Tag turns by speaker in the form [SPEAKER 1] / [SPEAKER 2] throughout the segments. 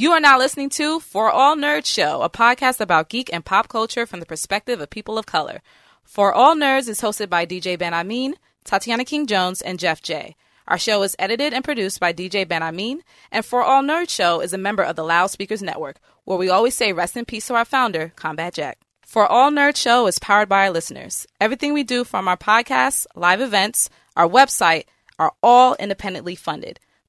[SPEAKER 1] You are now listening to For All Nerds Show, a podcast about geek and pop culture from the perspective of people of color. For All Nerds is hosted by DJ Ben Hameen, Tatiana King Jones, and Jeff J. Our show is edited and produced by DJ Ben Hameen, and For All Nerds Show is a member of the Loudspeakers Network, where we always say rest in peace to our founder, Combat Jack. For All Nerds Show is powered by our listeners. Everything we do from our podcasts, live events, our website are all independently funded.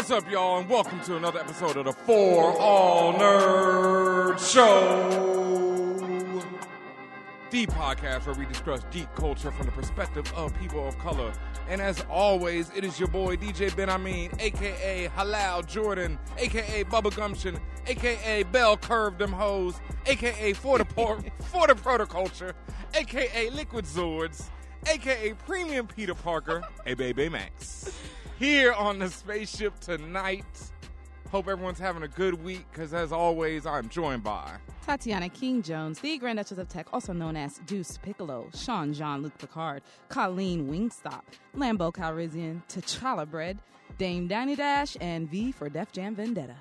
[SPEAKER 2] What's up, y'all, and welcome to another episode of the For All Nerds Show the podcast where we discuss geek culture from the perspective of people of color. And as always, it is your boy DJ Ben Hameen, aka Halal Jordan, aka Bubba Gumption, aka Bell Curve Them Hoes, aka For the, por- for the Protoculture, aka Liquid Zords, aka Premium Peter Parker, a Baby Max. Here on the spaceship tonight. Hope everyone's having a good week, because as always, I'm joined by
[SPEAKER 1] Tatiana King Jones, the Grand Duchess of Tech, also known as Deuce Piccolo, Sean Jean Luc Picard, Colleen Wingstop, Lambo Calrissian, T'Challa Bread, Dame Danny Dash, and V for Def Jam Vendetta.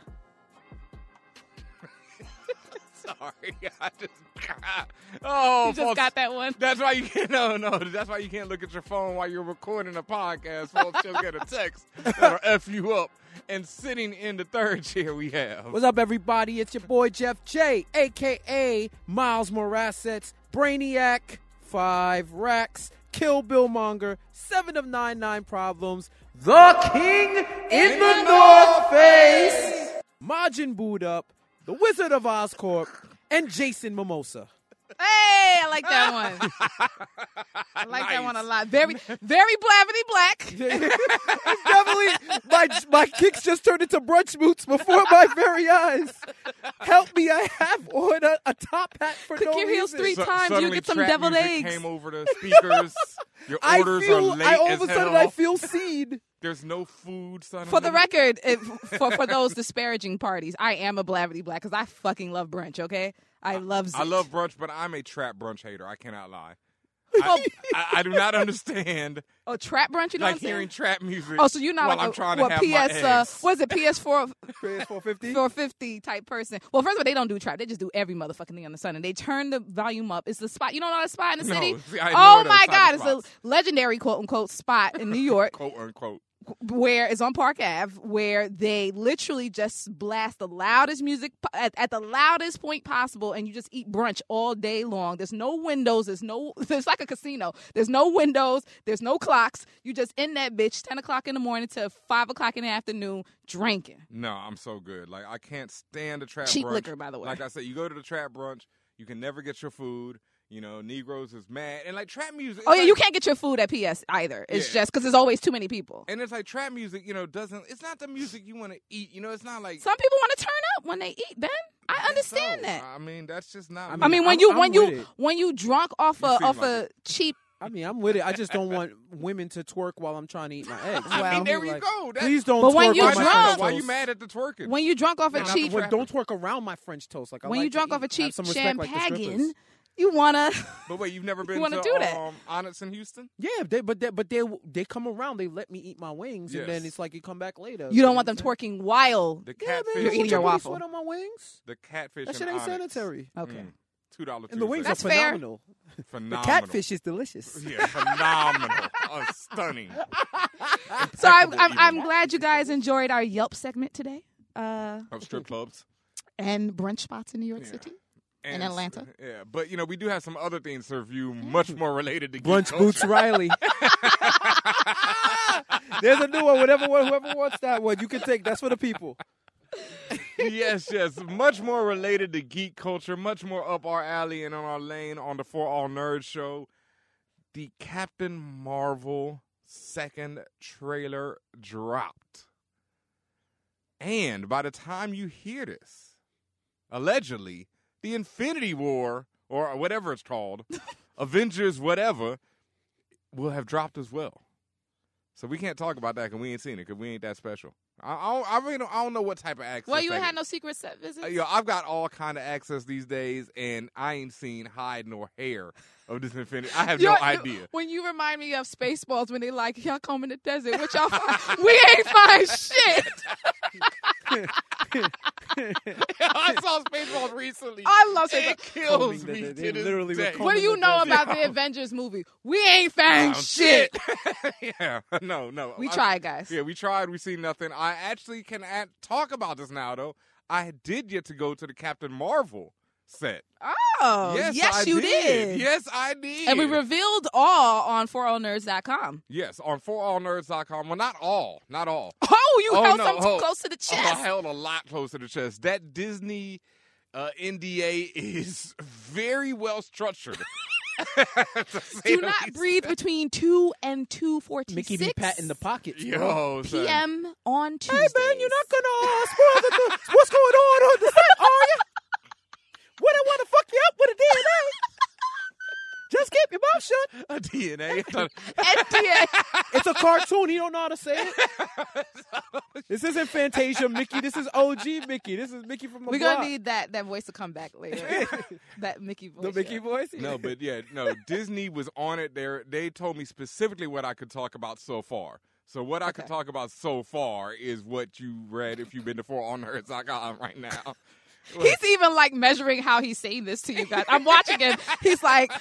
[SPEAKER 2] Sorry, I just oh,
[SPEAKER 1] You just
[SPEAKER 2] folks,
[SPEAKER 1] got that one?
[SPEAKER 2] That's why you can't. No, no. That's why you can't look at your phone while you're recording a podcast. Folks, just get a text that'll f you up. And sitting in the third chair, we have.
[SPEAKER 3] What's up, everybody? It's your boy Jeff J, aka Miles Morasset, Brainiac, Five Racks, Kill Bill Monger, Seven of Nine Nine Problems, The King in the North Face, Majin Boot Up, The Wizard of Oscorp, and Jason Mimosa.
[SPEAKER 1] Hey, I like that one. I like that one a lot. Very, very blavity black.
[SPEAKER 3] Definitely, my my kicks just turned into brunch boots before my very eyes. Help me! I have on a, a top hat for
[SPEAKER 1] Click
[SPEAKER 3] no
[SPEAKER 1] your heels
[SPEAKER 3] reason.
[SPEAKER 1] three
[SPEAKER 2] Su-
[SPEAKER 1] times, you
[SPEAKER 2] suddenly
[SPEAKER 1] get some
[SPEAKER 2] trap
[SPEAKER 1] deviled
[SPEAKER 2] music
[SPEAKER 1] eggs.
[SPEAKER 2] Came over the speakers. Your
[SPEAKER 3] I feel.
[SPEAKER 2] are late
[SPEAKER 3] I all
[SPEAKER 2] as
[SPEAKER 3] of a sudden
[SPEAKER 2] hell.
[SPEAKER 3] I feel seen.
[SPEAKER 2] There's no food. Suddenly.
[SPEAKER 1] For the record, if, for for those disparaging parties, I am a blavity black because I fucking love brunch. Okay, I love.
[SPEAKER 2] I love brunch, but I'm a trap brunch hater. I cannot lie.
[SPEAKER 1] Oh,
[SPEAKER 2] I, I do not understand
[SPEAKER 1] oh, trap brunch. You know
[SPEAKER 2] like
[SPEAKER 1] what I'm saying?
[SPEAKER 2] hearing trap music.
[SPEAKER 1] Oh, so you're not
[SPEAKER 2] while
[SPEAKER 1] like
[SPEAKER 2] I'm
[SPEAKER 1] a
[SPEAKER 2] trying to
[SPEAKER 1] what,
[SPEAKER 2] have
[SPEAKER 1] PS
[SPEAKER 2] my
[SPEAKER 1] uh,
[SPEAKER 2] eggs.
[SPEAKER 1] what is it PS4
[SPEAKER 3] PS450.
[SPEAKER 1] 450 type person. Well, first of all, they don't do trap. They just do every motherfucking thing on the sun, and they turn the volume up. It's the spot. You don't know that spot in the
[SPEAKER 2] No,
[SPEAKER 1] city?
[SPEAKER 2] see,
[SPEAKER 1] oh my god,
[SPEAKER 2] of
[SPEAKER 1] it's a legendary quote unquote spot in New York
[SPEAKER 2] quote unquote.
[SPEAKER 1] Where it's on Park Ave, where they literally just blast the loudest music at, at the loudest point possible, and you just eat brunch all day long. There's no windows. There's no. There's like a casino. There's no windows. There's no clocks. You just in that bitch, ten o'clock in the morning to five o'clock in the afternoon, drinking.
[SPEAKER 2] No, I'm so good. Like I can't stand the trap
[SPEAKER 1] Cheap
[SPEAKER 2] brunch.
[SPEAKER 1] liquor, by the way.
[SPEAKER 2] Like I said, you go to the trap brunch, you can never get your food. You know, Negroes is mad, and like trap music.
[SPEAKER 1] Oh yeah,
[SPEAKER 2] like-
[SPEAKER 1] you can't get your food at PS either. It's
[SPEAKER 2] Yeah.
[SPEAKER 1] just because there's always too many people.
[SPEAKER 2] And it's like trap music. You know, doesn't. It's not the music you want to eat. You know, it's not like.
[SPEAKER 1] Some people want to turn up when they eat. Ben, I
[SPEAKER 2] guess
[SPEAKER 1] understand
[SPEAKER 2] so.
[SPEAKER 1] that.
[SPEAKER 2] I mean, that's just not.
[SPEAKER 3] I
[SPEAKER 2] me.
[SPEAKER 1] I mean, when
[SPEAKER 3] I'm-
[SPEAKER 1] you
[SPEAKER 3] I'm
[SPEAKER 1] when you
[SPEAKER 3] it.
[SPEAKER 1] when you drunk off
[SPEAKER 2] You
[SPEAKER 1] a off
[SPEAKER 2] like
[SPEAKER 1] a
[SPEAKER 2] it.
[SPEAKER 1] cheap.
[SPEAKER 3] I mean, I'm with it. I just don't want women to twerk while I'm trying to eat my eggs.
[SPEAKER 2] I
[SPEAKER 1] Well-
[SPEAKER 2] mean, there you
[SPEAKER 3] Like,
[SPEAKER 2] go. That,
[SPEAKER 3] Please don't.
[SPEAKER 1] But when you
[SPEAKER 3] on
[SPEAKER 1] drunk-
[SPEAKER 2] why,
[SPEAKER 3] French
[SPEAKER 2] why you mad at the twerking?
[SPEAKER 1] When you drunk off a cheap
[SPEAKER 3] when- don't twerk around my French toast. Like I
[SPEAKER 1] when
[SPEAKER 3] like
[SPEAKER 1] you
[SPEAKER 3] to
[SPEAKER 1] drunk
[SPEAKER 3] eat.
[SPEAKER 1] off a cheap
[SPEAKER 3] some respect like the
[SPEAKER 1] champagne, you wanna.
[SPEAKER 2] but wait, you've never been
[SPEAKER 1] wanna
[SPEAKER 2] to
[SPEAKER 1] do that.
[SPEAKER 2] um, Onyx in Houston?
[SPEAKER 3] Yeah, they, but they, but they they come around. They let me eat my wings, and then it's like you come back later.
[SPEAKER 1] You don't want them
[SPEAKER 3] what I'm
[SPEAKER 1] twerking while.
[SPEAKER 2] The
[SPEAKER 3] Yeah,
[SPEAKER 2] catfish.
[SPEAKER 3] man,
[SPEAKER 1] You're eating your
[SPEAKER 3] put
[SPEAKER 1] waffle.
[SPEAKER 3] Sweat on my wings.
[SPEAKER 2] The catfish.
[SPEAKER 3] That shit
[SPEAKER 2] and
[SPEAKER 3] ain't
[SPEAKER 2] Onyx.
[SPEAKER 3] sanitary.
[SPEAKER 1] Okay.
[SPEAKER 2] Mm. Two dollar.
[SPEAKER 3] And the wings
[SPEAKER 1] That's
[SPEAKER 3] are
[SPEAKER 1] fair.
[SPEAKER 3] phenomenal.
[SPEAKER 2] phenomenal.
[SPEAKER 3] The catfish is delicious.
[SPEAKER 2] Yeah, phenomenal. uh, stunning.
[SPEAKER 1] So I'm I'm, I'm glad you guys enjoyed our Yelp segment today. Uh,
[SPEAKER 2] Of strip clubs.
[SPEAKER 1] and brunch spots in New York
[SPEAKER 2] Yeah.
[SPEAKER 1] City.
[SPEAKER 2] And
[SPEAKER 1] In Atlanta?
[SPEAKER 2] Yeah, but you know we do have some other things to review, mm. much more related to geek
[SPEAKER 3] Brunch
[SPEAKER 2] culture.
[SPEAKER 3] Boots Riley. There's a new one. Whatever, one, whoever wants that one, you can take. That's for the people.
[SPEAKER 2] yes, yes, much more related to geek culture, much more up our alley and on our lane on the For All Nerds show. The Captain Marvel second trailer dropped. And by the time you hear this, allegedly, the Infinity War or whatever it's called, Avengers whatever, will have dropped as well. So we can't talk about that because we ain't seen it because we ain't that special. I, I, don't, I really don't, I don't know what type of access.
[SPEAKER 1] Well, you ain't had no secret set visits.
[SPEAKER 2] Uh, yo, I've got all kind of access these days, and I ain't seen hide nor hair of this Infinity. I have no
[SPEAKER 1] You're-
[SPEAKER 2] idea.
[SPEAKER 1] When you remind me of Spaceballs when they like y'all come in the desert, what y'all find? we ain't find shit.
[SPEAKER 2] I saw Spaceballs recently.
[SPEAKER 1] I love
[SPEAKER 2] it
[SPEAKER 1] Spaceballs.
[SPEAKER 2] kills
[SPEAKER 3] me
[SPEAKER 2] me
[SPEAKER 3] that
[SPEAKER 2] to
[SPEAKER 3] they
[SPEAKER 2] this
[SPEAKER 3] literally
[SPEAKER 2] day.
[SPEAKER 1] What do you
[SPEAKER 3] in the
[SPEAKER 1] know about the Avengers movie? We ain't found shit.
[SPEAKER 2] yeah, no, no.
[SPEAKER 1] We
[SPEAKER 2] I-
[SPEAKER 1] tried, guys.
[SPEAKER 2] Yeah, we tried. We seen nothing. I actually can add, talk about this now, though. I did get to go to the Captain Marvel set.
[SPEAKER 1] Oh, yes,
[SPEAKER 2] I
[SPEAKER 1] you did.
[SPEAKER 2] Yes, I did.
[SPEAKER 1] And we revealed all on forallnerds.com.
[SPEAKER 2] yes on forallnerds.com. Well, not all, not all.
[SPEAKER 1] Oh, you
[SPEAKER 2] Oh,
[SPEAKER 1] held
[SPEAKER 2] no,
[SPEAKER 1] something
[SPEAKER 2] hold-
[SPEAKER 1] close to the
[SPEAKER 2] Oh, I held a lot close to the chest. That Disney uh, NDA is very well structured.
[SPEAKER 1] Do not
[SPEAKER 2] least.
[SPEAKER 1] breathe between 2 and 246
[SPEAKER 3] Mickey be pat in the pockets. bro.
[SPEAKER 2] Yo,
[SPEAKER 1] p.m. on Tuesday.
[SPEAKER 3] Hey man, you're not gonna uh, spoil the, the what's going on on the set, are you? What I want to fuck you up with a DNA? Just keep your mouth shut.
[SPEAKER 2] a DNA.
[SPEAKER 1] NDA.
[SPEAKER 3] It's a cartoon. He don't know how to say it. This isn't Fantasia Mickey. This is OG Mickey. This is Mickey from the
[SPEAKER 1] We're
[SPEAKER 3] block.
[SPEAKER 1] gonna need that that voice to come back later. that Mickey voice.
[SPEAKER 3] the Mickey
[SPEAKER 1] yeah.
[SPEAKER 3] voice.
[SPEAKER 2] no, but yeah, no. Disney was on it. There, they told me specifically what I could talk about so far. So what I could
[SPEAKER 1] Okay.
[SPEAKER 2] talk about so far is what you read if you've been to forallnerds.com right now.
[SPEAKER 1] He's even like measuring how he's saying this to you guys. I'm watching him. He's like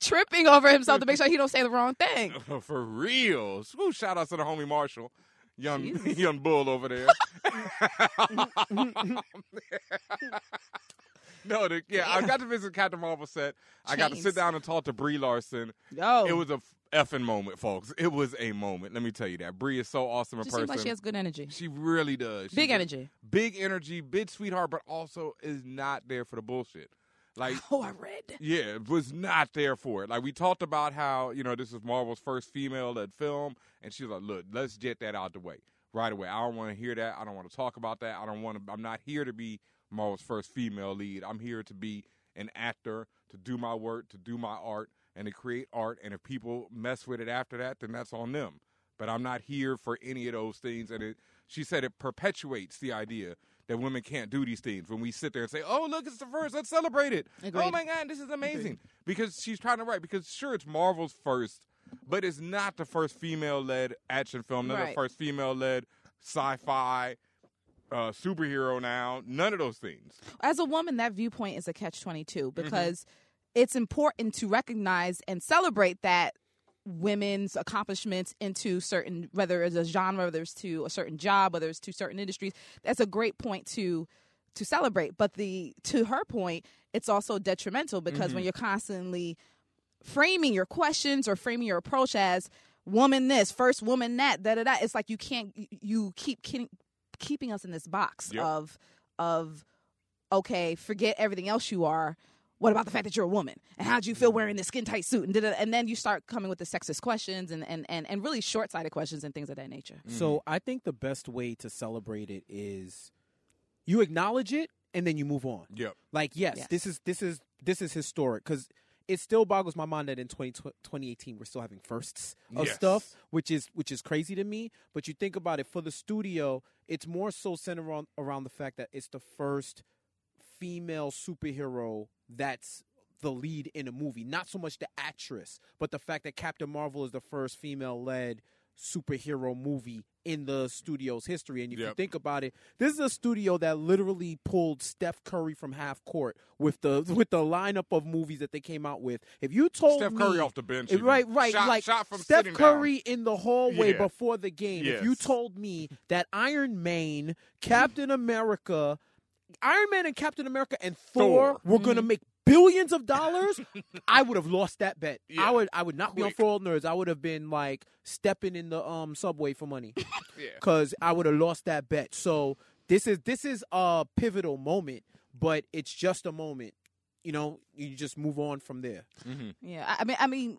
[SPEAKER 1] tripping over himself to make sure he don't say the wrong thing.
[SPEAKER 2] Oh, for real. Woo, shout out to the homie Marshall. Young
[SPEAKER 1] Jesus.
[SPEAKER 2] young bull over there. Oh, no, the, yeah, I got to visit Captain Marvel set. I got to sit down and talk to Brie Larson.
[SPEAKER 1] Yo,
[SPEAKER 2] It was a effing moment, folks. It was a moment. Let me tell you that. Brie is so awesome a
[SPEAKER 1] she
[SPEAKER 2] person.
[SPEAKER 1] seems like she has good energy.
[SPEAKER 2] She really does. She
[SPEAKER 1] Big energy.
[SPEAKER 2] Big energy, big sweetheart, but also is not there for the bullshit. Like
[SPEAKER 1] Oh, I read.
[SPEAKER 2] yeah, was not there for it. Like we talked about how you know this is Marvel's first female-led film, and she was like, "Look, let's get that out the way right away. I don't want to hear that. I don't want to talk about that. I don't want to. I'm not here to be Marvel's first female lead. I'm here to be an actor, to do my work, to do my art, and to create art. And if people mess with it after that, then that's on them. But I'm not here for any of those things. And it, she said it perpetuates the idea." That women can't do these things when we sit there and say, "Oh, look, it's the first. Let's celebrate it. Oh my God, this is amazing!" Because she's trying to write. Because sure, it's Marvel's first, but it's not the first female-led action film. Not the first female-led sci-fi uh, superhero. Now, none of those things.
[SPEAKER 1] As a woman, that viewpoint is a catch twenty two
[SPEAKER 2] Mm-hmm.
[SPEAKER 1] because it's important to recognize and celebrate that women's accomplishments into certain whether it's a genre whether it's to a certain job whether it's to certain industries that's a great point to to celebrate but the to her point it's also detrimental because
[SPEAKER 2] Mm-hmm.
[SPEAKER 1] when you're constantly framing your questions or framing your approach as woman this first woman that da da da it's like you can't you keep keep- keeping us in this box
[SPEAKER 2] Yep.
[SPEAKER 1] of of okay forget everything else you are what about the fact that you're a woman and how'd you feel mm-hmm. wearing this skin tight suit and and then you start coming with the sexist questions and and and, and really short-sighted questions and things of that nature mm-hmm.
[SPEAKER 3] So I think the best way to celebrate it is you acknowledge it and then you move on.
[SPEAKER 2] Yep.
[SPEAKER 3] Like yes,
[SPEAKER 1] Yes.
[SPEAKER 3] this is this is this is historic because it still boggles my mind that in 20, 2018 we're still having firsts of
[SPEAKER 2] Yes.
[SPEAKER 3] stuff, which is which is crazy to me. But you think about it for the studio, it's more so centered around around the fact that it's the first female superhero that's the lead in a movie. Not so much the actress, but the fact that Captain Marvel is the first female led superhero movie in the studio's history. And if you think about it, this is a studio that literally pulled Steph Curry from half court with the with the lineup of movies that they came out with. If you told
[SPEAKER 2] Steph
[SPEAKER 3] me
[SPEAKER 2] Curry off the bench. Even.
[SPEAKER 3] Right, right.
[SPEAKER 2] Shot,
[SPEAKER 3] like
[SPEAKER 2] shot from
[SPEAKER 3] Steph
[SPEAKER 2] sitting
[SPEAKER 3] Curry in the hallway
[SPEAKER 2] Yeah.
[SPEAKER 3] before the game. If you told me that Iron Man, Captain America, Iron Man and Captain America and Thor,
[SPEAKER 2] Thor.
[SPEAKER 3] were going to mm-hmm. make billions of dollars, I would have lost that bet.
[SPEAKER 2] Yeah.
[SPEAKER 3] I would I would not be on
[SPEAKER 2] Quick.
[SPEAKER 3] for all nerds. I would have been like stepping in the um subway for money
[SPEAKER 2] Yeah.
[SPEAKER 3] cuz I would have lost that bet. So this is this is a pivotal moment, but it's just a moment. You know, you just move on from there.
[SPEAKER 1] yeah I, I mean i mean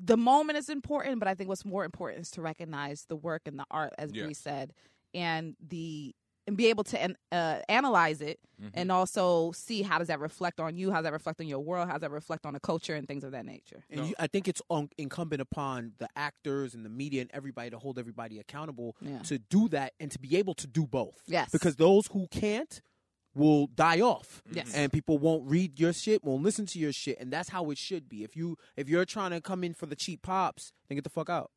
[SPEAKER 1] the moment is important but i think what's more important is to recognize the work and the art as
[SPEAKER 2] Yes.
[SPEAKER 1] Brie said and the and be able to an- uh, analyze it
[SPEAKER 2] Mm-hmm.
[SPEAKER 1] and also see how does that reflect on you, how does that reflect on your world, how does that reflect on the culture and things of that nature.
[SPEAKER 3] And
[SPEAKER 2] No.
[SPEAKER 3] you, I think it's un- incumbent upon the actors and the media and everybody to hold everybody accountable
[SPEAKER 1] Yeah.
[SPEAKER 3] to do that and to be able to do both.
[SPEAKER 1] Yes.
[SPEAKER 3] Because those who can't will die off.
[SPEAKER 1] Yes.
[SPEAKER 3] And people won't read your shit, won't listen to your shit, and that's how it should be. If you if you're trying to come in for the cheap pops, then get the fuck out.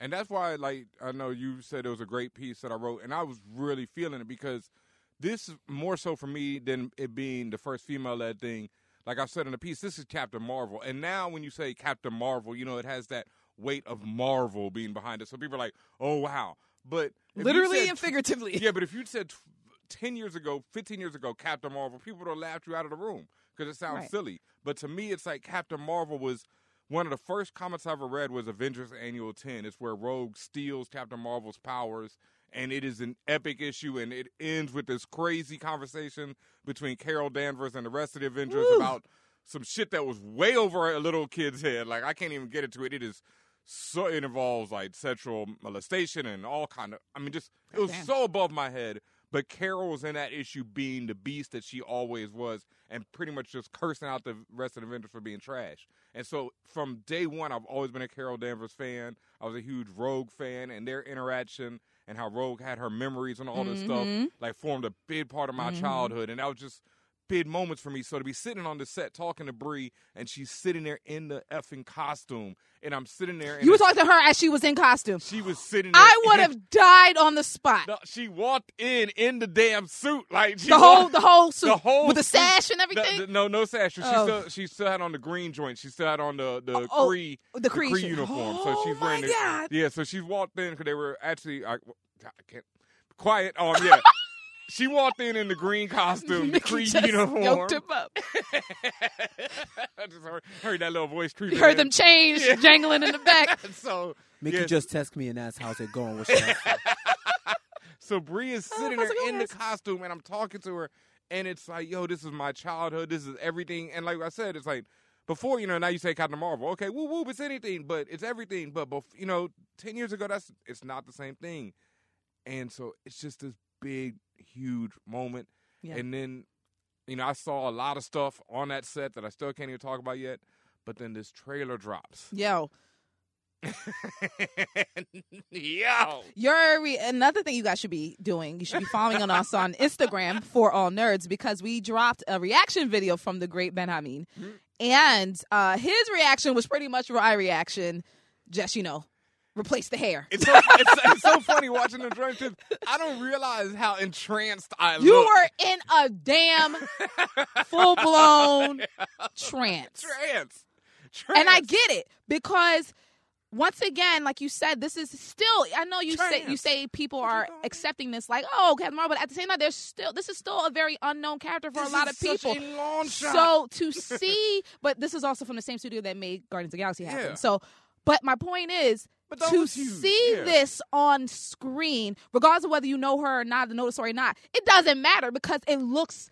[SPEAKER 2] And that's why, like, I know you said it was a great piece that I wrote, and I was really feeling it because this is more so for me than it being the first female led thing. Like I said in the piece, this is Captain Marvel. And now when you say Captain Marvel, you know, it has that weight of Marvel being behind it. So people are like, oh, wow. But
[SPEAKER 1] Literally
[SPEAKER 2] said
[SPEAKER 1] and figuratively.
[SPEAKER 2] Yeah, but if you said t- 10 years ago, 15 years ago, Captain Marvel, people would have laughed you out of the room because it sounds
[SPEAKER 1] Right.
[SPEAKER 2] silly. But to me, it's like Captain Marvel was one of the first comics I ever read was Avengers Annual 10. It's where Rogue steals Captain Marvel's powers, and it is an epic issue, and it ends with this crazy conversation between Carol Danvers and the rest of the Avengers
[SPEAKER 1] Woo.
[SPEAKER 2] about some shit that was way over a little kid's head. Like, I can't even get into it. It is so it involves like sexual molestation and all kind of I mean just it was
[SPEAKER 1] Damn.
[SPEAKER 2] so above my head. But Carol was in that issue being the beast that she always was and pretty much just cursing out the rest of the vendors for being trash. And so from day one I've always been a Carol Danvers fan. I was a huge Rogue fan and their interaction and how Rogue had her memories and all this stuff
[SPEAKER 1] Mhm.
[SPEAKER 2] like formed a big part of my
[SPEAKER 1] Mhm.
[SPEAKER 2] childhood and that was just big moments for me. So to be sitting on the set talking to Brie and she's sitting there in the effing costume and I'm sitting there
[SPEAKER 1] You were talking to her as she was in costume.
[SPEAKER 2] she was sitting there.
[SPEAKER 1] I would have died on the spot.
[SPEAKER 2] No, she walked in in the damn suit, like she
[SPEAKER 1] the whole,
[SPEAKER 2] walked-
[SPEAKER 1] the whole suit,
[SPEAKER 2] the whole
[SPEAKER 1] with the sash and everything.
[SPEAKER 2] the- no, no sash. She
[SPEAKER 1] Oh.
[SPEAKER 2] still she still had on the green joint. She still had on the the
[SPEAKER 1] Oh,
[SPEAKER 2] Kree
[SPEAKER 1] the Kree shit.
[SPEAKER 2] uniform. so
[SPEAKER 1] Oh,
[SPEAKER 2] she's
[SPEAKER 1] my
[SPEAKER 2] wearing the yeah. So she walked in because they were actually I, I can't quiet. Um, yeah. She walked in in the green costume, the
[SPEAKER 1] Mickey
[SPEAKER 2] Kree
[SPEAKER 1] just
[SPEAKER 2] uniform.
[SPEAKER 1] yoked him up.
[SPEAKER 2] I just heard, heard that little voice creeping.
[SPEAKER 1] You heard
[SPEAKER 2] in.
[SPEAKER 1] them chains jangling in the back.
[SPEAKER 2] so
[SPEAKER 3] Mickey
[SPEAKER 2] yeah,
[SPEAKER 3] just texted me and asked how's it going. What's up?
[SPEAKER 2] So Brie is oh, sitting
[SPEAKER 1] how's
[SPEAKER 2] there in the costume, and I'm talking to her, and it's like, yo, this is my childhood. This is everything. And like I said, it's like before, you know, now you say Captain Marvel, okay, woo woo, it's anything, but it's everything. But bef- you know, ten years ago, that's it's not the same thing. And so it's just this big, huge moment.
[SPEAKER 1] Yeah.
[SPEAKER 2] And then, you know, I saw a lot of stuff on that set that I still can't even talk about yet. But then this trailer drops.
[SPEAKER 1] Yo,
[SPEAKER 2] Yo.
[SPEAKER 1] Your re- another thing you guys should be doing, you should be following on us on Instagram for all nerds because we dropped a reaction video from the great Ben Hameen,
[SPEAKER 2] Mhm.
[SPEAKER 1] and uh, his reaction was pretty much my reaction. Just you know, replace the hair.
[SPEAKER 2] It's so, it's, it's so funny watching the drunk because I don't realize how entranced I look.
[SPEAKER 1] You
[SPEAKER 2] look.
[SPEAKER 1] were in a damn full blown trance.
[SPEAKER 2] trance.
[SPEAKER 1] and I get it because once again, like you said, this is still. I know you say you say people are accepting this like, oh, Captain Marvel, but at the same time, there's still this is still a very unknown character for
[SPEAKER 2] This
[SPEAKER 1] a lot of people.
[SPEAKER 2] A long shot.
[SPEAKER 1] So to see, but this is also from the same studio that made Guardians of the Galaxy happen.
[SPEAKER 2] Yeah.
[SPEAKER 1] So, but my point is.
[SPEAKER 2] But
[SPEAKER 1] To see
[SPEAKER 2] yeah.
[SPEAKER 1] this on screen, regardless of whether you know her or not, the story or not, it doesn't matter because it looks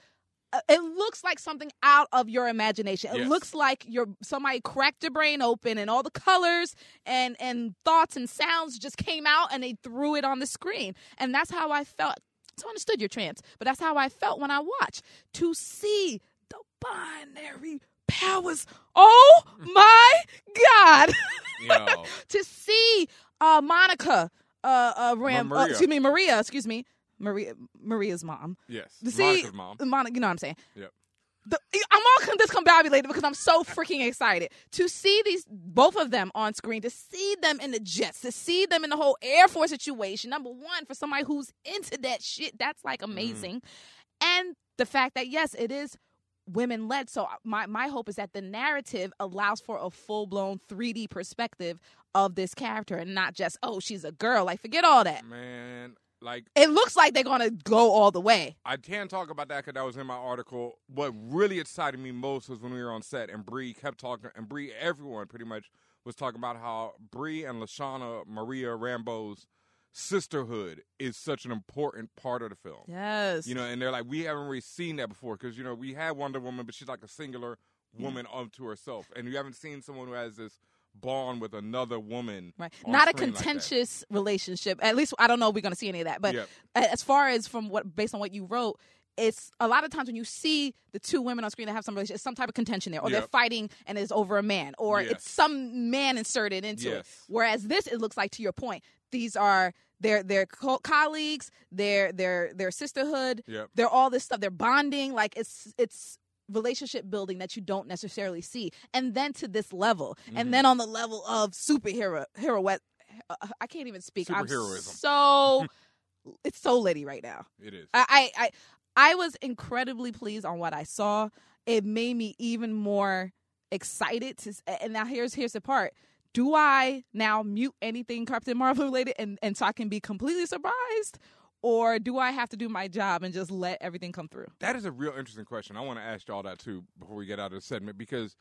[SPEAKER 1] uh, it looks like something out of your imagination. It
[SPEAKER 2] Yes.
[SPEAKER 1] looks like your somebody cracked your brain open and all the colors and and thoughts and sounds just came out and they threw it on the screen. And that's how I felt. So I understood your trance, but that's how I felt when I watched to see the binary powers. Oh my god! To see uh Monica uh uh Ram
[SPEAKER 2] Maria.
[SPEAKER 1] excuse me Maria excuse me Maria Maria's mom
[SPEAKER 2] Yes.
[SPEAKER 1] to see
[SPEAKER 2] Monica's mom.
[SPEAKER 1] Monica you know what I'm saying
[SPEAKER 2] Yep.
[SPEAKER 1] the, I'm all discombobulated because I'm so freaking excited to see these both of them on screen, to see them in the jets, to see them in the whole Air Force situation. Number one, for somebody who's into that shit, that's like amazing, and the fact that yes, it is women led. So uh, my my hope is that the narrative allows for a full blown 3D perspective of this character, and not just oh she's a girl. Like forget all that.
[SPEAKER 2] Man, like
[SPEAKER 1] It looks like they're gonna go all the way.
[SPEAKER 2] I can't talk about that because that was in my article. What really excited me most was when we were on set and Brie kept talking, and Brie, everyone pretty much was talking about how Brie and Lashana Maria Rambeau's sisterhood is such an important part of the film.
[SPEAKER 1] Yes.
[SPEAKER 2] You know, and they're like, we haven't really seen that before because you know we had Wonder Woman, but she's like a singular mm. woman unto herself, and you haven't seen someone who has this bond with another woman.
[SPEAKER 1] Right. Not a
[SPEAKER 2] screen like
[SPEAKER 1] contentious relationship. At least I don't know if we're going to see any of that. But
[SPEAKER 2] Yep.
[SPEAKER 1] as far as from what based on what you wrote, it's a lot of times when you see the two women on screen that have some relationship, some type of contention there, or they're fighting and it's over a man, or
[SPEAKER 2] Yes.
[SPEAKER 1] it's some man inserted into it. Whereas this, it looks like to your point, these are their their co- colleagues, their their their sisterhood,
[SPEAKER 2] Yep.
[SPEAKER 1] they're all this stuff. They're bonding, like it's it's relationship building that you don't necessarily see, and then to this level,
[SPEAKER 2] Mm-hmm.
[SPEAKER 1] and then on the level of superhero hero. Uh, I can't even speak. I'm so it's so litty right now.
[SPEAKER 2] It is.
[SPEAKER 1] I, I I I was incredibly pleased on what I saw. It made me even more excited to. And now here's here's the part. Do I now mute anything Captain Marvel related and and so I can be completely surprised, or do I have to do my job and just let everything come through?
[SPEAKER 2] That is a real interesting question. I want to ask y'all that too before we get out of the segment because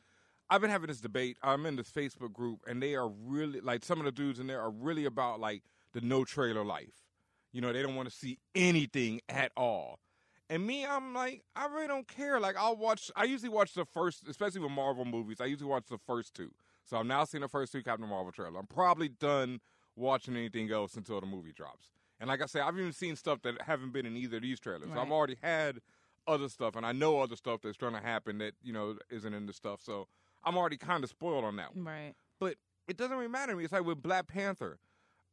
[SPEAKER 2] I've been having this debate. I'm in this Facebook group and they are really like some of the dudes in there are really about like the no trailer life. You know, they don't want to see anything at all. And me, I'm like, I really don't care. Like, I'll watch. I usually watch the first, especially with Marvel movies. I usually watch the first two. So I'm now seeing the first two Captain Marvel trailers. I'm probably done watching anything else until the movie drops. And like I said, I've even seen stuff that haven't been in either of these trailers. So I've already had other stuff, and I know other stuff that's going to happen that you know isn't in the stuff. So I'm already kind of spoiled on that one.
[SPEAKER 1] Right.
[SPEAKER 2] But it doesn't really matter to me. It's like with Black Panther.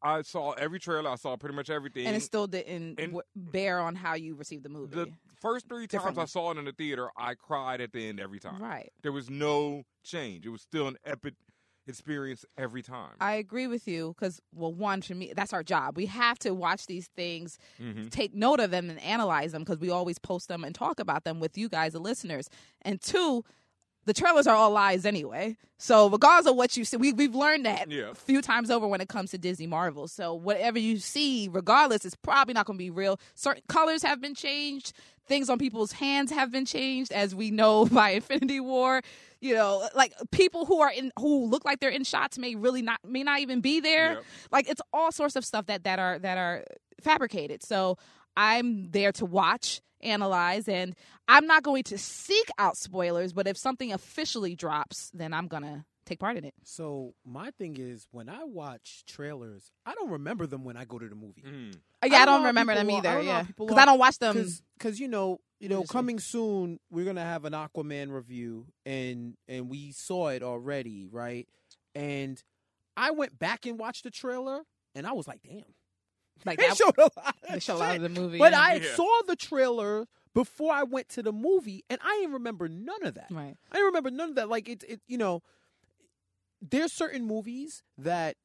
[SPEAKER 2] I saw every trailer. I saw pretty much everything.
[SPEAKER 1] And it still didn't
[SPEAKER 2] And-
[SPEAKER 1] w- bear on how you received the movie.
[SPEAKER 2] the first three times I saw it in the theater, I cried at the end every time.
[SPEAKER 1] right.
[SPEAKER 2] There was no change. It was still an epic experience every time.
[SPEAKER 1] I agree with you because, well, one for me, that's our job. We have to watch these things,
[SPEAKER 2] hmm
[SPEAKER 1] take note of them, and analyze them because we always post them and talk about them with you guys, the listeners. And two, the trailers are all lies anyway. So regardless of what you see, we we've learned that
[SPEAKER 2] Yeah.
[SPEAKER 1] a few times over when it comes to Disney Marvel. So whatever you see, regardless, it's probably not going to be real. Certain colors have been changed. Things on people's hands have been changed, as we know by Infinity War. You know, like people who are in who look like they're in shots may really not may not even be there.
[SPEAKER 2] Yep.
[SPEAKER 1] Like it's all sorts of stuff that that are that are fabricated. So I'm there to watch, analyze, and I'm not going to seek out spoilers. But if something officially drops, then I'm gonna take part in it.
[SPEAKER 3] So my thing is, when I watch trailers, I don't remember them when I go to the movie.
[SPEAKER 2] Mm.
[SPEAKER 1] Yeah, I
[SPEAKER 3] don't
[SPEAKER 1] don't, remember them either.
[SPEAKER 3] don't know how
[SPEAKER 1] Yeah, because I don't watch them.
[SPEAKER 3] because you know you know coming soon we're gonna have an Aquaman review and and we saw it already right and I went back and watched the trailer and I was like damn
[SPEAKER 1] Like
[SPEAKER 3] they
[SPEAKER 1] that,
[SPEAKER 3] showed a lot
[SPEAKER 1] they
[SPEAKER 3] of
[SPEAKER 1] show a lot of the movie.
[SPEAKER 3] but
[SPEAKER 1] yeah.
[SPEAKER 3] I
[SPEAKER 2] Yeah.
[SPEAKER 3] saw the trailer before I went to the movie and I didn't remember none of that
[SPEAKER 1] right.
[SPEAKER 3] I didn't remember none of that like it it you know there's certain movies that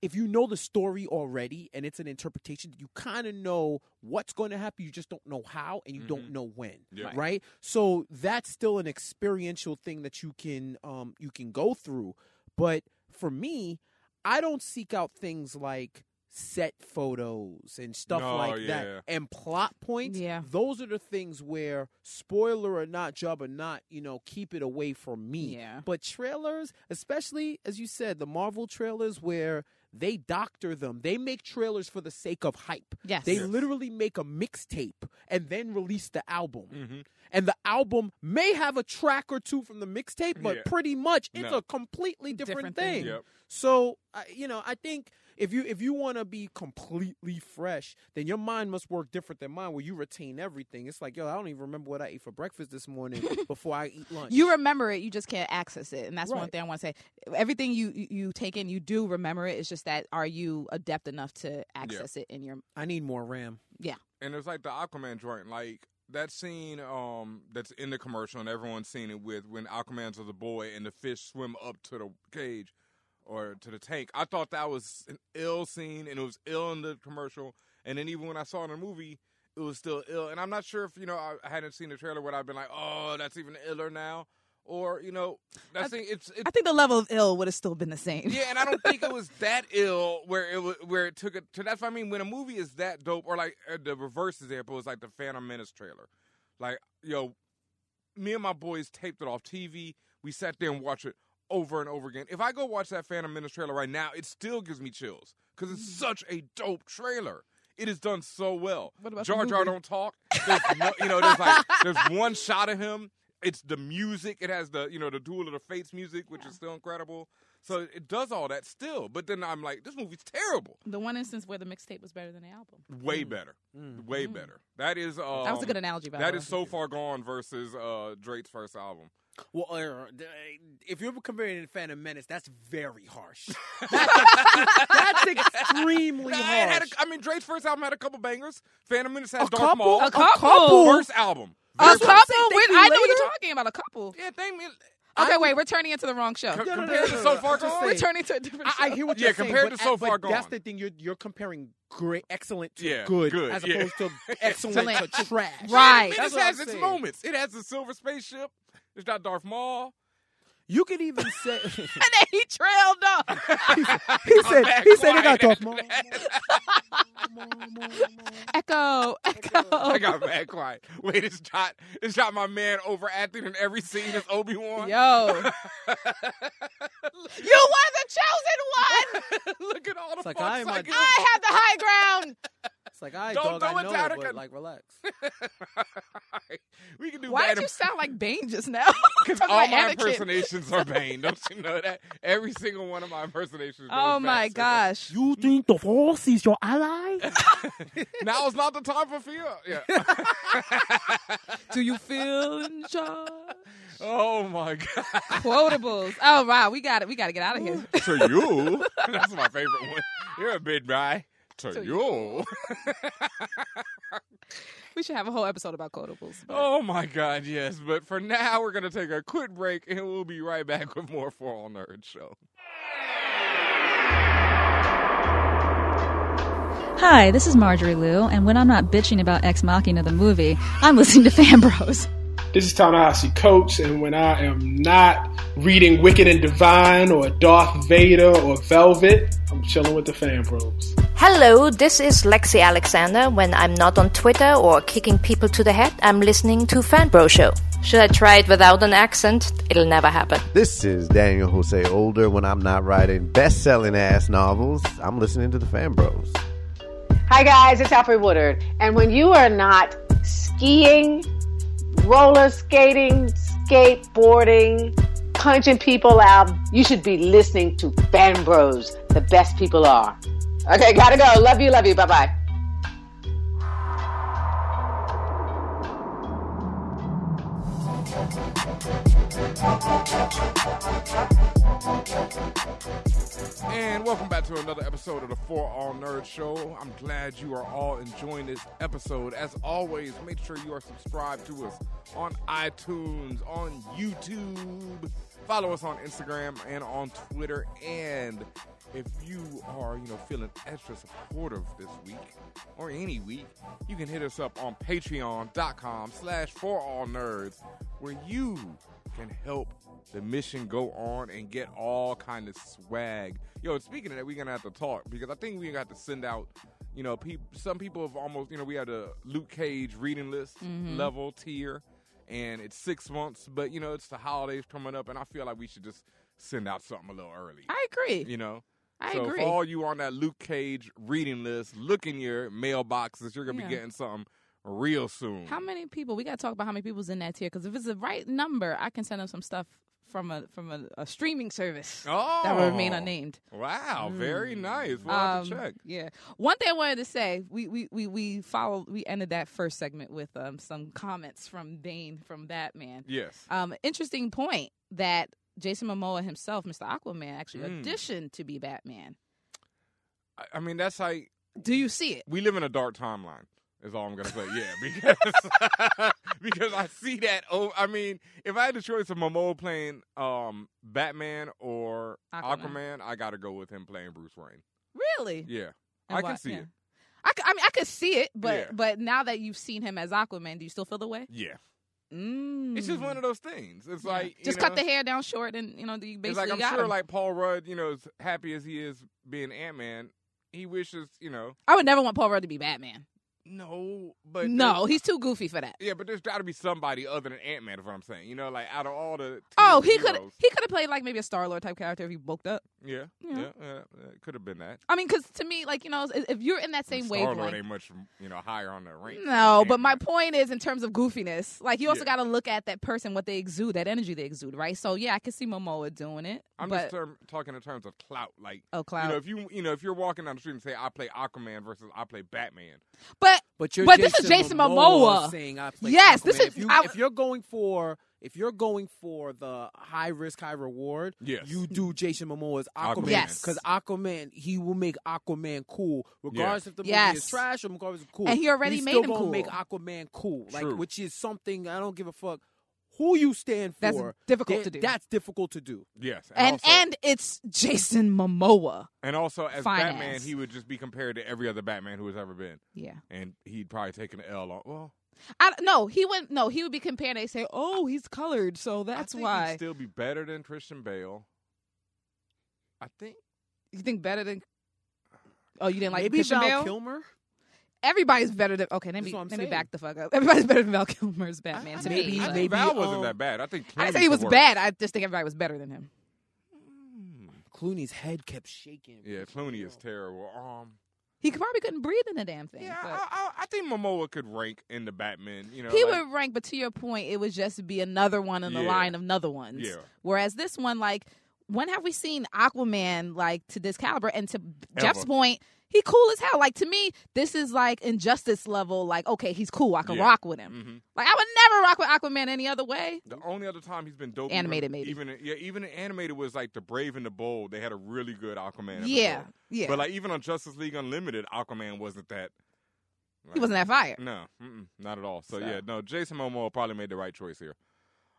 [SPEAKER 3] if you know the story already and it's an interpretation, you kind of know what's going to happen. You just don't know how and you don't
[SPEAKER 2] Mhm.
[SPEAKER 3] know when,
[SPEAKER 2] Yeah.
[SPEAKER 1] Right.
[SPEAKER 3] right? So that's still an experiential thing that you can um you can go through. But for me, I don't seek out things like set photos and stuff
[SPEAKER 2] No,
[SPEAKER 3] like
[SPEAKER 2] yeah.
[SPEAKER 3] that and plot points.
[SPEAKER 1] Yeah.
[SPEAKER 3] Those are the things where spoiler or not, job or not, you know, keep it away from me.
[SPEAKER 1] Yeah.
[SPEAKER 3] But trailers, especially as you said, the Marvel trailers where they doctor them. They make trailers for the sake of hype.
[SPEAKER 1] Yes.
[SPEAKER 3] They
[SPEAKER 2] Yes.
[SPEAKER 3] literally make a mixtape and then release the album.
[SPEAKER 2] hmm
[SPEAKER 3] And the album may have a track or two from the mixtape, but
[SPEAKER 2] Yeah.
[SPEAKER 3] pretty much it's
[SPEAKER 2] No.
[SPEAKER 3] a completely different,
[SPEAKER 1] Different thing.
[SPEAKER 3] thing.
[SPEAKER 2] Yep.
[SPEAKER 3] So, I you know, I think if you if you want to be completely fresh, then your mind must work different than mine, where you retain everything. It's like, yo, I don't even remember what I ate for breakfast this morning before I eat lunch.
[SPEAKER 1] You remember it, you just can't access it, and that's one thing I want to say. Everything you you you take in, you do remember it. It's just that are you adept enough to access it in your?
[SPEAKER 3] I need more RAM. Yeah.
[SPEAKER 2] And it's like the Aquaman joint, like that scene um that's in the commercial and everyone's seen it with when Aquaman's as a boy and the fish swim up to the cage or to the tank. I thought that was an ill scene and it was ill in the commercial. And then even when I saw it in the movie, it was still ill. And I'm not sure if, you know, I hadn't seen the trailer would I've been like, Oh, that's even iller now or, you know, that thing it's it's
[SPEAKER 1] I think the level of ill would have still been the same.
[SPEAKER 2] yeah, and I don't think it was that ill where it was, where it took it to. That's what I mean. When a movie is that dope, or like uh, the reverse example is like the Phantom Menace trailer. Like, yo, me and my boys taped it off TV. We sat there and watched it over and over again. If I go watch that Phantom Menace trailer right now, it still gives me chills because it's such a dope trailer. It is done so well.
[SPEAKER 1] What about
[SPEAKER 2] Jar Jar don't talk. There's no, you know, there's like there's one shot of him. it's the music. It has the you know the Duel of the Fates music, which is still incredible. So it does all that still. But then I'm like, this movie's terrible.
[SPEAKER 1] The one instance where the mixtape was better than the album.
[SPEAKER 2] Way better. Way better. That is. Um,
[SPEAKER 1] Mm. That was a good analogy. By
[SPEAKER 2] That
[SPEAKER 1] the
[SPEAKER 2] is so far gone versus uh, Drake's first album.
[SPEAKER 3] Well, uh, if you're comparing it to Phantom Menace, that's very harsh. That's, that's extremely
[SPEAKER 2] Nah, it had
[SPEAKER 3] harsh.
[SPEAKER 2] a- I mean, Drake's first album had a couple bangers. Phantom Menace had
[SPEAKER 3] A
[SPEAKER 2] Darth
[SPEAKER 3] couple?
[SPEAKER 2] Maul.
[SPEAKER 1] A couple?
[SPEAKER 2] First album.
[SPEAKER 1] A
[SPEAKER 2] Very
[SPEAKER 1] couple.
[SPEAKER 2] first.
[SPEAKER 1] Wait, I know what you're talking about. A couple.
[SPEAKER 2] Yeah, thank me.
[SPEAKER 1] Okay,
[SPEAKER 2] I-
[SPEAKER 1] wait, we're turning into the wrong show.
[SPEAKER 2] Co-
[SPEAKER 3] no, no,
[SPEAKER 2] compared
[SPEAKER 3] no,
[SPEAKER 2] to so far
[SPEAKER 3] I'm just
[SPEAKER 2] gone.
[SPEAKER 1] We're turning to a different show.
[SPEAKER 3] I, I hear what you're saying.
[SPEAKER 2] compared
[SPEAKER 3] but,
[SPEAKER 2] to so
[SPEAKER 3] but
[SPEAKER 2] far
[SPEAKER 3] That's
[SPEAKER 2] gone.
[SPEAKER 3] the thing. You're you're comparing great, excellent to
[SPEAKER 2] Yeah,
[SPEAKER 3] good,
[SPEAKER 2] good,
[SPEAKER 3] as
[SPEAKER 2] yeah.
[SPEAKER 3] opposed to excellent to trash.
[SPEAKER 1] Right.
[SPEAKER 2] It
[SPEAKER 3] That's
[SPEAKER 2] just
[SPEAKER 3] what
[SPEAKER 2] has
[SPEAKER 3] I'm
[SPEAKER 2] its
[SPEAKER 3] saying.
[SPEAKER 2] moments. It has the silver spaceship. It's got Darth Maul.
[SPEAKER 3] You could even say
[SPEAKER 1] and then he trailed off.
[SPEAKER 3] he said
[SPEAKER 2] Mad
[SPEAKER 3] he said they got Darth
[SPEAKER 2] after
[SPEAKER 3] Maul.
[SPEAKER 1] Echo, echo.
[SPEAKER 2] I got mad quiet. Wait, it's shot. It's shot my man overacting in every scene as Obi Wan.
[SPEAKER 1] Yo, you were the chosen one.
[SPEAKER 2] Look at all the
[SPEAKER 3] It's like, I am
[SPEAKER 2] I
[SPEAKER 3] a-
[SPEAKER 1] I have the high ground.
[SPEAKER 3] It's like, I
[SPEAKER 2] Don't
[SPEAKER 3] dog,
[SPEAKER 2] do
[SPEAKER 3] I
[SPEAKER 2] it,
[SPEAKER 3] know it, but like, relax.
[SPEAKER 2] we can do
[SPEAKER 1] Why
[SPEAKER 2] bad
[SPEAKER 1] did you sound like Bane just now?
[SPEAKER 2] Because all
[SPEAKER 1] about
[SPEAKER 2] my
[SPEAKER 1] Anakin.
[SPEAKER 2] impersonations are Bane. Don't you know that? Every single one of my impersonations.
[SPEAKER 1] Oh my
[SPEAKER 2] back to-
[SPEAKER 1] gosh.
[SPEAKER 3] You think the Force is your ally?
[SPEAKER 2] Now is not the time for fear. Yeah.
[SPEAKER 1] Do you feel in charge?
[SPEAKER 2] oh my god.
[SPEAKER 1] Quotables. Oh wow, we got it. We got to get out of here.
[SPEAKER 2] to you. That's my favorite one. You're a big guy. To,
[SPEAKER 1] To
[SPEAKER 2] you.
[SPEAKER 1] We should have a whole episode about quotables. but-
[SPEAKER 2] oh my god, yes. But for now, we're gonna take a quick break, and we'll be right back with more For All Nerds show.
[SPEAKER 4] Hi, this is Marjorie Liu, and when I'm not bitching about Ex Machina the movie, I'm listening to Fan Bros.
[SPEAKER 5] This is Ta-Nehisi Coates, and when I am not reading Wicked and Divine or Darth Vader or Velvet, I'm chilling with the fan bros.
[SPEAKER 6] Hello, this is Lexi Alexander. When I'm not on Twitter or kicking people to the head, I'm listening to Fanbro Show. Should I try it without an accent? It'll never happen.
[SPEAKER 7] This is Daniel Jose Older. When I'm not writing best selling ass novels, I'm listening to the Fan Bros.
[SPEAKER 8] Hi guys, it's Alfre Woodard. And when you are not skiing, roller skating, skateboarding, punching people out, you should be listening to Fan Bros. The best people are. Okay, gotta go. Love you, love you. Bye bye.
[SPEAKER 2] And welcome back to another episode of the For All Nerds Show. I'm glad you are all enjoying this episode. As always, make sure you are subscribed to us on iTunes, on YouTube. Follow us on Instagram and on Twitter. And if you are, you know, feeling extra supportive this week or any week, you can hit us up on patreon.com slash for all nerds where you can help the mission go on and get all kind of swag. Yo, speaking of that, we're gonna have to talk because I think we got to send out. You know, some people have almost. You know, we had a Luke Cage reading list mm-hmm. level tier, and it's six months. But you know, it's the holidays coming up, and I feel like we should just send out something a little early.
[SPEAKER 1] I agree.
[SPEAKER 2] You know.
[SPEAKER 1] I
[SPEAKER 2] so
[SPEAKER 1] agree.
[SPEAKER 2] for all you on that Luke Cage reading list, look in your mailboxes. You're gonna
[SPEAKER 1] Yeah.
[SPEAKER 2] be getting something real soon.
[SPEAKER 1] How many people? We got to talk about how many people's in that tier. Because if it's the right number, I can send them some stuff from a from a, a streaming service
[SPEAKER 2] Oh,
[SPEAKER 1] that will remain unnamed.
[SPEAKER 2] Wow, very nice. We'll have to
[SPEAKER 1] Um,
[SPEAKER 2] check.
[SPEAKER 1] Yeah. One thing I wanted to say, we we we we followed. We ended that first segment with um, some comments from Dane from Batman.
[SPEAKER 2] Yes.
[SPEAKER 1] Um, interesting point that Jason Momoa himself, Mr. Aquaman, actually
[SPEAKER 2] Mm.
[SPEAKER 1] auditioned to be Batman.
[SPEAKER 2] I, I mean, that's like
[SPEAKER 1] Do you see it?
[SPEAKER 2] we live in a dark timeline. Is all I'm gonna say. Yeah, because because I see that. Oh, I mean, if I had the choice of Momoa playing um Batman or
[SPEAKER 1] Aquaman.
[SPEAKER 2] Aquaman, I got to go with him playing Bruce Wayne.
[SPEAKER 1] Really?
[SPEAKER 2] Yeah,
[SPEAKER 1] And
[SPEAKER 2] I
[SPEAKER 1] why-
[SPEAKER 2] can see
[SPEAKER 1] yeah.
[SPEAKER 2] it.
[SPEAKER 1] I mean, I could see it, but
[SPEAKER 2] Yeah.
[SPEAKER 1] but now that you've seen him as Aquaman, do you still feel the way?
[SPEAKER 2] Yeah,
[SPEAKER 1] Mm.
[SPEAKER 2] it's just one of those things. It's
[SPEAKER 1] Yeah.
[SPEAKER 2] like
[SPEAKER 1] just
[SPEAKER 2] know,
[SPEAKER 1] cut the hair down short, and you know, you basically
[SPEAKER 2] It's like I'm sure,
[SPEAKER 1] him.
[SPEAKER 2] like Paul Rudd, you know, as happy as he is being Ant Man, he wishes, you know,
[SPEAKER 1] I would never want Paul Rudd to be Batman.
[SPEAKER 2] No, but
[SPEAKER 1] no, he's too goofy for that.
[SPEAKER 2] yeah, but there's got to be somebody other than Ant Man. Is what I'm saying. You know, like out of all the
[SPEAKER 1] Oh, he could he could have played like maybe a Star Lord type character if he bulked up.
[SPEAKER 2] Yeah,
[SPEAKER 1] Yeah.
[SPEAKER 2] yeah, yeah, it could have been that.
[SPEAKER 1] I mean, because to me, like you know, if you're in that same
[SPEAKER 2] Star Lord
[SPEAKER 1] wavelength,
[SPEAKER 2] ain't much, you know, higher on the rank.
[SPEAKER 1] No, but my point is in terms of goofiness, like you also
[SPEAKER 2] Yeah.
[SPEAKER 1] got to look at that person, what they exude, that energy they exude, right? So yeah, I can see Momoa doing it.
[SPEAKER 2] I'm
[SPEAKER 1] but
[SPEAKER 2] just term, talking in terms of clout. Like,
[SPEAKER 1] oh,
[SPEAKER 2] clout.
[SPEAKER 1] you
[SPEAKER 2] know, if you you know if you're walking down the street and say I play Aquaman versus I play Batman,
[SPEAKER 1] but
[SPEAKER 3] But you're
[SPEAKER 1] But this is Jason Momoa.
[SPEAKER 3] saying I play
[SPEAKER 1] Yes, this is-
[SPEAKER 3] if, you,
[SPEAKER 1] I-
[SPEAKER 3] if you're going for if you're going for the high risk high reward,
[SPEAKER 2] Yes.
[SPEAKER 3] you do Jason Momoa's Aquaman.
[SPEAKER 2] Aquaman.
[SPEAKER 1] Yes.
[SPEAKER 3] because Aquaman he will make Aquaman cool, regardless if the movie
[SPEAKER 1] Yes.
[SPEAKER 3] is trash or regardless if cool.
[SPEAKER 1] And he already
[SPEAKER 3] He's
[SPEAKER 1] made
[SPEAKER 3] still
[SPEAKER 1] him cool.
[SPEAKER 3] Make Aquaman cool, like
[SPEAKER 2] True.
[SPEAKER 3] which is something I don't give a fuck who you stand for.
[SPEAKER 1] That's
[SPEAKER 3] for.
[SPEAKER 1] difficult
[SPEAKER 3] That-
[SPEAKER 1] to do.
[SPEAKER 3] That's difficult to do.
[SPEAKER 2] yes,
[SPEAKER 1] and
[SPEAKER 2] also,
[SPEAKER 1] and it's Jason Momoa.
[SPEAKER 2] and also as
[SPEAKER 1] fine
[SPEAKER 2] Batman, he would just be compared to every other Batman who has ever been,
[SPEAKER 1] Yeah,
[SPEAKER 2] and he'd probably take an L on. Well,
[SPEAKER 1] I no, he wouldn't. no, he would be compared. They say, oh, he's colored, so that's
[SPEAKER 2] I think
[SPEAKER 1] why
[SPEAKER 2] he'd still be better than Christian Bale. I think.
[SPEAKER 1] you think better than. Oh, you didn't like
[SPEAKER 3] Maybe
[SPEAKER 1] Christian
[SPEAKER 3] Val
[SPEAKER 1] Bale?
[SPEAKER 3] Kilmer.
[SPEAKER 1] Everybody's better than. Okay, let me
[SPEAKER 3] what I'm
[SPEAKER 1] let me back the fuck up. Everybody's better than Val Kilmer's Batman to
[SPEAKER 3] maybe-
[SPEAKER 1] me.
[SPEAKER 2] I
[SPEAKER 3] maybe,
[SPEAKER 2] Val wasn't
[SPEAKER 3] um,
[SPEAKER 2] that bad. I think
[SPEAKER 1] I didn't say he was
[SPEAKER 2] worst.
[SPEAKER 1] bad. I just think everybody was better than him.
[SPEAKER 3] Clooney's head kept shaking.
[SPEAKER 2] Yeah, Clooney is terrible. Um,
[SPEAKER 1] He probably couldn't breathe in the damn thing.
[SPEAKER 2] yeah,
[SPEAKER 1] but-
[SPEAKER 2] I, I, I think Momoa could rank in the Batman. You know,
[SPEAKER 1] he
[SPEAKER 2] like-
[SPEAKER 1] would rank, but to your point, it would just be another one in the
[SPEAKER 2] Yeah.
[SPEAKER 1] line of another ones.
[SPEAKER 2] Yeah.
[SPEAKER 1] Whereas this one, like, when have we seen Aquaman like to this caliber? And to Jeff's point, he cool as hell. Like to me, this is like injustice level. Like, okay, he's cool. I can
[SPEAKER 2] Yeah.
[SPEAKER 1] rock with him.
[SPEAKER 2] Mhm.
[SPEAKER 1] Like I would never rock with Aquaman any other way.
[SPEAKER 2] The only other time he's been dope,
[SPEAKER 1] Animated,
[SPEAKER 2] even,
[SPEAKER 1] maybe.
[SPEAKER 2] Even yeah, even animated was like the Brave and the Bold. They had a really good Aquaman. Episode.
[SPEAKER 1] Yeah, yeah.
[SPEAKER 2] But like even on Justice League Unlimited, Aquaman wasn't that.
[SPEAKER 1] he wasn't that fire.
[SPEAKER 2] No, not at all. So,
[SPEAKER 1] So.
[SPEAKER 2] yeah, no. Jason Momoa probably made the right choice here.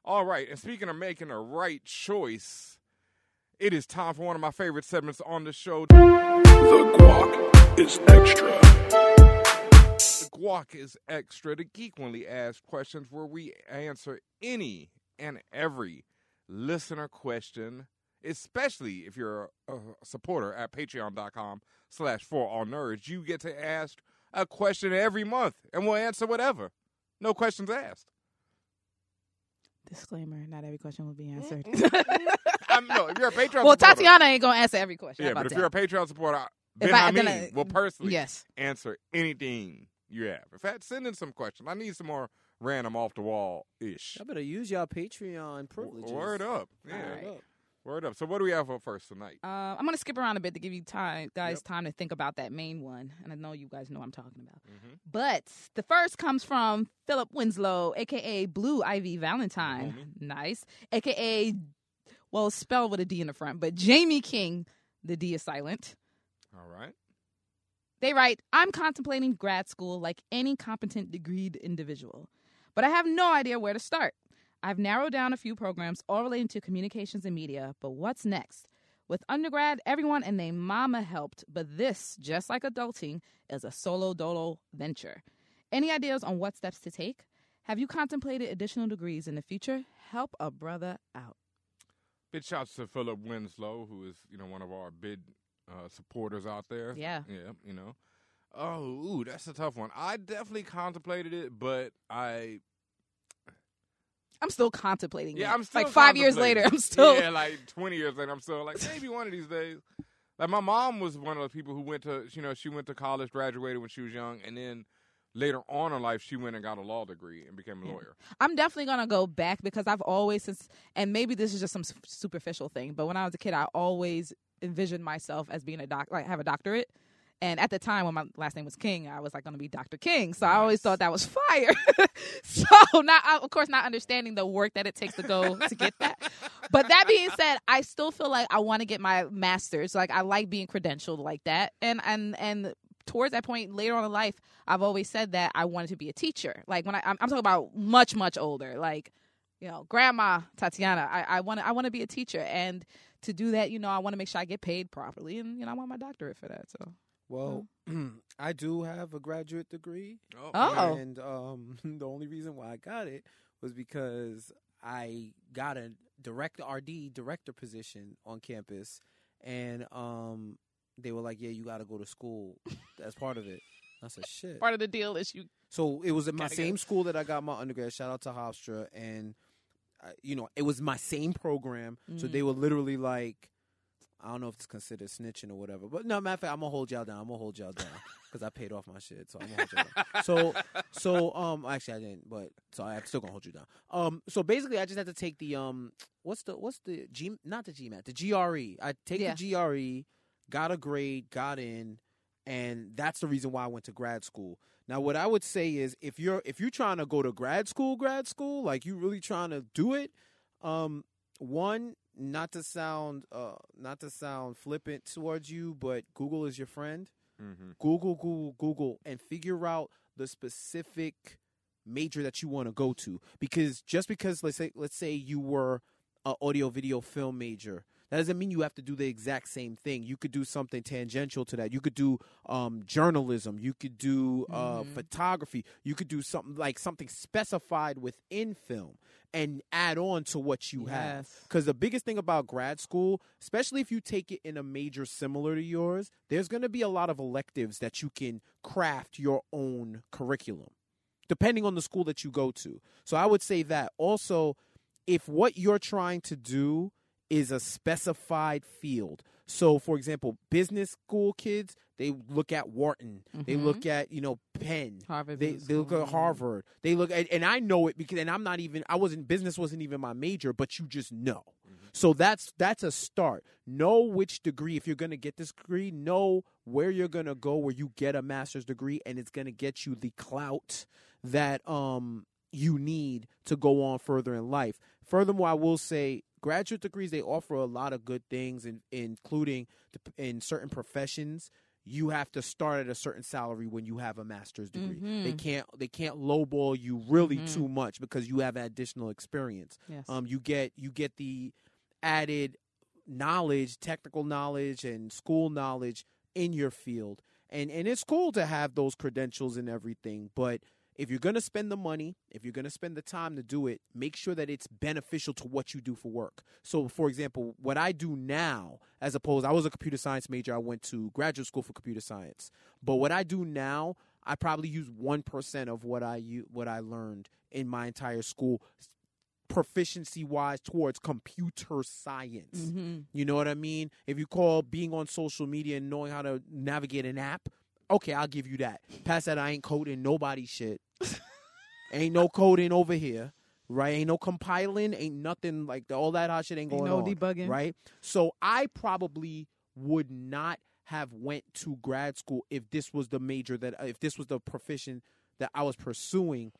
[SPEAKER 2] All right, and speaking of making the right choice, it is time for one of my favorite segments on the show.
[SPEAKER 9] The guac is extra.
[SPEAKER 2] The Guac is extra. The Geekquently asked questions where we answer any and every listener question, especially if you're a, a supporter at patreon.com slash for all nerds. You get to ask a question every month, and we'll answer whatever. No questions asked.
[SPEAKER 1] Disclaimer: Not every question will be answered.
[SPEAKER 2] I'm, no, if you're a Patreon
[SPEAKER 1] well,
[SPEAKER 2] supporter,
[SPEAKER 1] Tatiana ain't gonna answer every question.
[SPEAKER 2] Yeah, but if
[SPEAKER 1] that?
[SPEAKER 2] you're a Patreon supporter,
[SPEAKER 1] If
[SPEAKER 2] Ben
[SPEAKER 1] I-
[SPEAKER 2] I, mean,
[SPEAKER 1] I-
[SPEAKER 2] will personally
[SPEAKER 1] yes.
[SPEAKER 2] answer anything you have. In fact, send in some questions. I need some more random off the wall ish.
[SPEAKER 3] I better use y'all Patreon privileges.
[SPEAKER 2] Word up. Yeah.
[SPEAKER 3] Word up.
[SPEAKER 2] Word up. So what do we have for first tonight?
[SPEAKER 1] Uh, I'm gonna skip around a bit to give you time, guys,
[SPEAKER 2] Yep.
[SPEAKER 1] time to think about that main one, and I know you guys know what I'm talking about.
[SPEAKER 2] Mhm.
[SPEAKER 1] But the first comes from Philip Winslow, aka Blue Ivy Valentine, nice, aka well spelled with a D in the front, but Jamie King. The D is silent.
[SPEAKER 2] All right.
[SPEAKER 1] They write, I'm contemplating grad school like any competent degreed individual, but I have no idea where to start. I've narrowed down a few programs all relating to communications and media, but what's next? With undergrad, everyone and their mama helped, but this, just like adulting, is a solo dolo venture. Any ideas on what steps to take? Have you contemplated additional degrees in the future? Help a brother out.
[SPEAKER 2] Big shouts to Philip Winslow, who is, you know, one of our big uh, supporters out there.
[SPEAKER 1] Yeah.
[SPEAKER 2] Yeah, you know. Oh, ooh, that's a tough one. I definitely contemplated it, but I
[SPEAKER 1] I'm still contemplating.
[SPEAKER 2] Yeah,
[SPEAKER 1] it.
[SPEAKER 2] I'm still
[SPEAKER 1] like five years later. I'm still.
[SPEAKER 2] Yeah, like twenty years later, I'm still like maybe one of these days. Like my mom was one of those people who went to you know she went to college, graduated when she was young, and then later on in life she went and got a law degree and became a lawyer.
[SPEAKER 1] I'm definitely gonna go back because I've always since, and maybe this is just some superficial thing, but when I was a kid, I always envisioned myself as being a doc, like have a doctorate. And at the time when my last name was King, I was like going to be Dr. King. So I always thought that was fire. so not, of course, not understanding the work that it takes to go to get that. But that being said, I still feel like I want to get my master's. Like I like being credentialed like that. And and and towards that point later on in life, I've always said that I wanted to be a teacher. Like when I, I'm, I'm talking about much much older, like you know, grandma Tatiana. I, I want to I want to be a teacher, and to do that, you know, I want to make sure I get paid properly, and you know, I want my doctorate for that. So
[SPEAKER 3] Well, I do have a graduate degree.
[SPEAKER 1] Oh.
[SPEAKER 3] And um, the only reason why I got it was because I got a direct RD director position on campus, and um, they were like, "Yeah, you got to go to school as part of it." That's a shit.
[SPEAKER 10] Part of the deal is you.
[SPEAKER 3] So it was at my same
[SPEAKER 10] go.
[SPEAKER 3] school that I got my undergrad. Shout out to Hofstra, and uh, you know it was my same program. So they were literally like, I don't know if it's considered snitching or whatever, but no matter of fact, I'm gonna hold y'all down. I'm gonna hold y'all down because I paid off my shit. So I'm gonna hold y'all down. So so um actually I didn't, but so I'm still gonna hold you down. Um so basically I just had to take the um what's the what's the G not the GMAT the GRE. I take
[SPEAKER 10] Yeah.
[SPEAKER 3] the GRE, got a grade, got in and that's the reason why I went to grad school. Now, what I would say is, if you're if you're trying to go to grad school, grad school, like you really trying to do it, um, one, not to sound uh, not to sound flippant towards you, but Google is your friend. Google, Google, Google, and figure out the specific major that you want to go to. Because just because let's say let's say you were a audio video film major, that doesn't mean you have to do the exact same thing. You could do something tangential to that. You could do um, journalism. You could do uh, photography. You could do something like something specified within film and add on to what you have. Because the biggest thing about grad school, especially if you take it in a major similar to yours, there's going to be a lot of electives that you can craft your own curriculum depending on the school that you go to. So I would say that. Also, if what you're trying to do is a specified field. So, for example, business school kids, they look at Wharton. They look at, you know, Penn.
[SPEAKER 10] Mm-hmm. Harvard
[SPEAKER 3] They, they look at Harvard. They look at, and I know it because, and I'm not even, I wasn't, business wasn't even my major, but you just know. So that's, that's a start. Know which degree, if you're going to get this degree, know where you're going to go where you get a master's degree and it's going to get you the clout that, um, you need to go on further in life. Furthermore, I will say graduate degrees they offer a lot of good things, in, including the, in certain professions. You have to start at a certain salary when you have a master's degree. They can't they can't lowball you really too much because you have additional experience.
[SPEAKER 10] Yes.
[SPEAKER 3] Um, you get you get the added knowledge, technical knowledge, and school knowledge in your field. And and it's cool to have those credentials and everything, but if you're going to spend the money, if you're going to spend the time to do it, make sure that it's beneficial to what you do for work. So, for example, what I do now, as opposed, I was a computer science major. I went to graduate school for computer science, but what I do now, I probably use one percent of what I what I learned in my entire school proficiency wise towards computer science. Mm-hmm. You know what I mean? If you call being on social media and knowing how to navigate an app, okay, I'll give you that. Past that, I ain't coding nobody shit. ain't no coding over here. Right, ain't no compiling, ain't nothing like all that hot shit ain't
[SPEAKER 10] Ain't
[SPEAKER 3] going
[SPEAKER 10] no
[SPEAKER 3] on.
[SPEAKER 10] debugging.
[SPEAKER 3] right? So I probably would not have went to grad school if this was the major that if this was the profession that I was pursuing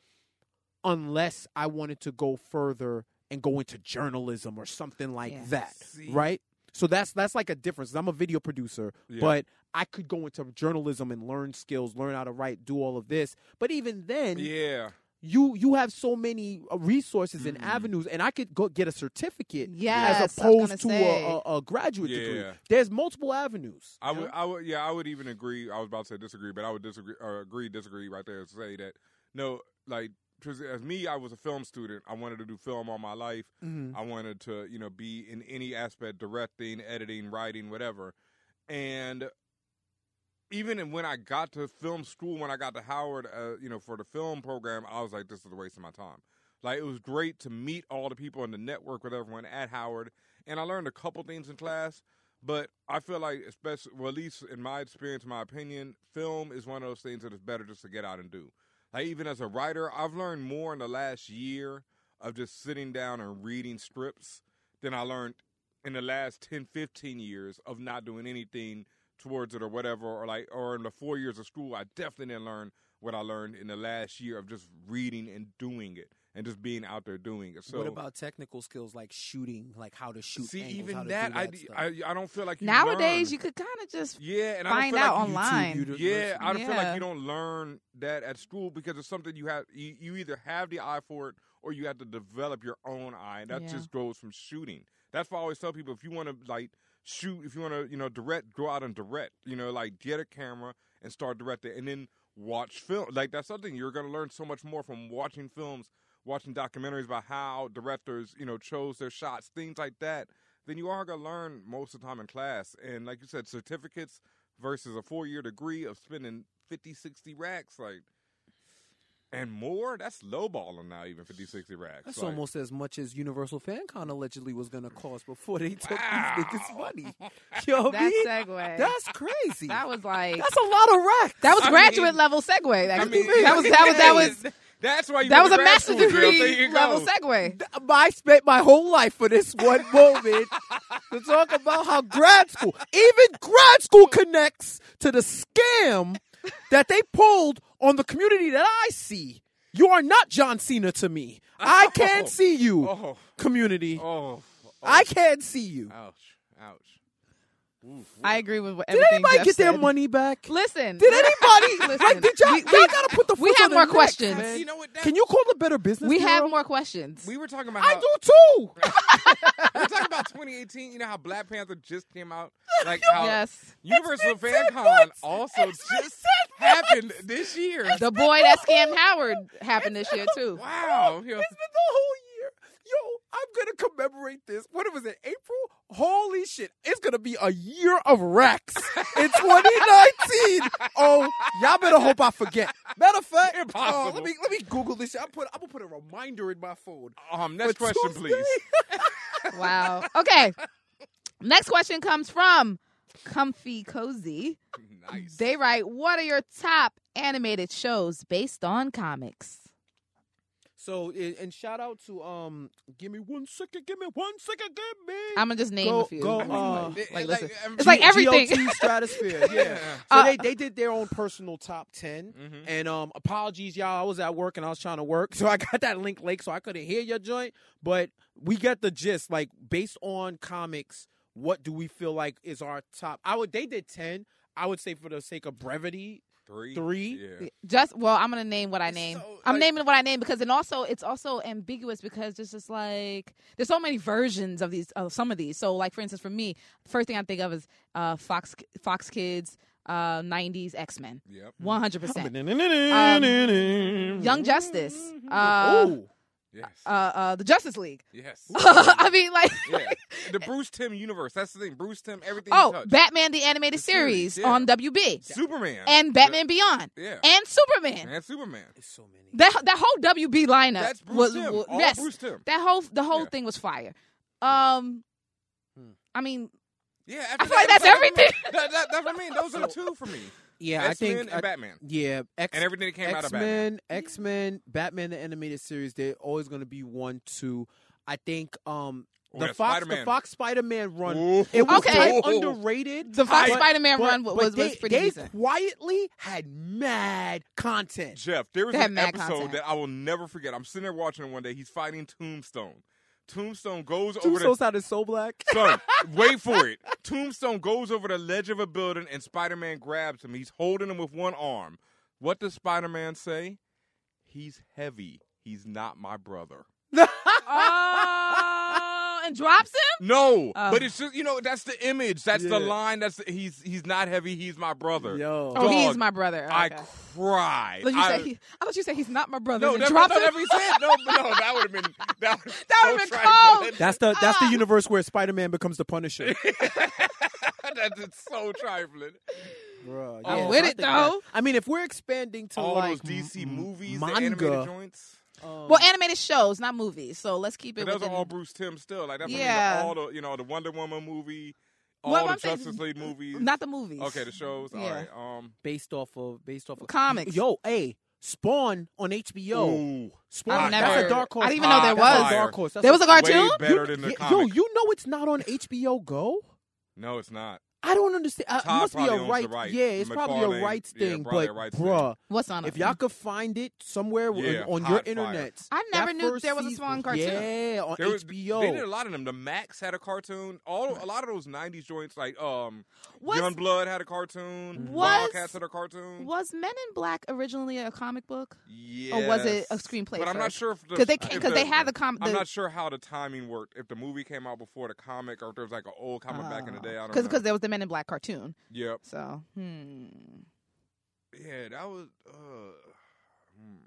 [SPEAKER 3] unless I wanted to go further and go into journalism or something like
[SPEAKER 10] Yeah.
[SPEAKER 3] that,
[SPEAKER 2] See?
[SPEAKER 3] right? So that's that's like a difference. I'm a video producer,
[SPEAKER 2] Yeah.
[SPEAKER 3] but I could go into journalism and learn skills, learn how to write, do all of this. But even then,
[SPEAKER 2] Yeah.
[SPEAKER 3] you you have so many uh, resources and avenues, and I could go get a certificate
[SPEAKER 10] Yes,
[SPEAKER 3] as opposed
[SPEAKER 10] gonna
[SPEAKER 3] a, a, a graduate
[SPEAKER 2] Yeah.
[SPEAKER 3] degree. There's multiple avenues.
[SPEAKER 2] I would. I would, yeah, I would even agree. I was about to say disagree, but I would disagree or agree, disagree right there. To say that no, like 'cause as me, I was a film student. I wanted to do film all my life.
[SPEAKER 3] Mm-hmm.
[SPEAKER 2] I wanted to, you know, be in any aspect, directing, editing, writing, whatever. And even when I got to film school, when I got to Howard, uh, you know, for the film program, I was like, this is a waste of my time. Like it was great to meet all the people and to network with everyone at Howard, and I learned a couple things in class. But I feel like, especially, well, at least in my experience, my opinion, film is one of those things that is better just to get out and do. Like even as a writer, I've learned more in the last year of just sitting down and reading scripts than I learned in the last 10, 15 years of not doing anything towards it or whatever, or like, or in the four years of school, I definitely didn't learn what I learned in the last year of just reading and doing it and just being out there doing it. So
[SPEAKER 3] what about technical skills like shooting, like how to shoot?
[SPEAKER 2] see,
[SPEAKER 3] angles,
[SPEAKER 2] even
[SPEAKER 3] how to
[SPEAKER 2] that,
[SPEAKER 3] do
[SPEAKER 2] I,
[SPEAKER 3] that stuff?
[SPEAKER 2] I, I don't feel like you
[SPEAKER 10] Nowadays,
[SPEAKER 2] learn.
[SPEAKER 10] you could kind of just
[SPEAKER 2] yeah, and
[SPEAKER 10] find
[SPEAKER 2] I don't feel
[SPEAKER 10] out
[SPEAKER 2] like
[SPEAKER 10] online.
[SPEAKER 3] YouTube,
[SPEAKER 2] yeah, I don't feel like you don't learn that at school because it's something you have. You, you either have the eye for it or you have to develop your own eye, and that
[SPEAKER 10] Yeah.
[SPEAKER 2] just goes from shooting. That's why I always tell people if you want to like shoot, if you want to you know direct, go out and direct. You know, like get a camera and start directing, and then watch film. Like that's something you're going to learn so much more from watching films, watching documentaries about how directors you know chose their shots, things like that. then you are going to learn most of the time in class. And like you said, certificates versus a four year degree of spending 50, 60 racks, like, and more. That's lowballing now, even 50, 60 racks.
[SPEAKER 3] That's
[SPEAKER 2] Like,
[SPEAKER 3] almost as much as Universal FanCon allegedly was going to cost before they took
[SPEAKER 2] Wow.
[SPEAKER 3] these niggas' money. Yo,
[SPEAKER 1] That
[SPEAKER 3] B,
[SPEAKER 1] segue.
[SPEAKER 3] that's crazy.
[SPEAKER 1] that was like
[SPEAKER 3] that's a lot of racks.
[SPEAKER 1] that was
[SPEAKER 2] I
[SPEAKER 1] graduate
[SPEAKER 2] mean-
[SPEAKER 1] level segue. That,
[SPEAKER 2] I mean,
[SPEAKER 1] that was that was that was
[SPEAKER 2] That's why you
[SPEAKER 1] that was a master's
[SPEAKER 2] school, Jill. There
[SPEAKER 1] degree level
[SPEAKER 2] go.
[SPEAKER 1] segue.
[SPEAKER 3] I spent my whole life for this one moment to talk about how grad school, even grad school, connects to the scam that they pulled on the community that I see. You are not John Cena to me. I can't see you,
[SPEAKER 2] Oh,
[SPEAKER 3] community.
[SPEAKER 2] oh,
[SPEAKER 3] I can't see you.
[SPEAKER 2] ouch, ouch. Oof.
[SPEAKER 1] I agree with what
[SPEAKER 3] Did
[SPEAKER 1] everything
[SPEAKER 3] anybody
[SPEAKER 1] Jeff
[SPEAKER 3] get their
[SPEAKER 1] said.
[SPEAKER 3] money back?
[SPEAKER 1] Listen,
[SPEAKER 3] Did anybody?
[SPEAKER 1] Listen,
[SPEAKER 3] like, did y'all,
[SPEAKER 1] we-
[SPEAKER 3] y'all gotta put the
[SPEAKER 1] we
[SPEAKER 3] foot
[SPEAKER 1] have
[SPEAKER 3] on the
[SPEAKER 1] more
[SPEAKER 3] neck,
[SPEAKER 1] questions.
[SPEAKER 3] man.
[SPEAKER 2] You know what? That,
[SPEAKER 3] Can you call the Better Business
[SPEAKER 1] we have
[SPEAKER 3] Bureau?
[SPEAKER 1] more questions.
[SPEAKER 2] we were talking about.
[SPEAKER 3] I
[SPEAKER 2] how,
[SPEAKER 3] do too.
[SPEAKER 2] we were talking about 2018. You know how Black Panther just came out. Like how
[SPEAKER 1] yes,
[SPEAKER 2] Universal
[SPEAKER 3] It's been 10
[SPEAKER 2] FanCon
[SPEAKER 3] months.
[SPEAKER 2] also
[SPEAKER 3] It's been
[SPEAKER 2] just
[SPEAKER 3] 10
[SPEAKER 2] happened this year.
[SPEAKER 1] the boy that scammed Howard happened this year too.
[SPEAKER 2] Wow.
[SPEAKER 3] It's been the whole year. Yo, I'm gonna commemorate this. What was it? April? Holy shit! It's gonna be a year of racks in 2019. oh, y'all better hope I forget. Matter of fact, uh,
[SPEAKER 2] Impossible.
[SPEAKER 3] let me let me Google this. shit. I put I'm gonna put a reminder in my phone.
[SPEAKER 2] Um, next
[SPEAKER 3] for
[SPEAKER 2] question,
[SPEAKER 3] Tuesday.
[SPEAKER 2] please.
[SPEAKER 1] Wow. Okay. Next question comes from Comfy Cozy.
[SPEAKER 2] Nice.
[SPEAKER 1] They write, "What are your top animated shows based on comics?"
[SPEAKER 3] So and and shout out to um, give me one second, give me one second, give me.
[SPEAKER 1] I'm gonna just name
[SPEAKER 3] Go-
[SPEAKER 1] a few.
[SPEAKER 3] go,
[SPEAKER 1] I mean,
[SPEAKER 3] uh,
[SPEAKER 1] like, like,
[SPEAKER 2] it-
[SPEAKER 1] listen,
[SPEAKER 2] like,
[SPEAKER 1] it's like everything.
[SPEAKER 3] GOT Stratosphere, yeah. So
[SPEAKER 1] Uh,
[SPEAKER 3] they, they did their own personal top 10
[SPEAKER 2] Mhm.
[SPEAKER 3] And um, apologies, y'all. I was at work and I was trying to work, so I got that link late, so I couldn't hear your joint. But we get the gist. Like based on comics, what do we feel like is our top? I would. They did ten. I would say for the sake of brevity,
[SPEAKER 2] Three.
[SPEAKER 3] Three?
[SPEAKER 2] Yeah.
[SPEAKER 1] Just well, I'm gonna name what I name.
[SPEAKER 2] so,
[SPEAKER 1] I'm
[SPEAKER 2] like-
[SPEAKER 1] naming what I name because and also it's also ambiguous because it's just like there's so many versions of these of some of these. So like for instance, for me, first thing I think of is uh, Fox Fox Kids, uh, '90s X Men,
[SPEAKER 2] Yep.
[SPEAKER 1] 100. percent Young Justice, uh,
[SPEAKER 3] Ooh.
[SPEAKER 2] Yes.
[SPEAKER 1] uh, uh, the Justice League.
[SPEAKER 2] yes.
[SPEAKER 1] I mean, like,
[SPEAKER 2] yeah. The Bruce Timm universe. That's the thing. Bruce Timm. Everything.
[SPEAKER 1] oh,
[SPEAKER 2] you.
[SPEAKER 1] Batman the animated
[SPEAKER 2] The series,
[SPEAKER 1] series,
[SPEAKER 2] yeah.
[SPEAKER 1] on WB,
[SPEAKER 2] Superman.
[SPEAKER 1] and Batman Beyond,
[SPEAKER 2] Yeah.
[SPEAKER 1] and Superman.
[SPEAKER 2] And Superman.
[SPEAKER 3] It's so many.
[SPEAKER 1] That that whole WB lineup
[SPEAKER 2] That's Bruce
[SPEAKER 1] was,
[SPEAKER 2] Tim.
[SPEAKER 1] was-
[SPEAKER 2] All
[SPEAKER 1] yes,
[SPEAKER 2] Bruce Timm.
[SPEAKER 1] that whole the whole
[SPEAKER 2] Yeah.
[SPEAKER 1] thing was fire. Um,
[SPEAKER 3] Hmm.
[SPEAKER 1] I mean,
[SPEAKER 2] Yeah.
[SPEAKER 1] I feel like that's everything.
[SPEAKER 2] That, that, that's what I mean. Those are the two for me.
[SPEAKER 3] Yeah, I
[SPEAKER 2] X-Men
[SPEAKER 3] think
[SPEAKER 2] and
[SPEAKER 3] I-
[SPEAKER 2] Batman.
[SPEAKER 3] Yeah, X,
[SPEAKER 2] And everything that came out of Batman.
[SPEAKER 3] Men, X Men, Batman the animated series. They're always going to be one, two. I think um
[SPEAKER 2] Oh,
[SPEAKER 3] the
[SPEAKER 2] yeah,
[SPEAKER 3] Fox,
[SPEAKER 2] Spider-Man.
[SPEAKER 3] the Fox Spider Man run.
[SPEAKER 2] Ooh.
[SPEAKER 3] It was
[SPEAKER 1] Okay.
[SPEAKER 3] type underrated.
[SPEAKER 1] the Fox
[SPEAKER 3] but-
[SPEAKER 1] Spider Man
[SPEAKER 3] but-
[SPEAKER 1] run
[SPEAKER 3] but
[SPEAKER 1] was, was
[SPEAKER 3] they,
[SPEAKER 1] pretty
[SPEAKER 3] they
[SPEAKER 1] decent.
[SPEAKER 3] quietly had mad content.
[SPEAKER 2] Jeff, there was
[SPEAKER 1] They
[SPEAKER 2] an episode
[SPEAKER 1] content.
[SPEAKER 2] that I will never forget. I'm sitting there watching it one day. He's fighting Tombstone. Tombstone goes over
[SPEAKER 3] Tombstone
[SPEAKER 2] the
[SPEAKER 3] sounded so black.
[SPEAKER 2] son. wait for it. Tombstone goes over the ledge of a building, and Spider-Man grabs him. He's holding him with one arm. What does Spider-Man say? He's heavy. He's not my brother.
[SPEAKER 1] oh, and drops him.
[SPEAKER 2] No,
[SPEAKER 1] Oh.
[SPEAKER 2] but it's just you know that's the image. That's the line. That's he's he's not heavy. He's my brother.
[SPEAKER 3] Yo.
[SPEAKER 1] Oh, he
[SPEAKER 2] Dog,
[SPEAKER 1] is my brother.
[SPEAKER 2] I
[SPEAKER 1] Okay.
[SPEAKER 2] cried.
[SPEAKER 1] Thought you
[SPEAKER 2] I,
[SPEAKER 1] said he, I thought you said he's not my brother.
[SPEAKER 2] no,
[SPEAKER 1] and
[SPEAKER 2] that,
[SPEAKER 1] dropped
[SPEAKER 2] no,
[SPEAKER 1] him.
[SPEAKER 2] never said no. No, that would have been that. Would
[SPEAKER 1] would've been cold.
[SPEAKER 3] That's the that's the
[SPEAKER 1] Ah.
[SPEAKER 3] universe where Spider Man becomes the Punisher.
[SPEAKER 2] That's it's so trifling.
[SPEAKER 3] Bruh,
[SPEAKER 2] I'm
[SPEAKER 1] with
[SPEAKER 3] I
[SPEAKER 1] it,
[SPEAKER 3] think that-
[SPEAKER 1] though.
[SPEAKER 3] I mean, if we're expanding to
[SPEAKER 2] All
[SPEAKER 3] like
[SPEAKER 2] those DC
[SPEAKER 3] m-
[SPEAKER 2] movies, the
[SPEAKER 3] manga,
[SPEAKER 2] animated joints.
[SPEAKER 3] Um,
[SPEAKER 1] well, animated shows, not movies. So let's keep it.
[SPEAKER 2] But those are all Bruce Timm still. Like that's what I mean,
[SPEAKER 1] Yeah.
[SPEAKER 2] all the you know the Wonder Woman movie, all
[SPEAKER 1] Well,
[SPEAKER 2] the
[SPEAKER 1] I'm saying-
[SPEAKER 2] Justice League movies.
[SPEAKER 1] not the movies.
[SPEAKER 2] okay, the shows. All
[SPEAKER 1] Yeah.
[SPEAKER 2] right. Um.
[SPEAKER 3] based off of based off of
[SPEAKER 1] Comics.
[SPEAKER 3] Yo, hey, Spawn on HBO.
[SPEAKER 2] Ooh.
[SPEAKER 3] Spawn,
[SPEAKER 1] I've
[SPEAKER 3] that's a dark horse.
[SPEAKER 1] I didn't even know there was.
[SPEAKER 3] a dark horse. That's
[SPEAKER 1] There was a cartoon.
[SPEAKER 2] Way better than the
[SPEAKER 3] Yeah,
[SPEAKER 2] comic.
[SPEAKER 3] Yo, you know it's not on HBO Go.
[SPEAKER 2] no, it's not.
[SPEAKER 3] I don't understand. Uh, it must be a
[SPEAKER 2] probably owns the
[SPEAKER 3] right. Yeah, it's probably a rights thing.
[SPEAKER 2] probably
[SPEAKER 3] but
[SPEAKER 2] a rights thing.
[SPEAKER 1] What's on it?
[SPEAKER 3] if y'all could find it somewhere on-
[SPEAKER 2] Yeah,
[SPEAKER 3] on
[SPEAKER 2] hot
[SPEAKER 3] your
[SPEAKER 2] fire.
[SPEAKER 3] internet,
[SPEAKER 1] I never knew there was a Spawn cartoon.
[SPEAKER 3] Yeah, on
[SPEAKER 2] There was-
[SPEAKER 3] HBO.
[SPEAKER 2] They did a lot of them. The Maxx had a cartoon. All a lot of those '90s joints, like um,
[SPEAKER 1] Was-
[SPEAKER 2] Youngblood had a cartoon.
[SPEAKER 1] Was-
[SPEAKER 2] Wildcats had a cartoon.
[SPEAKER 1] Was Men in Black originally a comic book?
[SPEAKER 2] Yeah.
[SPEAKER 1] Or was it a screenplay
[SPEAKER 2] But I'm not sure if the,
[SPEAKER 1] 'Cause they-
[SPEAKER 2] if
[SPEAKER 1] 'cause
[SPEAKER 2] the-
[SPEAKER 1] they had the comic.
[SPEAKER 2] I'm not sure how the timing worked. If the movie came out before the comic, or if there was like an old comic back in the day. I don't know.
[SPEAKER 1] Because there was the Men in Black cartoon.
[SPEAKER 2] Yep.
[SPEAKER 1] So, hmm.
[SPEAKER 2] Yeah, that was. Uh, hmm.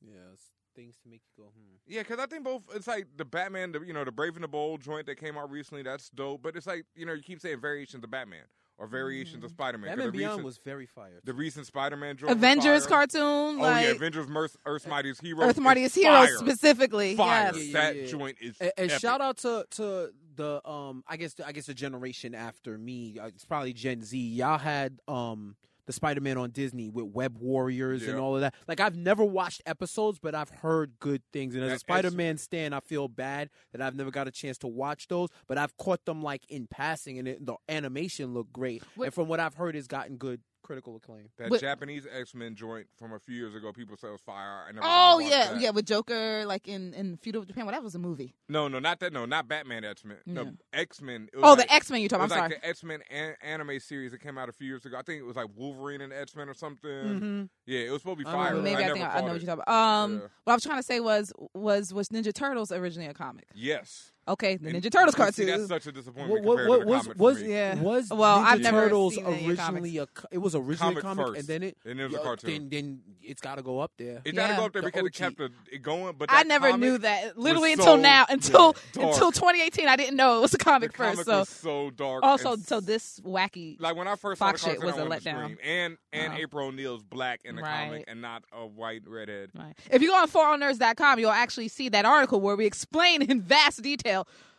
[SPEAKER 3] Yes, things to make you go. Hmm.
[SPEAKER 2] Yeah, because I think both. It's like the Batman, the you know, the Brave and the Bold joint that came out recently. That's dope. But it's like you know, you keep saying variations of Batman. Or variations of Spider-Man.
[SPEAKER 3] Batman
[SPEAKER 2] the
[SPEAKER 3] Beyond
[SPEAKER 2] recent,
[SPEAKER 3] was very fire.
[SPEAKER 2] the recent Spider-Man joint
[SPEAKER 1] Avengers
[SPEAKER 2] fire.
[SPEAKER 1] cartoon,
[SPEAKER 2] Oh
[SPEAKER 1] like
[SPEAKER 2] yeah, Avengers Merc- Earth's Mightiest Heroes.
[SPEAKER 1] Earth Mightiest
[SPEAKER 2] is
[SPEAKER 1] Heroes specifically.
[SPEAKER 2] Fire.
[SPEAKER 1] Yes.
[SPEAKER 3] Yeah,
[SPEAKER 2] that
[SPEAKER 3] yeah, yeah.
[SPEAKER 2] joint is.
[SPEAKER 3] And, and
[SPEAKER 2] epic.
[SPEAKER 3] shout out to to the um I guess the, I guess the generation after me. uh, It's probably Gen Z. Y'all had um the Spider Man on Disney with Web Warriors and all of that. Like I've never watched episodes, but I've heard good things. And as a Spider Man stan, I feel bad that I've never got a chance to watch those. But I've caught them like in passing, and it, the animation looked great.
[SPEAKER 1] What-
[SPEAKER 3] and from what I've heard, it's gotten good critical acclaim.
[SPEAKER 2] That
[SPEAKER 1] But-
[SPEAKER 2] Japanese X Men joint from a few years ago, people said was fire. I never
[SPEAKER 1] Oh
[SPEAKER 2] to
[SPEAKER 1] yeah,
[SPEAKER 2] that.
[SPEAKER 1] yeah, with Joker like in in feudal Japan. Well, that was a movie.
[SPEAKER 2] No, no, not that. No, not Batman X Men. No, X Men.
[SPEAKER 1] Oh, the X Men. You talking?
[SPEAKER 2] It
[SPEAKER 1] I'm
[SPEAKER 2] was
[SPEAKER 1] sorry.
[SPEAKER 2] like the X Men an- anime series that came out a few years ago. I think it was like Wolverine and X Men or something.
[SPEAKER 3] Mm-hmm.
[SPEAKER 2] Yeah, it was supposed to be
[SPEAKER 3] I
[SPEAKER 2] fire.
[SPEAKER 3] remember
[SPEAKER 1] Maybe I,
[SPEAKER 2] never
[SPEAKER 1] think I, I
[SPEAKER 2] caught
[SPEAKER 1] know
[SPEAKER 2] it.
[SPEAKER 1] what you're talking about. Um,
[SPEAKER 2] Yeah.
[SPEAKER 1] what I was trying to say was was was Ninja Turtles originally a comic?
[SPEAKER 2] Yes,
[SPEAKER 1] Okay, the Ninja Turtles
[SPEAKER 2] and see,
[SPEAKER 1] cartoon.
[SPEAKER 2] That's such a disappointment
[SPEAKER 3] What, what, what
[SPEAKER 2] to
[SPEAKER 3] was
[SPEAKER 2] comic for
[SPEAKER 3] was.
[SPEAKER 1] Yeah.
[SPEAKER 3] was
[SPEAKER 1] Well,
[SPEAKER 3] Ninja
[SPEAKER 1] I've never
[SPEAKER 3] Turtles
[SPEAKER 1] seen any
[SPEAKER 3] originally a co- it was originally
[SPEAKER 2] Comic
[SPEAKER 3] a comic
[SPEAKER 2] first,
[SPEAKER 3] and then it
[SPEAKER 2] and it was a cartoon.
[SPEAKER 3] Then, then it's got to go up there.
[SPEAKER 2] It got to
[SPEAKER 1] Yeah.
[SPEAKER 2] go up there
[SPEAKER 3] The
[SPEAKER 2] because it kept the, it going. But
[SPEAKER 1] I never
[SPEAKER 2] comic
[SPEAKER 1] knew that. Literally until
[SPEAKER 2] so
[SPEAKER 1] now, until
[SPEAKER 2] dark.
[SPEAKER 1] until 2018, I didn't know it was a
[SPEAKER 2] The
[SPEAKER 1] comic
[SPEAKER 2] comic
[SPEAKER 1] first. So
[SPEAKER 2] was so dark.
[SPEAKER 1] also, so this wacky.
[SPEAKER 2] Like when I first
[SPEAKER 1] Fox
[SPEAKER 2] saw the cartoon,
[SPEAKER 1] was
[SPEAKER 2] I
[SPEAKER 1] a
[SPEAKER 2] wanted to
[SPEAKER 1] letdown.
[SPEAKER 2] And and. April O'Neil's black in the comic and not a white redhead.
[SPEAKER 1] Right. If you go on forallnerds.com, oh you'll actually see that article where we explain in vast detail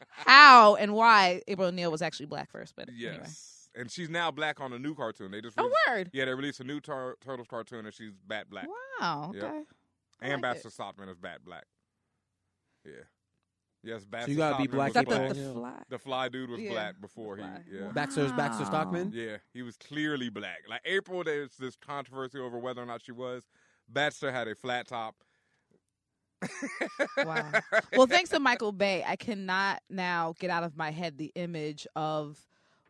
[SPEAKER 1] how and why April O'Neil was actually black first. But
[SPEAKER 2] Yes.
[SPEAKER 1] anyway.
[SPEAKER 2] And she's now black on a new cartoon. They just
[SPEAKER 1] Oh, word.
[SPEAKER 2] Yeah, they released a new Tur- Turtles cartoon and she's Bat Black.
[SPEAKER 1] Wow. Okay. I
[SPEAKER 2] And
[SPEAKER 1] like
[SPEAKER 2] Baxter
[SPEAKER 1] it.
[SPEAKER 2] Stockman is Bat Black. Yeah. Yes, Baxter
[SPEAKER 3] you gotta be
[SPEAKER 2] Stockman
[SPEAKER 3] black
[SPEAKER 2] was
[SPEAKER 1] Is the, the fly?
[SPEAKER 2] The fly dude was
[SPEAKER 1] Yeah.
[SPEAKER 2] black before he.
[SPEAKER 1] Fly.
[SPEAKER 2] Yeah.
[SPEAKER 3] Baxter's Baxter Stockman.
[SPEAKER 2] Yeah, he was clearly black. Like April, there's this controversy over whether or not she was. Baxter had a flat top.
[SPEAKER 1] Wow. Well, thanks to Michael Bay, I cannot now get out of my head the image of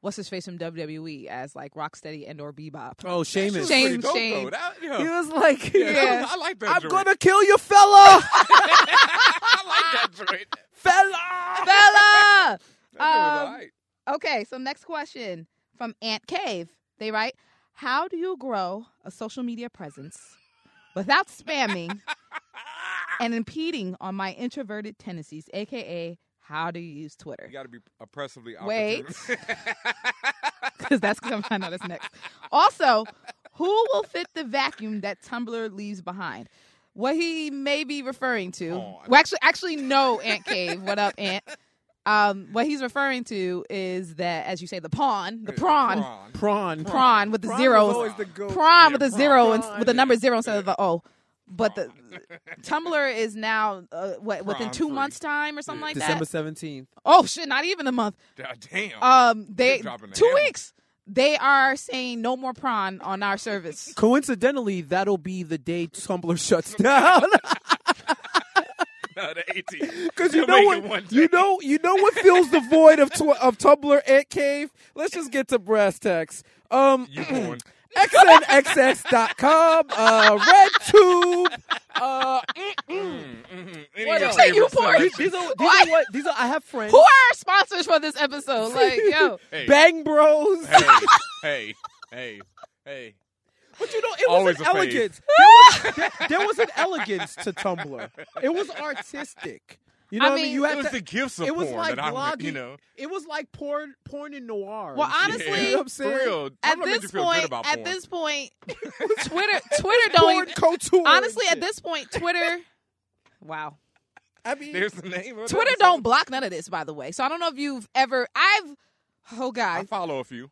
[SPEAKER 1] what's his face from WWE as like Rocksteady and or Bebop.
[SPEAKER 3] Oh,
[SPEAKER 2] That shit
[SPEAKER 1] Shame,
[SPEAKER 2] dope,
[SPEAKER 1] shame.
[SPEAKER 2] though. That- yeah.
[SPEAKER 3] He was like,
[SPEAKER 2] Yeah,
[SPEAKER 1] Yeah.
[SPEAKER 2] I like that.
[SPEAKER 3] I'm
[SPEAKER 2] joint.
[SPEAKER 3] gonna kill you, fella,
[SPEAKER 2] I like that joint.
[SPEAKER 3] fella.
[SPEAKER 1] Fella!
[SPEAKER 2] That joint
[SPEAKER 1] Um,
[SPEAKER 2] alright.
[SPEAKER 1] Okay, so next question from Ant Cave. They write, "How do you grow a social media presence without spamming and impeding on my introverted tendencies, aka how do you use Twitter?"
[SPEAKER 2] You got to be oppressively
[SPEAKER 1] Wait.
[SPEAKER 2] opportune.
[SPEAKER 1] Because that's going to find out is next. Also, who will fit the vacuum that Tumblr leaves behind? What he may be referring to.
[SPEAKER 2] Oh,
[SPEAKER 1] well, actually, actually, no, Ant Cave. What up, Ant? Um, what he's referring to is that, as you say, the pawn, the prawn,
[SPEAKER 2] Prawn.
[SPEAKER 3] Prawn.
[SPEAKER 1] prawn with the
[SPEAKER 3] Prawn was
[SPEAKER 1] zeros,
[SPEAKER 3] always the goat.
[SPEAKER 1] prawn
[SPEAKER 2] Yeah,
[SPEAKER 1] with the
[SPEAKER 2] prawn.
[SPEAKER 1] zero and with the number zero instead of the O. But the Tumblr is now uh, what within two
[SPEAKER 2] free.
[SPEAKER 1] months' time or something
[SPEAKER 2] Yeah.
[SPEAKER 1] like
[SPEAKER 3] December
[SPEAKER 1] that.
[SPEAKER 3] seventeenth.
[SPEAKER 1] Oh shit, not even a month.
[SPEAKER 2] God damn.
[SPEAKER 1] Um, they
[SPEAKER 2] the
[SPEAKER 1] two
[SPEAKER 2] hammer.
[SPEAKER 1] weeks. They are saying no more prawn on our service.
[SPEAKER 3] Coincidentally, that'll be the day Tumblr shuts down.
[SPEAKER 2] no, the 18.
[SPEAKER 3] Because you know what
[SPEAKER 2] it one
[SPEAKER 3] you know you know what fills the void of tw- of Tumblr Ant Cave. Let's just get to brass tacks. Um,
[SPEAKER 2] You born.
[SPEAKER 3] xnxx.com, uh, RedTube. Uh,
[SPEAKER 2] Mm-hmm.
[SPEAKER 3] What
[SPEAKER 2] your
[SPEAKER 3] else?
[SPEAKER 1] Say you porn.
[SPEAKER 2] celebrities.
[SPEAKER 3] these are these are what these are. I have friends.
[SPEAKER 1] Who are our sponsors for this episode? Like, yo,
[SPEAKER 2] Hey,
[SPEAKER 3] Bang Bros.
[SPEAKER 2] hey, hey, hey, hey.
[SPEAKER 3] But you know, it was an elegance. There was, there, there was an elegance to Tumblr. It was artistic. You know
[SPEAKER 1] I
[SPEAKER 3] what I mean?
[SPEAKER 1] mean,
[SPEAKER 3] You had
[SPEAKER 2] It was
[SPEAKER 3] to,
[SPEAKER 2] the gifts of
[SPEAKER 3] it was
[SPEAKER 2] porn
[SPEAKER 3] like
[SPEAKER 2] that I, you know.
[SPEAKER 3] It was like porn, porn in noir.
[SPEAKER 1] Well,
[SPEAKER 3] and shit.
[SPEAKER 1] honestly,
[SPEAKER 3] you know what I'm
[SPEAKER 2] For
[SPEAKER 3] saying?
[SPEAKER 2] real.
[SPEAKER 1] at
[SPEAKER 2] you
[SPEAKER 1] this
[SPEAKER 2] feel
[SPEAKER 1] point,
[SPEAKER 2] good about
[SPEAKER 1] at
[SPEAKER 2] porn.
[SPEAKER 1] this point, Twitter, Twitter don't.
[SPEAKER 3] couture.
[SPEAKER 1] Honestly, at this point, Twitter. Wow.
[SPEAKER 3] I mean,
[SPEAKER 2] There's the name of the
[SPEAKER 1] Twitter don't block none of this, by the way. So I don't know if you've ever. I've. Oh God.
[SPEAKER 2] I
[SPEAKER 1] God.
[SPEAKER 2] follow a few.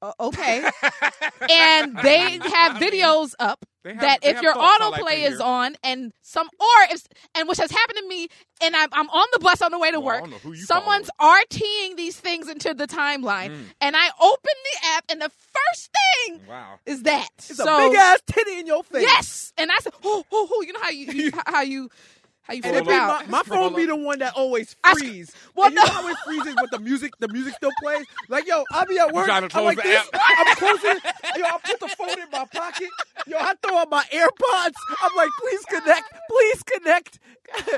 [SPEAKER 1] Uh, okay. and they have videos up
[SPEAKER 2] have-
[SPEAKER 1] that if your autoplay is on and some or if and which has happened to me and I'm I'm on the bus on the way to
[SPEAKER 2] Well,
[SPEAKER 1] work.
[SPEAKER 2] don't know who you
[SPEAKER 1] Someone's RTing these things into the timeline
[SPEAKER 2] Mm.
[SPEAKER 1] and I open the app and the first thing
[SPEAKER 2] Wow.
[SPEAKER 1] is that.
[SPEAKER 3] it's
[SPEAKER 1] so,
[SPEAKER 3] a big ass titty in your face.
[SPEAKER 1] Yes. And I said, oh, oh, oh, you know how you, you how you how you
[SPEAKER 3] And
[SPEAKER 1] flip
[SPEAKER 3] it be my, my phone be the one that always
[SPEAKER 1] I sc-
[SPEAKER 3] freeze.
[SPEAKER 1] Well,
[SPEAKER 3] and you
[SPEAKER 1] no.
[SPEAKER 3] know how it freezes, but the music, the music still plays. Like, yo, I'll be at work.
[SPEAKER 2] trying to
[SPEAKER 3] I'm like this.
[SPEAKER 2] app.
[SPEAKER 3] I'm closing. it. Yo, I put the phone in my pocket. Yo, I throw out my AirPods. I'm like, please connect. Please connect.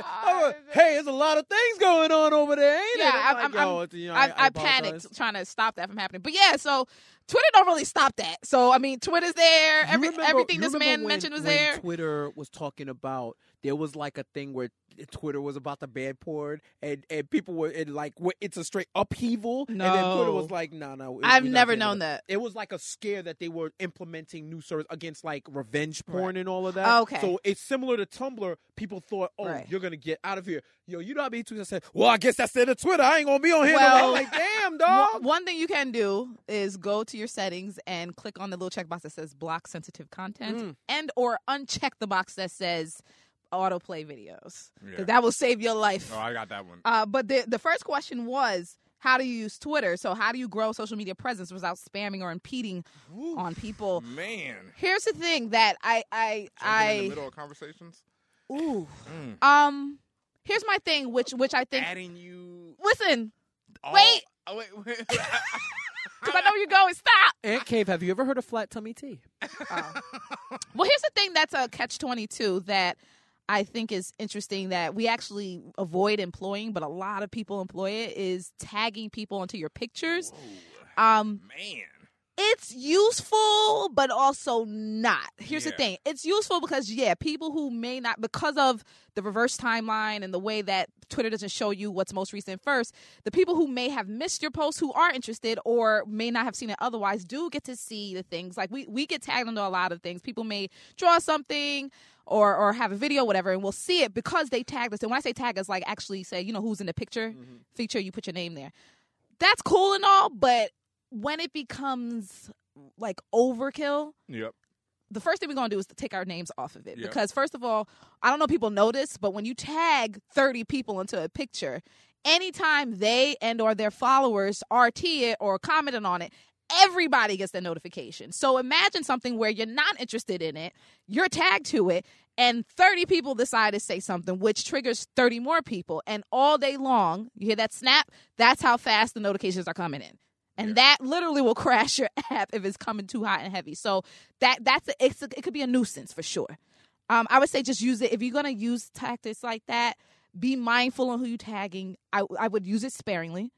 [SPEAKER 3] Ah, I'm like, hey, there's a lot of things going on over there, ain't
[SPEAKER 1] Yeah,
[SPEAKER 3] it?
[SPEAKER 1] I'm-
[SPEAKER 3] like,
[SPEAKER 1] I'm-
[SPEAKER 3] yo,
[SPEAKER 1] I'm-
[SPEAKER 3] you know,
[SPEAKER 1] I, I,
[SPEAKER 3] apologize.
[SPEAKER 1] panicked trying to stop that from happening. But yeah, so Twitter don't really stop that. So I mean, Twitter's there. Every,
[SPEAKER 3] remember-
[SPEAKER 1] everything this man
[SPEAKER 3] when-
[SPEAKER 1] mentioned was
[SPEAKER 3] when
[SPEAKER 1] there.
[SPEAKER 3] Twitter was talking about there was like a thing where Twitter was about to ban porn, and and people were and like it's a straight upheaval, and then Twitter was like, no, no.
[SPEAKER 1] I've never known
[SPEAKER 3] it."
[SPEAKER 1] that.
[SPEAKER 3] It was like a scare that they were implementing new service against like revenge porn
[SPEAKER 1] Right.
[SPEAKER 3] and all of that.
[SPEAKER 1] Okay.
[SPEAKER 3] so it's similar to Tumblr. People thought, oh,
[SPEAKER 1] Right.
[SPEAKER 3] you're gonna get out of here. Yo, you know how many tweets I said? Well, I guess that's the end of Twitter. I ain't gonna be on here.
[SPEAKER 1] Well,
[SPEAKER 3] like, damn, dog.
[SPEAKER 1] One, one thing you can do is go to your settings and click on the little checkbox that says block sensitive content
[SPEAKER 3] Mm.
[SPEAKER 1] and or uncheck the box that says autoplay videos. 'Cause
[SPEAKER 2] Yeah.
[SPEAKER 1] That will save your life.
[SPEAKER 2] Oh, I got that one.
[SPEAKER 1] Uh, but the the first question was how do you use Twitter? So how do you grow social media presence without spamming or impeding on people?
[SPEAKER 2] Man.
[SPEAKER 1] Here's the thing that I I
[SPEAKER 2] Jumping in the
[SPEAKER 1] I
[SPEAKER 2] middle of conversations.
[SPEAKER 1] ooh
[SPEAKER 2] Mm.
[SPEAKER 1] um here's my thing which which I think
[SPEAKER 2] Adding you.
[SPEAKER 1] listen
[SPEAKER 2] all-
[SPEAKER 1] wait
[SPEAKER 2] Oh, wait, wait.
[SPEAKER 1] because I know you're going stop.
[SPEAKER 3] Ant Cave, have you ever heard of flat tummy tea?
[SPEAKER 1] Well, here's the thing that's a catch 22 that I think is interesting that we actually avoid employing, but a lot of people employ it is tagging people onto your pictures. Um,
[SPEAKER 2] Man.
[SPEAKER 1] it's useful, but also not. Here's the thing it's useful because, yeah, people who may not, because of the reverse timeline and the way that Twitter doesn't show you what's most recent first, the people who may have missed your post who are interested or may not have seen it otherwise do get to see the things. Like we, we get tagged into a lot of things. People may draw something or or have a video, whatever, and we'll see it because they tagged us. And when I say tag us, like actually say, you know, who's in the picture, mm-hmm. feature, you put your name there. That's cool and all, but when it becomes like overkill,
[SPEAKER 2] Yep.
[SPEAKER 1] the first thing we're gonna do is to take our names off of it
[SPEAKER 2] Yep.
[SPEAKER 1] because first of all, I don't know if people notice, but when you tag thirty people into a picture, anytime they and or their followers RT it or commented on it, everybody gets the notification. So imagine something where you're not interested in it, you're tagged to it, and 30 people decide to say something, which triggers 30 more people. And all day long, you hear that snap? That's how fast the notifications are coming in. And that literally will crash your app if it's coming too hot and heavy. So that that's a, it's a, it could be a nuisance for sure. Um, I would say just use it if you're gonna use tactics like that. Be mindful on who you're tagging. I I would use it sparingly.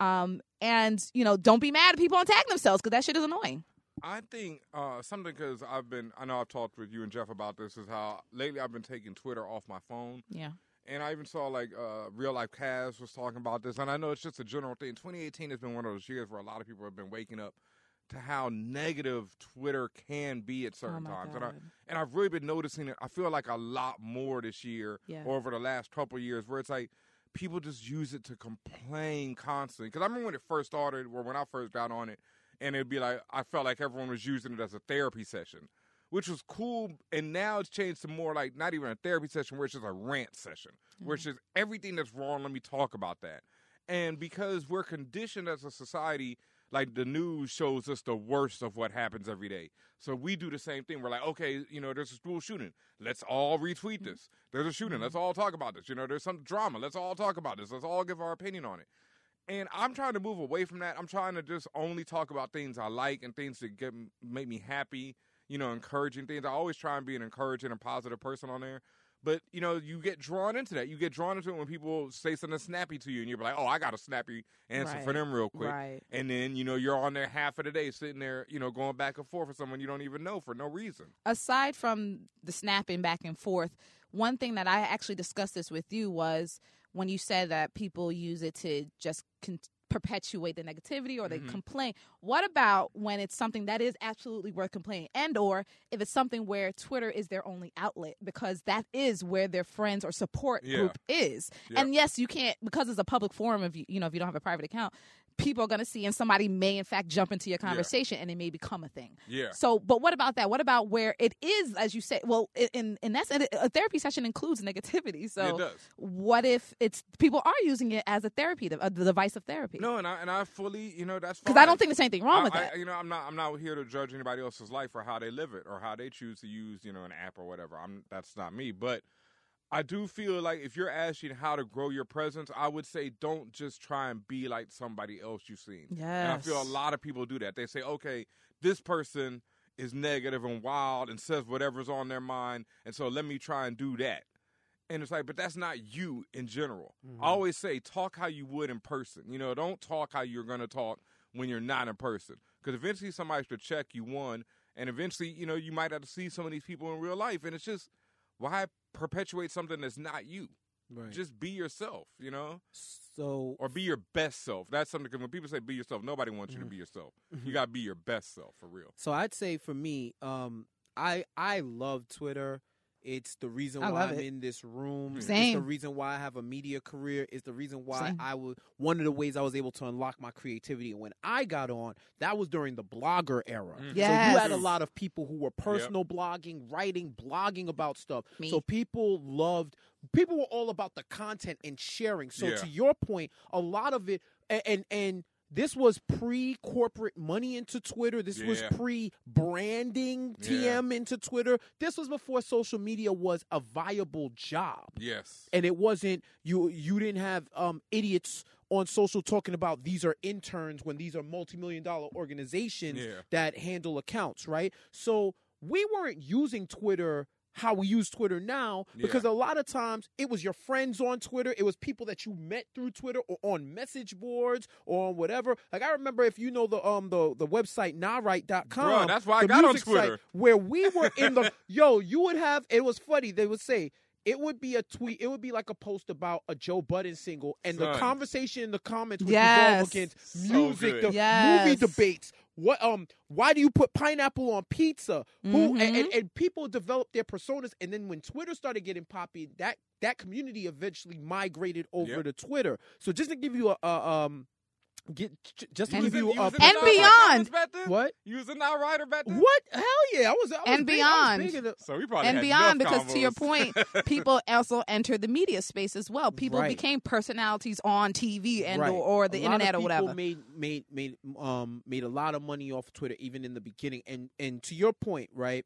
[SPEAKER 1] Um, and you know, don't be mad at people on tagging themselves because that shit is annoying.
[SPEAKER 2] I think uh, something because I've been, I know I've talked with you and Jeff about this, is how lately I've been taking Twitter off my phone.
[SPEAKER 1] Yeah.
[SPEAKER 2] And I even saw like uh, Real Life Cast was talking about this. And I know it's just a general thing. 2018 has been one of those years where a lot of people have been waking up to how negative Twitter can be at certain
[SPEAKER 1] my
[SPEAKER 2] times. And, I, and I've really been noticing it, I feel like a lot more this year
[SPEAKER 1] Yeah.
[SPEAKER 2] or over the last couple of years where it's like, People just use it to complain constantly. Because I remember when it first started, or when I first got on it, and it'd be like I felt like everyone was using it as a therapy session, which was cool. And now it's changed to more like not even a therapy session, where it's just a rant session, where it's mm. just everything that's wrong. Let me talk about that. And because we're conditioned as a society, like the news shows us the worst of what happens every day. So we do the same thing. We're like, okay, you know, there's a school shooting. Let's all retweet this. There's a shooting. Let's all talk about this. You know, there's some drama. Let's all talk about this. Let's all give our opinion on it. And I'm trying to move away from that. I'm trying to just only talk about things I like and things that get make me happy. You know, encouraging things. I always try and be an encouraging and positive person on there. But you know, you get drawn into that. You get drawn into it when people say something snappy to you, and you're like, "Oh, I got a snappy answer for them real quick."
[SPEAKER 1] Right.
[SPEAKER 2] And then you know you're on there half of the day, sitting there, you know, going back and forth with someone you don't even know for no reason.
[SPEAKER 1] aside from the snapping back and forth, one thing that I actually discussed this with you was when you said that people use it to just con- perpetuate the negativity or they
[SPEAKER 2] Mhm.
[SPEAKER 1] complain. What about when it's something that is absolutely worth complaining and or if it's something where Twitter is their only outlet because that is where their friends or support
[SPEAKER 2] Yeah.
[SPEAKER 1] group is. And yes, you can't because it's a public forum if you you know if you don't have a private account, people are going to see and somebody may in fact jump into your conversation and it may become a thing.
[SPEAKER 2] Yeah.
[SPEAKER 1] So, but what about that? What about where it is, as you say? Well, in in that's a therapy session includes negativity. So,
[SPEAKER 2] it does.
[SPEAKER 1] what if it's people are using it as a therapy, the, uh, the device of therapy?
[SPEAKER 2] No, and I and I fully, you know, that's
[SPEAKER 1] because. I don't think there's anything wrong
[SPEAKER 2] I-
[SPEAKER 1] with
[SPEAKER 2] I-
[SPEAKER 1] that.
[SPEAKER 2] you know, I'm not. I'm not here to judge anybody else's life or how they live it or how they choose to use, you know, an app or whatever. I'm. That's not me. But I do feel like if you're asking how to grow your presence, I would say don't just try and be like somebody else you've seen. Yes. And I feel a lot of people do that. They say, okay, this person is negative and wild and says whatever's on their mind, and so let me try and do that. And it's like, but that's not you in general. I mm-hmm. always say, talk how you would in person. You know, don't talk how you're going to talk when you're not in person. Because eventually somebody's going to check you, one, and eventually, you know, you might have to see some of these people in real life. And it's just, why perpetuate something that's not you?
[SPEAKER 3] Right.
[SPEAKER 2] Just be yourself, you know,
[SPEAKER 3] so
[SPEAKER 2] or be your best self. That's something. Cause when people say be yourself, nobody wants you to
[SPEAKER 3] Mhm.
[SPEAKER 2] be yourself. You gotta be your best self for real.
[SPEAKER 3] So I'd say for me, um, I I love Twitter. It's the reason
[SPEAKER 1] I
[SPEAKER 3] why I'm
[SPEAKER 1] it.
[SPEAKER 3] in this room. Same. It's the reason why I have a media career. It's the reason why
[SPEAKER 1] Same.
[SPEAKER 3] I was one of the ways I was able to unlock my creativity. And when I got on, that was during the blogger era.
[SPEAKER 2] Mhm.
[SPEAKER 3] So you had a lot of people who were personal blogging, writing, blogging about stuff.
[SPEAKER 1] Me.
[SPEAKER 3] So people loved. People were all about the content and sharing. So
[SPEAKER 2] Yeah.
[SPEAKER 3] to your point, a lot of it, and and, and this was pre corporate money into Twitter. This was pre branding TM into Twitter. This was before social media was a viable job.
[SPEAKER 2] Yes.
[SPEAKER 3] And it wasn't you you didn't have um idiots on social talking about these are interns when these are multi-million dollar organizations
[SPEAKER 2] Yeah.
[SPEAKER 3] that handle accounts, right? So we weren't using Twitter how we use Twitter now because a lot of times it was your friends on Twitter, it was people that you met through Twitter or on message boards or on whatever. Like I remember if you know the um the the website nahright.com.
[SPEAKER 2] Bruh, that's why I got on
[SPEAKER 3] music site
[SPEAKER 2] Twitter.
[SPEAKER 3] where we were in the yo, you would have it was funny. They would say it would be a tweet. It would be like a post about a Joe Budden single, and the conversation in the comments would
[SPEAKER 1] Yes.
[SPEAKER 3] revolve against
[SPEAKER 2] So
[SPEAKER 3] music,
[SPEAKER 2] good.
[SPEAKER 3] the movie debates. What um? Why do you put pineapple on pizza? Who and, and, and people develop their personas, and then when Twitter started getting poppy, that that community eventually migrated over
[SPEAKER 2] Yep.
[SPEAKER 3] to Twitter. So just to give you a, a um, get just to
[SPEAKER 1] And-
[SPEAKER 3] give you a
[SPEAKER 1] And beyond.
[SPEAKER 3] What
[SPEAKER 2] You was a now writer back then.
[SPEAKER 3] what hell yeah I was, I was
[SPEAKER 1] And
[SPEAKER 3] big,
[SPEAKER 1] beyond.
[SPEAKER 3] the-
[SPEAKER 2] So we probably
[SPEAKER 1] and beyond because to your point people also entered the media space as well people
[SPEAKER 3] Right.
[SPEAKER 1] became personalities on tv and
[SPEAKER 3] Right.
[SPEAKER 1] or, or the
[SPEAKER 3] A lot of
[SPEAKER 1] internet or
[SPEAKER 3] people
[SPEAKER 1] whatever
[SPEAKER 3] Made made made um made a lot of money off of Twitter even in the beginning. And and to your point, right?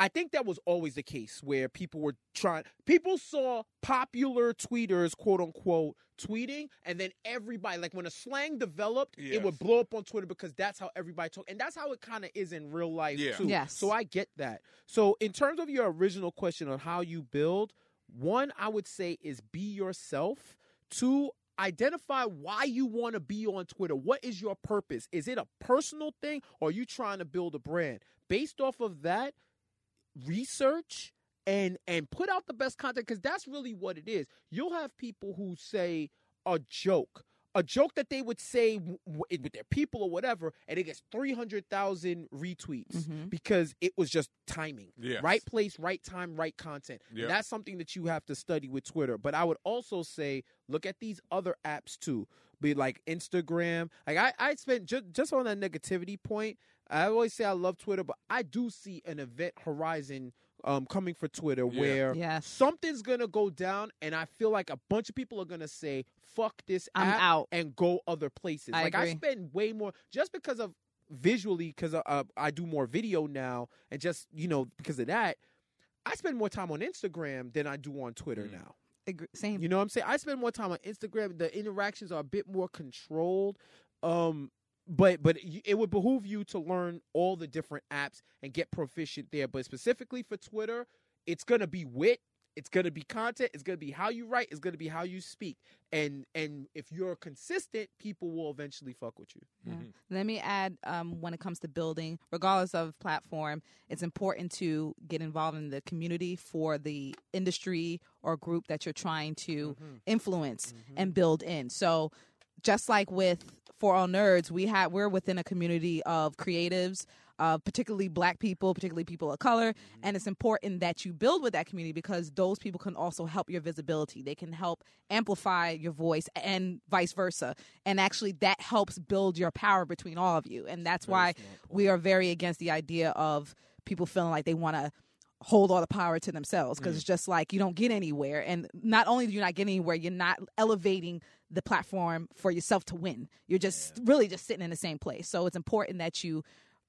[SPEAKER 3] I think that was always the case where people were trying. People saw popular tweeters, quote unquote, tweeting, and then everybody, like when a slang developed, it would blow up on Twitter because that's how everybody talk, and that's how it kind of is in real life
[SPEAKER 2] Yeah.
[SPEAKER 3] too.
[SPEAKER 1] Yes.
[SPEAKER 3] So I get that. So in terms of your original question on how you build, one I would say is be yourself. Two, identify why you want to be on Twitter. What is your purpose? Is it a personal thing or are you trying to build a brand? Based off of that, research and and put out the best content because that's really what it is. You'll have people who say a joke, a joke that they would say w- w- with their people or whatever, and it gets three hundred thousand retweets
[SPEAKER 1] Mhm.
[SPEAKER 3] because it was just timing,
[SPEAKER 2] Yes.
[SPEAKER 3] right place, right time, right content. And
[SPEAKER 2] Yep.
[SPEAKER 3] that's something that you have to study with Twitter. But I would also say look at these other apps too, be like Instagram. Like I, I spent just just on that negativity point. I always say I love Twitter, but I do see an event horizon um, coming for Twitter
[SPEAKER 2] Yeah.
[SPEAKER 3] where
[SPEAKER 1] Yes.
[SPEAKER 3] something's gonna go down, and I feel like a bunch of people are gonna say "fuck this
[SPEAKER 1] I'm
[SPEAKER 3] app"
[SPEAKER 1] out.
[SPEAKER 3] and go other places.
[SPEAKER 1] I
[SPEAKER 3] like I spend way more just because of visually, because uh, I do more video now, and just you know because of that, I spend more time on Instagram than I do on Twitter
[SPEAKER 2] Mm.
[SPEAKER 3] now.
[SPEAKER 1] Agree- same
[SPEAKER 3] You know what I'm saying? I spend more time on Instagram. The interactions are a bit more controlled. Um, but but it would behoove you to learn all the different apps and get proficient there. But specifically for Twitter, it's gonna be wit. It's gonna be content. It's gonna be how you write. It's gonna be how you speak. And and if you're consistent, people will eventually fuck with you.
[SPEAKER 1] Yeah.
[SPEAKER 2] Mhm.
[SPEAKER 1] Let me add um, when it comes to building, regardless of platform, it's important to get involved in the community for the industry or group that you're trying to influence and build in. So, just like with For All Nerds, we have we're within a community of creatives. Uh, particularly black people, particularly people of color, and it's important that you build with that community because those people can also help your visibility. They can help amplify your voice and vice versa. And actually, that helps build your power between all of you. And that's why we are very against the idea of people feeling like they want to hold all the power to themselves because mm. it's just like you don't get anywhere. And not only do you not get anywhere, you're not elevating the platform for yourself to win. You're just really just sitting in the same place. So it's important that you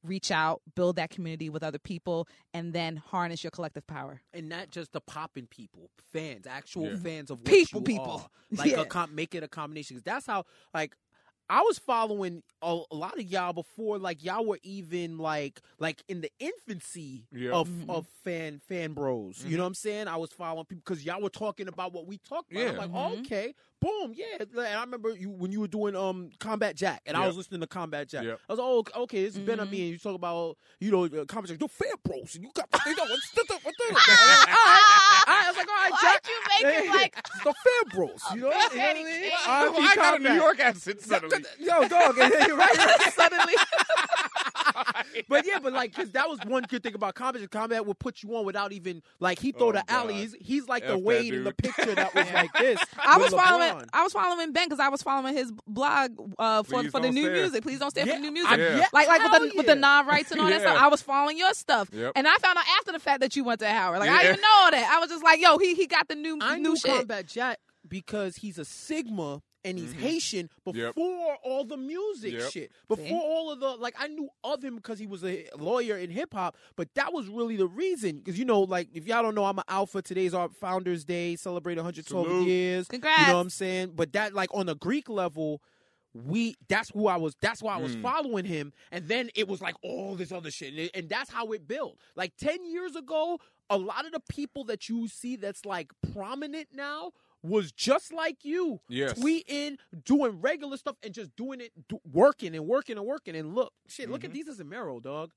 [SPEAKER 1] reach out, build that community with other people, and then harness your collective power.
[SPEAKER 3] and not just the popping people, fans, actual
[SPEAKER 2] Yeah.
[SPEAKER 3] fans of what
[SPEAKER 1] People,
[SPEAKER 3] you
[SPEAKER 1] people.
[SPEAKER 3] are. like
[SPEAKER 1] Yeah.
[SPEAKER 3] a com- make it a combination that's how like. I was following a, a lot of y'all before, like y'all were even like like in the infancy
[SPEAKER 2] Yeah.
[SPEAKER 3] of
[SPEAKER 1] Mhm.
[SPEAKER 3] of fan fan bros. You know what I'm saying? I was following people because y'all were talking about what we talked about. I'm
[SPEAKER 2] Yeah.
[SPEAKER 3] like,
[SPEAKER 1] Mhm.
[SPEAKER 3] okay, boom, yeah. And I remember you when you were doing um Combat Jack, and I was listening to Combat Jack.
[SPEAKER 2] Yep.
[SPEAKER 3] I was like, oh, okay, it's Ben
[SPEAKER 1] Mhm.
[SPEAKER 3] on me, and you talk about you know uh, Combat Jack, yo, fan bros, and you got you know what's the what's the all right, I was like, all right,
[SPEAKER 1] Why'd
[SPEAKER 3] Jack.
[SPEAKER 1] you make it like
[SPEAKER 3] it's the fan bros, you know? You know what I mean? R.I.P.
[SPEAKER 2] I got a New York accent suddenly.
[SPEAKER 3] Yo, dog, right, right.
[SPEAKER 1] suddenly?
[SPEAKER 3] But yeah, but like, cause that was one good thing about combat. is Combat would put you on without even like he throw
[SPEAKER 2] Oh,
[SPEAKER 3] the
[SPEAKER 2] God.
[SPEAKER 3] alley. He's, he's like
[SPEAKER 2] F
[SPEAKER 3] the Wade in the picture that was like this.
[SPEAKER 1] I
[SPEAKER 3] with
[SPEAKER 1] was following. I was following Ben because I was following his blog uh, for
[SPEAKER 2] Please
[SPEAKER 1] for the new
[SPEAKER 2] Stare.
[SPEAKER 1] music. Please don't stay for the new music.
[SPEAKER 3] I-
[SPEAKER 2] Yeah.
[SPEAKER 3] yeah,
[SPEAKER 1] Like like with
[SPEAKER 3] hell
[SPEAKER 1] the with the non rights and all that stuff. I was following your stuff,
[SPEAKER 2] Yep.
[SPEAKER 1] and I found out after the fact that you went to Howard. Like I
[SPEAKER 2] Yeah.
[SPEAKER 1] didn't know all that. I was just like, yo, he he got the new
[SPEAKER 3] I
[SPEAKER 1] new
[SPEAKER 3] knew
[SPEAKER 1] shit.
[SPEAKER 3] Combat Jack because he's a Sigma and he's
[SPEAKER 2] Mhm.
[SPEAKER 3] Haitian before
[SPEAKER 2] Yep.
[SPEAKER 3] all the music
[SPEAKER 2] Yep.
[SPEAKER 3] shit. Before
[SPEAKER 1] See?
[SPEAKER 3] all of the like, I knew of him because he was a lawyer in hip hop. But that was really the reason. Because you know, like if y'all don't know, I'm an alpha. Today's our Founders Day, celebrate 112
[SPEAKER 2] Salute.
[SPEAKER 3] years.
[SPEAKER 1] Congrats.
[SPEAKER 3] You know what I'm saying? But that like on the Greek level. We that's who I was. That's why I was
[SPEAKER 2] Mm.
[SPEAKER 3] following him, and then it was like all this other shit, and, it- and that's how it built. Like ten years ago, a lot of the people that you see that's like prominent now was just like you,
[SPEAKER 2] Yes.
[SPEAKER 3] tweeting, doing regular stuff, and just doing it, do, working and working and working. And look, shit, look at
[SPEAKER 2] mm-hmm.
[SPEAKER 3] Desus and Mero, dog.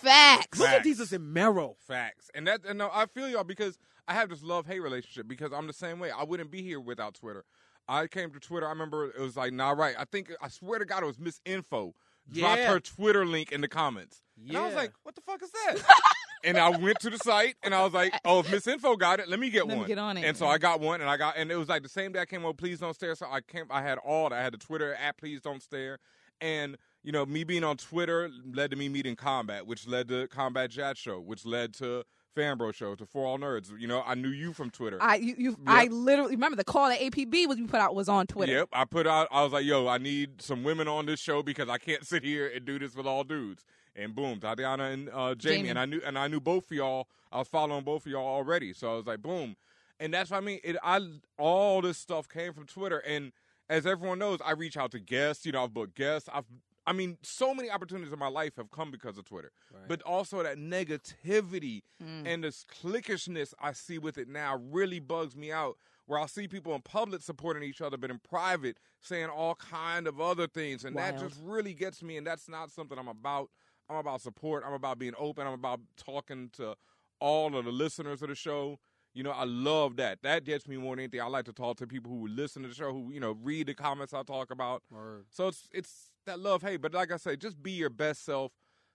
[SPEAKER 1] Facts.
[SPEAKER 3] Look at Desus and Mero.
[SPEAKER 2] Facts. And that and no, I feel y'all because I have this love hate relationship because I'm the same way. I wouldn't be here without Twitter. I came to Twitter. I remember it was like, nah, right. I think I swear to God, it was Miss Info dropped
[SPEAKER 3] Yeah.
[SPEAKER 2] her Twitter link in the comments, and I was like, what the fuck is that? and I went to the site and I was like, oh, if Miss Info got it, let me get
[SPEAKER 1] Let me
[SPEAKER 2] one.
[SPEAKER 1] get on it.
[SPEAKER 2] And so I got one, and I got, and it was like the same day I came on. Please don't stare. So I came. I had all. that. I had the Twitter app. Please don't stare. And you know, me being on Twitter led to me meeting Combat, which led to Combat Jack Show, which led to Fanbro Show, to For All Nerds. You know, I knew you from Twitter.
[SPEAKER 1] I you, you I literally remember the call that APB was you put out was on Twitter.
[SPEAKER 2] Yep, I put out. I was like, "Yo, I need some women on this show because I can't sit here and do this with all dudes." And boom, Tatiana and uh, Jamie,
[SPEAKER 1] Jamie.
[SPEAKER 2] and I knew, and I knew both of y'all. I was following both of y'all already, so I was like, boom, and that's what I mean. It, I all this stuff came from Twitter, and as everyone knows, I reach out to guests. You know, I've booked guests. I've, I mean, so many opportunities in my life have come because of Twitter, but also that negativity
[SPEAKER 1] Mm.
[SPEAKER 2] and this cliquishness I see with it now really bugs me out. Where I'll see people in public supporting each other, but in private saying all kind of other things, and that just really gets me. And that's not something I'm about. I'm about support. I'm about being open. I'm about talking to all of the listeners of the show. You know, I love that. That gets me more than anything. I like to talk to people who listen to the show, who you know read the comments I talk about. So it's it's that love hate. But like I say, just be your best self.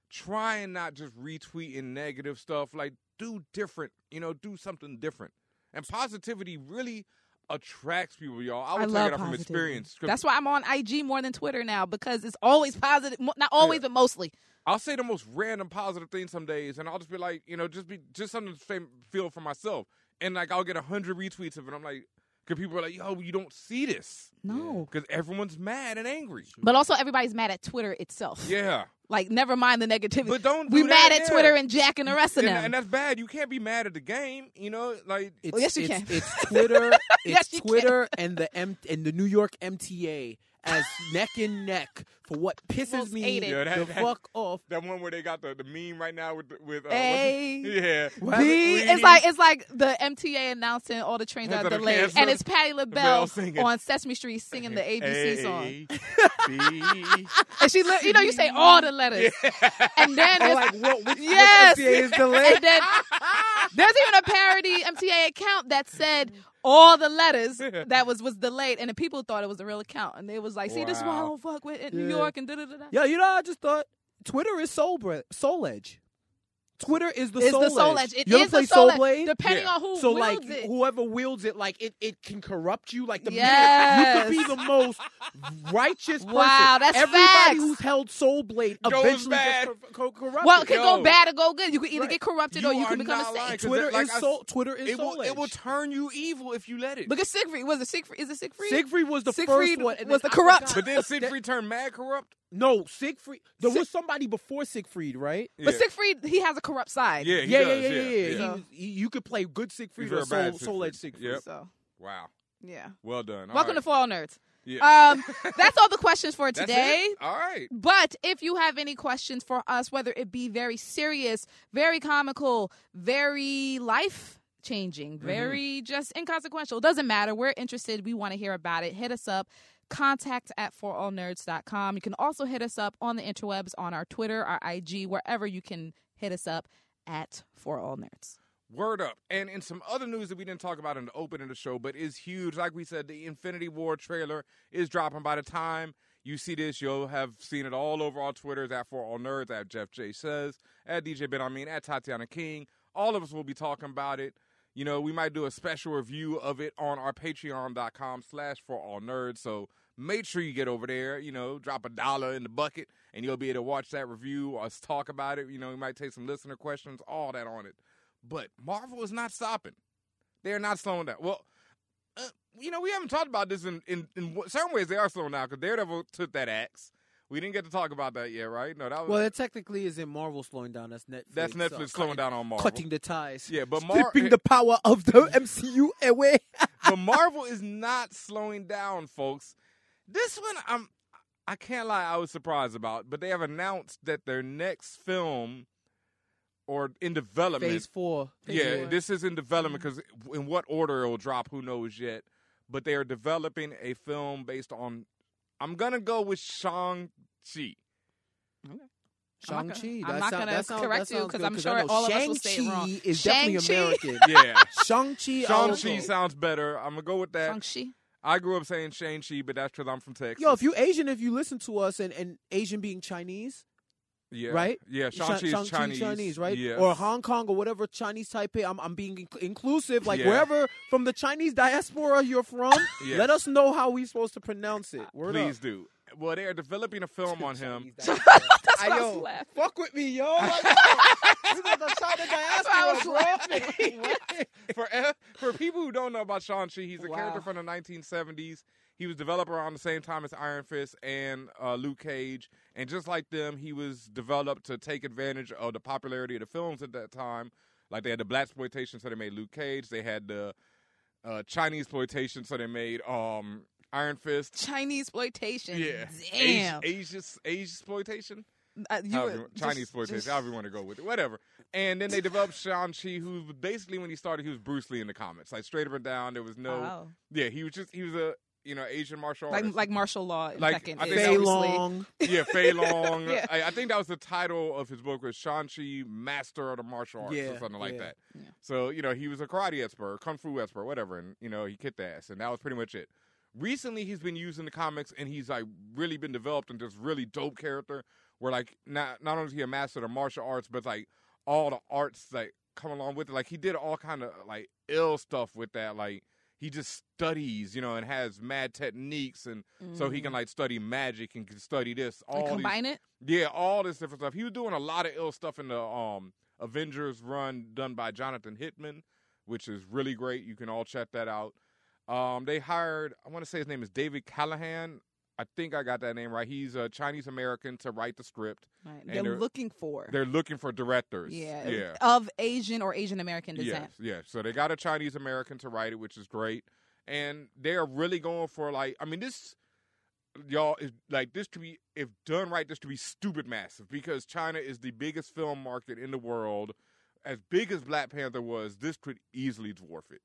[SPEAKER 2] Try and not just retweeting negative stuff. Like do different. You know, do something different. And positivity really attracts people, y'all. I
[SPEAKER 1] I
[SPEAKER 2] will
[SPEAKER 1] love
[SPEAKER 2] take it from experience.
[SPEAKER 1] That's why I'm on IG more than Twitter now because it's always positive. Not always, but mostly.
[SPEAKER 2] I'll say the most random positive thing some days, and I'll just be like, you know, just be just something to feel for myself, and like I'll get a hundred retweets of it. I'm like, because people are like, yo, you don't see this,
[SPEAKER 1] No.
[SPEAKER 2] because everyone's mad and angry.
[SPEAKER 1] But also, everybody's mad at Twitter itself.
[SPEAKER 2] Yeah,
[SPEAKER 1] Like, never mind the negativity.
[SPEAKER 2] but don't
[SPEAKER 1] we
[SPEAKER 2] do
[SPEAKER 1] mad at
[SPEAKER 2] yeah.
[SPEAKER 1] Twitter and Jack and the rest of
[SPEAKER 2] and,
[SPEAKER 1] them.
[SPEAKER 2] and that's bad. You can't be mad at the game, you know, like
[SPEAKER 3] It's,
[SPEAKER 1] Well, yes, you
[SPEAKER 3] it's,
[SPEAKER 1] can.
[SPEAKER 3] It's Twitter. It's
[SPEAKER 1] Yes, you can.
[SPEAKER 3] Twitter and the M and the New York MTA as neck and neck for what pisses
[SPEAKER 1] Most
[SPEAKER 3] me
[SPEAKER 1] hated.
[SPEAKER 2] Yeah, that-
[SPEAKER 3] the
[SPEAKER 2] that-
[SPEAKER 3] fuck off.
[SPEAKER 2] that one where they got the, the meme right now with the- with uh,
[SPEAKER 1] A
[SPEAKER 2] it- yeah,
[SPEAKER 3] What?
[SPEAKER 1] B. It's like it's like the MTA announcing all the trains are delayed, and it's Patti
[SPEAKER 2] Bell
[SPEAKER 1] LaBelle
[SPEAKER 2] singing.
[SPEAKER 1] on Sesame Street singing the ABC song.
[SPEAKER 2] A, B.
[SPEAKER 1] And she, li- you know, you say all the letters, and then
[SPEAKER 3] Or
[SPEAKER 1] there's,
[SPEAKER 3] like what? Which,
[SPEAKER 1] Yes.
[SPEAKER 3] what MTA is delayed?
[SPEAKER 1] and then there's even a parody MTA account that said all the letters that was was delayed, and the people thought it was a real account, and they was like, "See, this is why I don't fuck with in New York and da da da da."
[SPEAKER 3] Yeah, you know, I just thought Twitter is Soul Bre- Soul Edge. Twitter is the
[SPEAKER 1] Is
[SPEAKER 3] soul
[SPEAKER 1] the soul
[SPEAKER 3] edge.
[SPEAKER 1] edge? It
[SPEAKER 3] you ever
[SPEAKER 1] is
[SPEAKER 3] play
[SPEAKER 1] the soul
[SPEAKER 3] Soul
[SPEAKER 1] edge,
[SPEAKER 3] Blade?
[SPEAKER 1] depending
[SPEAKER 2] Yeah.
[SPEAKER 1] on who
[SPEAKER 3] so
[SPEAKER 1] wields
[SPEAKER 3] like
[SPEAKER 1] it.
[SPEAKER 3] whoever wields it, like it, it can corrupt you. Like the
[SPEAKER 1] Yes.
[SPEAKER 3] minute you could be the most righteous person.
[SPEAKER 1] Wow, that's
[SPEAKER 3] everybody
[SPEAKER 1] facts.
[SPEAKER 3] who's held Soul Blade
[SPEAKER 2] Goes
[SPEAKER 3] eventually
[SPEAKER 2] bad.
[SPEAKER 3] gets cor- cor- corrupted.
[SPEAKER 1] well, it can
[SPEAKER 2] Yo.
[SPEAKER 1] go bad or go good. You can either
[SPEAKER 3] Right.
[SPEAKER 1] get corrupted
[SPEAKER 2] You
[SPEAKER 1] or you
[SPEAKER 2] are
[SPEAKER 1] can become a saint.
[SPEAKER 2] lying,
[SPEAKER 3] Twitter
[SPEAKER 2] it- like
[SPEAKER 3] is
[SPEAKER 2] I-
[SPEAKER 3] soul. Twitter is
[SPEAKER 2] It
[SPEAKER 3] Soul
[SPEAKER 2] will, it will turn you evil if you let it.
[SPEAKER 1] Look at Siegfried. Was it Siegfried? Is it Siegfried?
[SPEAKER 3] Siegfried was the
[SPEAKER 1] Siegfried
[SPEAKER 3] first one.
[SPEAKER 1] was the corrupt.
[SPEAKER 3] forgot-
[SPEAKER 2] but then Siegfried turned mad corrupt.
[SPEAKER 3] No, Siegfried. There
[SPEAKER 1] Sig-
[SPEAKER 3] was somebody before Siegfried, right?
[SPEAKER 1] But
[SPEAKER 2] Yeah.
[SPEAKER 1] Siegfried, he has a corrupt side.
[SPEAKER 2] Yeah, he
[SPEAKER 3] yeah,
[SPEAKER 2] does,
[SPEAKER 3] yeah, yeah, yeah, yeah.
[SPEAKER 2] yeah.
[SPEAKER 3] He was- he- you could play good Siegfried
[SPEAKER 2] He's
[SPEAKER 3] or
[SPEAKER 2] very bad
[SPEAKER 3] Soul, Soul Edge
[SPEAKER 2] Siegfried.
[SPEAKER 3] Siegfried.
[SPEAKER 2] Yep.
[SPEAKER 1] So
[SPEAKER 2] Wow.
[SPEAKER 1] yeah.
[SPEAKER 2] Well done. All
[SPEAKER 1] Welcome
[SPEAKER 2] right.
[SPEAKER 1] to Fall Nerds.
[SPEAKER 2] Yeah.
[SPEAKER 1] Um, that's all the questions for
[SPEAKER 2] That's
[SPEAKER 1] today.
[SPEAKER 2] it? All right.
[SPEAKER 1] But if you have any questions for us, whether it be very serious, very comical, very life changing,
[SPEAKER 2] Mm-hmm.
[SPEAKER 1] very just inconsequential. Doesn't matter. We're interested. We want to hear about it. Hit us up. Contact at forallnerds.com. You can also hit us up on the interwebs on our Twitter, our IG, wherever you can hit us up at For All Nerds.
[SPEAKER 2] Word up. And in some other news that we didn't talk about in the opening of the show, but is huge. Like we said, the Infinity War trailer is dropping. By the time you see this, you'll have seen it all over our Twitters at For All Nerds, at Jeff J Says, at DJ Ben Hameen, at Tatiana King. All of us will be talking about it. You know, we might do a special review of it on our patreon.com slash for all nerds. So make sure you get over there, you know, drop a dollar in the bucket and you'll be able to watch that review, us talk about it. You know, we might take some listener questions, all that on it. But Marvel is not stopping. They're not slowing down. Well, uh, you know, we haven't talked about this in, in, in certain ways. They are slowing down because Daredevil took that axe. We didn't get to talk about that yet, right? No, that was
[SPEAKER 3] Well, it technically isn't Marvel slowing down. That's Netflix.
[SPEAKER 2] that's Netflix slowing down on Marvel.
[SPEAKER 3] Cutting the ties.
[SPEAKER 2] Yeah, but Mar-
[SPEAKER 3] Stripping the power of the MCU away.
[SPEAKER 2] but Marvel is not slowing down, folks. This one, I'm, I can't lie, I was surprised about. But they have announced that their next film, or in development,
[SPEAKER 3] Phase four. Phase
[SPEAKER 2] yeah,
[SPEAKER 3] four.
[SPEAKER 2] this is in development mm-hmm. because in what order it will drop, who knows yet. But they are developing a film based on. I'm gonna go with Shang Chi.
[SPEAKER 1] I'm not
[SPEAKER 3] Shang-Chi.
[SPEAKER 1] gonna- I'm not
[SPEAKER 3] sound-
[SPEAKER 1] gonna
[SPEAKER 3] sound-
[SPEAKER 1] correct you
[SPEAKER 3] because
[SPEAKER 1] I'm sure
[SPEAKER 3] I know
[SPEAKER 1] all of us will say it wrong.
[SPEAKER 3] Shang-Chi is definitely
[SPEAKER 1] Shang-Chi.
[SPEAKER 3] American.
[SPEAKER 2] Yeah,
[SPEAKER 3] Shang-Chi.
[SPEAKER 2] Shang Chi sounds better. I'm gonna go with that.
[SPEAKER 1] Shang-Chi.
[SPEAKER 2] I grew up saying Shang Chi, but that's because I'm from Texas.
[SPEAKER 3] Yo, if you Asian, if you listen to us, and, and Asian being Chinese,
[SPEAKER 2] yeah,
[SPEAKER 3] right?
[SPEAKER 2] Yeah, Shang Chi is
[SPEAKER 3] Shang-Chi
[SPEAKER 2] Chinese.
[SPEAKER 3] right?
[SPEAKER 2] Yes.
[SPEAKER 3] Or Hong Kong or whatever Chinese Taipei. I'm I'm being inc- inclusive. Like
[SPEAKER 2] Yeah.
[SPEAKER 3] wherever from the Chinese diaspora you're from,
[SPEAKER 2] Yes.
[SPEAKER 3] let us know how we're supposed to pronounce it. Word
[SPEAKER 2] Please
[SPEAKER 3] up.
[SPEAKER 2] do. Well, they are developing a film on him.
[SPEAKER 3] Chinese diaspora.
[SPEAKER 1] why I was
[SPEAKER 3] Ayo,
[SPEAKER 1] laughing.
[SPEAKER 3] fuck with me, yo. Like, yo, we got the China
[SPEAKER 1] why I was
[SPEAKER 3] diaspora, bro.
[SPEAKER 2] for eh, for people who don't know about Shang Chi, he's a
[SPEAKER 3] Wow.
[SPEAKER 2] character from the 1970s. He was developed around the same time as Iron Fist and uh, Luke Cage, and just like them, he was developed to take advantage of the popularity of the films at that time. Like they had the black exploitation, so they made Luke Cage. They had the uh, Chinese exploitation, so they made um, Iron Fist.
[SPEAKER 1] Chinese exploitation.
[SPEAKER 2] Yeah,
[SPEAKER 1] Damn.
[SPEAKER 2] Asia, Asia exploitation.
[SPEAKER 1] Uh, you
[SPEAKER 2] However Chinese exploitation, however you want to go with it, whatever. And then they developed Shang-Chi, who basically when he started, he was Bruce Lee in the comics, like straight up and down. There was no,
[SPEAKER 1] Oh.
[SPEAKER 2] yeah, he was just he was a you know Asian martial
[SPEAKER 1] like like martial law
[SPEAKER 2] Like,
[SPEAKER 1] second.
[SPEAKER 2] I think that
[SPEAKER 3] Fei
[SPEAKER 2] was-
[SPEAKER 1] Bruce Lee.
[SPEAKER 3] Long.
[SPEAKER 2] yeah, Fei Long.
[SPEAKER 1] Yeah.
[SPEAKER 2] I, I think that was the title of his book was Shang-Chi, Master of the Martial Arts,
[SPEAKER 3] Yeah,
[SPEAKER 2] or something like
[SPEAKER 3] yeah.
[SPEAKER 2] that. So you know he was a karate expert, kung fu expert, whatever, and you know he kicked ass, and that was pretty much it. Recently, he's been used in the comics, and he's like really been developed into this really dope character. Where like not not only is he a master of the martial arts, but like all the arts like come along with it. Like he did all kind of like ill stuff with that. Like he just studies, you know, and has mad techniques, and so he can like study magic and can study this. All these-
[SPEAKER 1] combine it.
[SPEAKER 2] yeah, all this different stuff. He was doing a lot of ill stuff in the um Avengers run done by Jonathan Hickman, which is really great. You can all check that out. Um, they hired, I want to say his name is David Callaham. I think I got that name right. He's a Chinese American to write the script.
[SPEAKER 1] Right. They're,
[SPEAKER 2] they're-
[SPEAKER 1] looking for.
[SPEAKER 2] They're looking for directors.
[SPEAKER 1] yeah,
[SPEAKER 2] yeah.
[SPEAKER 1] of Asian or Asian American descent.
[SPEAKER 2] Yes, yes. So they got a Chinese American to write it, which is great. And they're really going for like I mean this y'all is like this to be if done right, this to be stupid massive because China is the biggest film market in the world. As big as Black Panther was, this could easily dwarf it.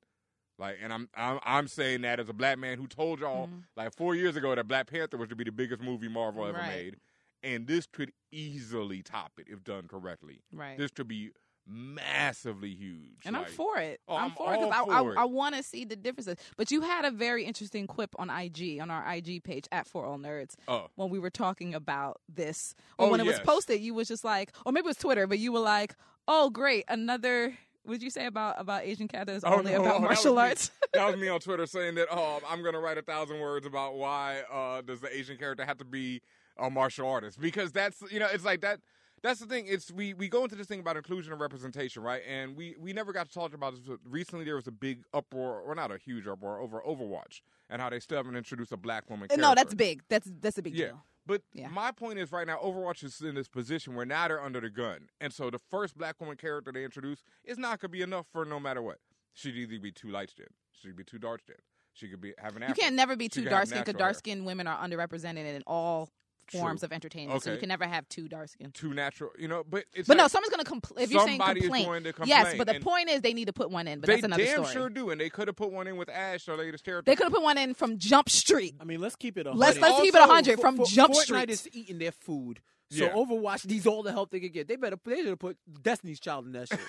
[SPEAKER 2] Like, and I'm I'm I'm saying that as a black man who told y'all
[SPEAKER 1] Mhm.
[SPEAKER 2] like four years ago that Black Panther was to be the biggest movie Marvel ever
[SPEAKER 1] Right.
[SPEAKER 2] made, and this could easily top it if done correctly.
[SPEAKER 1] Right.
[SPEAKER 2] This could be massively huge.
[SPEAKER 1] And I'm for it.
[SPEAKER 2] Oh,
[SPEAKER 1] I'm,
[SPEAKER 2] I'm
[SPEAKER 1] for it because I. I, I want to see the differences. But you had a very interesting quip on IG, on our IG page at For All Nerds,
[SPEAKER 2] Oh.
[SPEAKER 1] when we were talking about this. Or
[SPEAKER 2] Oh,
[SPEAKER 1] when it was posted, you was just like, or maybe it was Twitter, but you were like, oh, great, another. What did you say about about Asian characters
[SPEAKER 2] Oh,
[SPEAKER 1] only
[SPEAKER 2] no,
[SPEAKER 1] about
[SPEAKER 2] that
[SPEAKER 1] martial
[SPEAKER 2] was me.
[SPEAKER 1] arts?
[SPEAKER 2] that was me on Twitter saying that oh, I'm gonna write a thousand words about why uh, does the Asian character have to be a martial artist because that's you know it's like that. That's the thing. It's we, we go into this thing about inclusion and representation, right? And we, we never got to talk about this. But recently, there was a big uproar, or not a huge uproar, over Overwatch and how they still haven't introduced a black woman.
[SPEAKER 1] no, that's big. That's that's a big
[SPEAKER 2] Yeah.
[SPEAKER 1] deal.
[SPEAKER 2] But
[SPEAKER 1] Yeah.
[SPEAKER 2] my point is, right now, Overwatch is in this position where now they're under the gun, and so the first black woman character they introduce is not gonna be enough for no matter what. She'd either be too light skinned, she'd be too dark skinned, she could be have an.
[SPEAKER 1] You can't never be too dark skinned because dark skinned women are underrepresented in all forms
[SPEAKER 2] True.
[SPEAKER 1] of entertainment. So you can never have two dark skin.
[SPEAKER 2] too natural, you know. But it's
[SPEAKER 1] But no, someone's gonna complain. If you're saying
[SPEAKER 2] Somebody is
[SPEAKER 1] complain,
[SPEAKER 2] going to
[SPEAKER 1] yes. But the
[SPEAKER 2] and
[SPEAKER 1] point is, they need to put one in. But that's another
[SPEAKER 2] damn
[SPEAKER 1] story.
[SPEAKER 2] sure do, and they could have put one in with Ashe, their latest character.
[SPEAKER 1] They could have put one in from Jump Street.
[SPEAKER 3] I mean, let's keep it.
[SPEAKER 1] Let's-
[SPEAKER 3] 100.
[SPEAKER 1] let's keep it
[SPEAKER 3] Also,
[SPEAKER 1] 100 from
[SPEAKER 3] for-
[SPEAKER 1] Jump
[SPEAKER 3] Fortnite
[SPEAKER 1] Street.
[SPEAKER 3] is eating their food. So
[SPEAKER 2] Yeah.
[SPEAKER 3] Overwatch needs all the help they can get. They better they should have put Destiny's Child in that shit.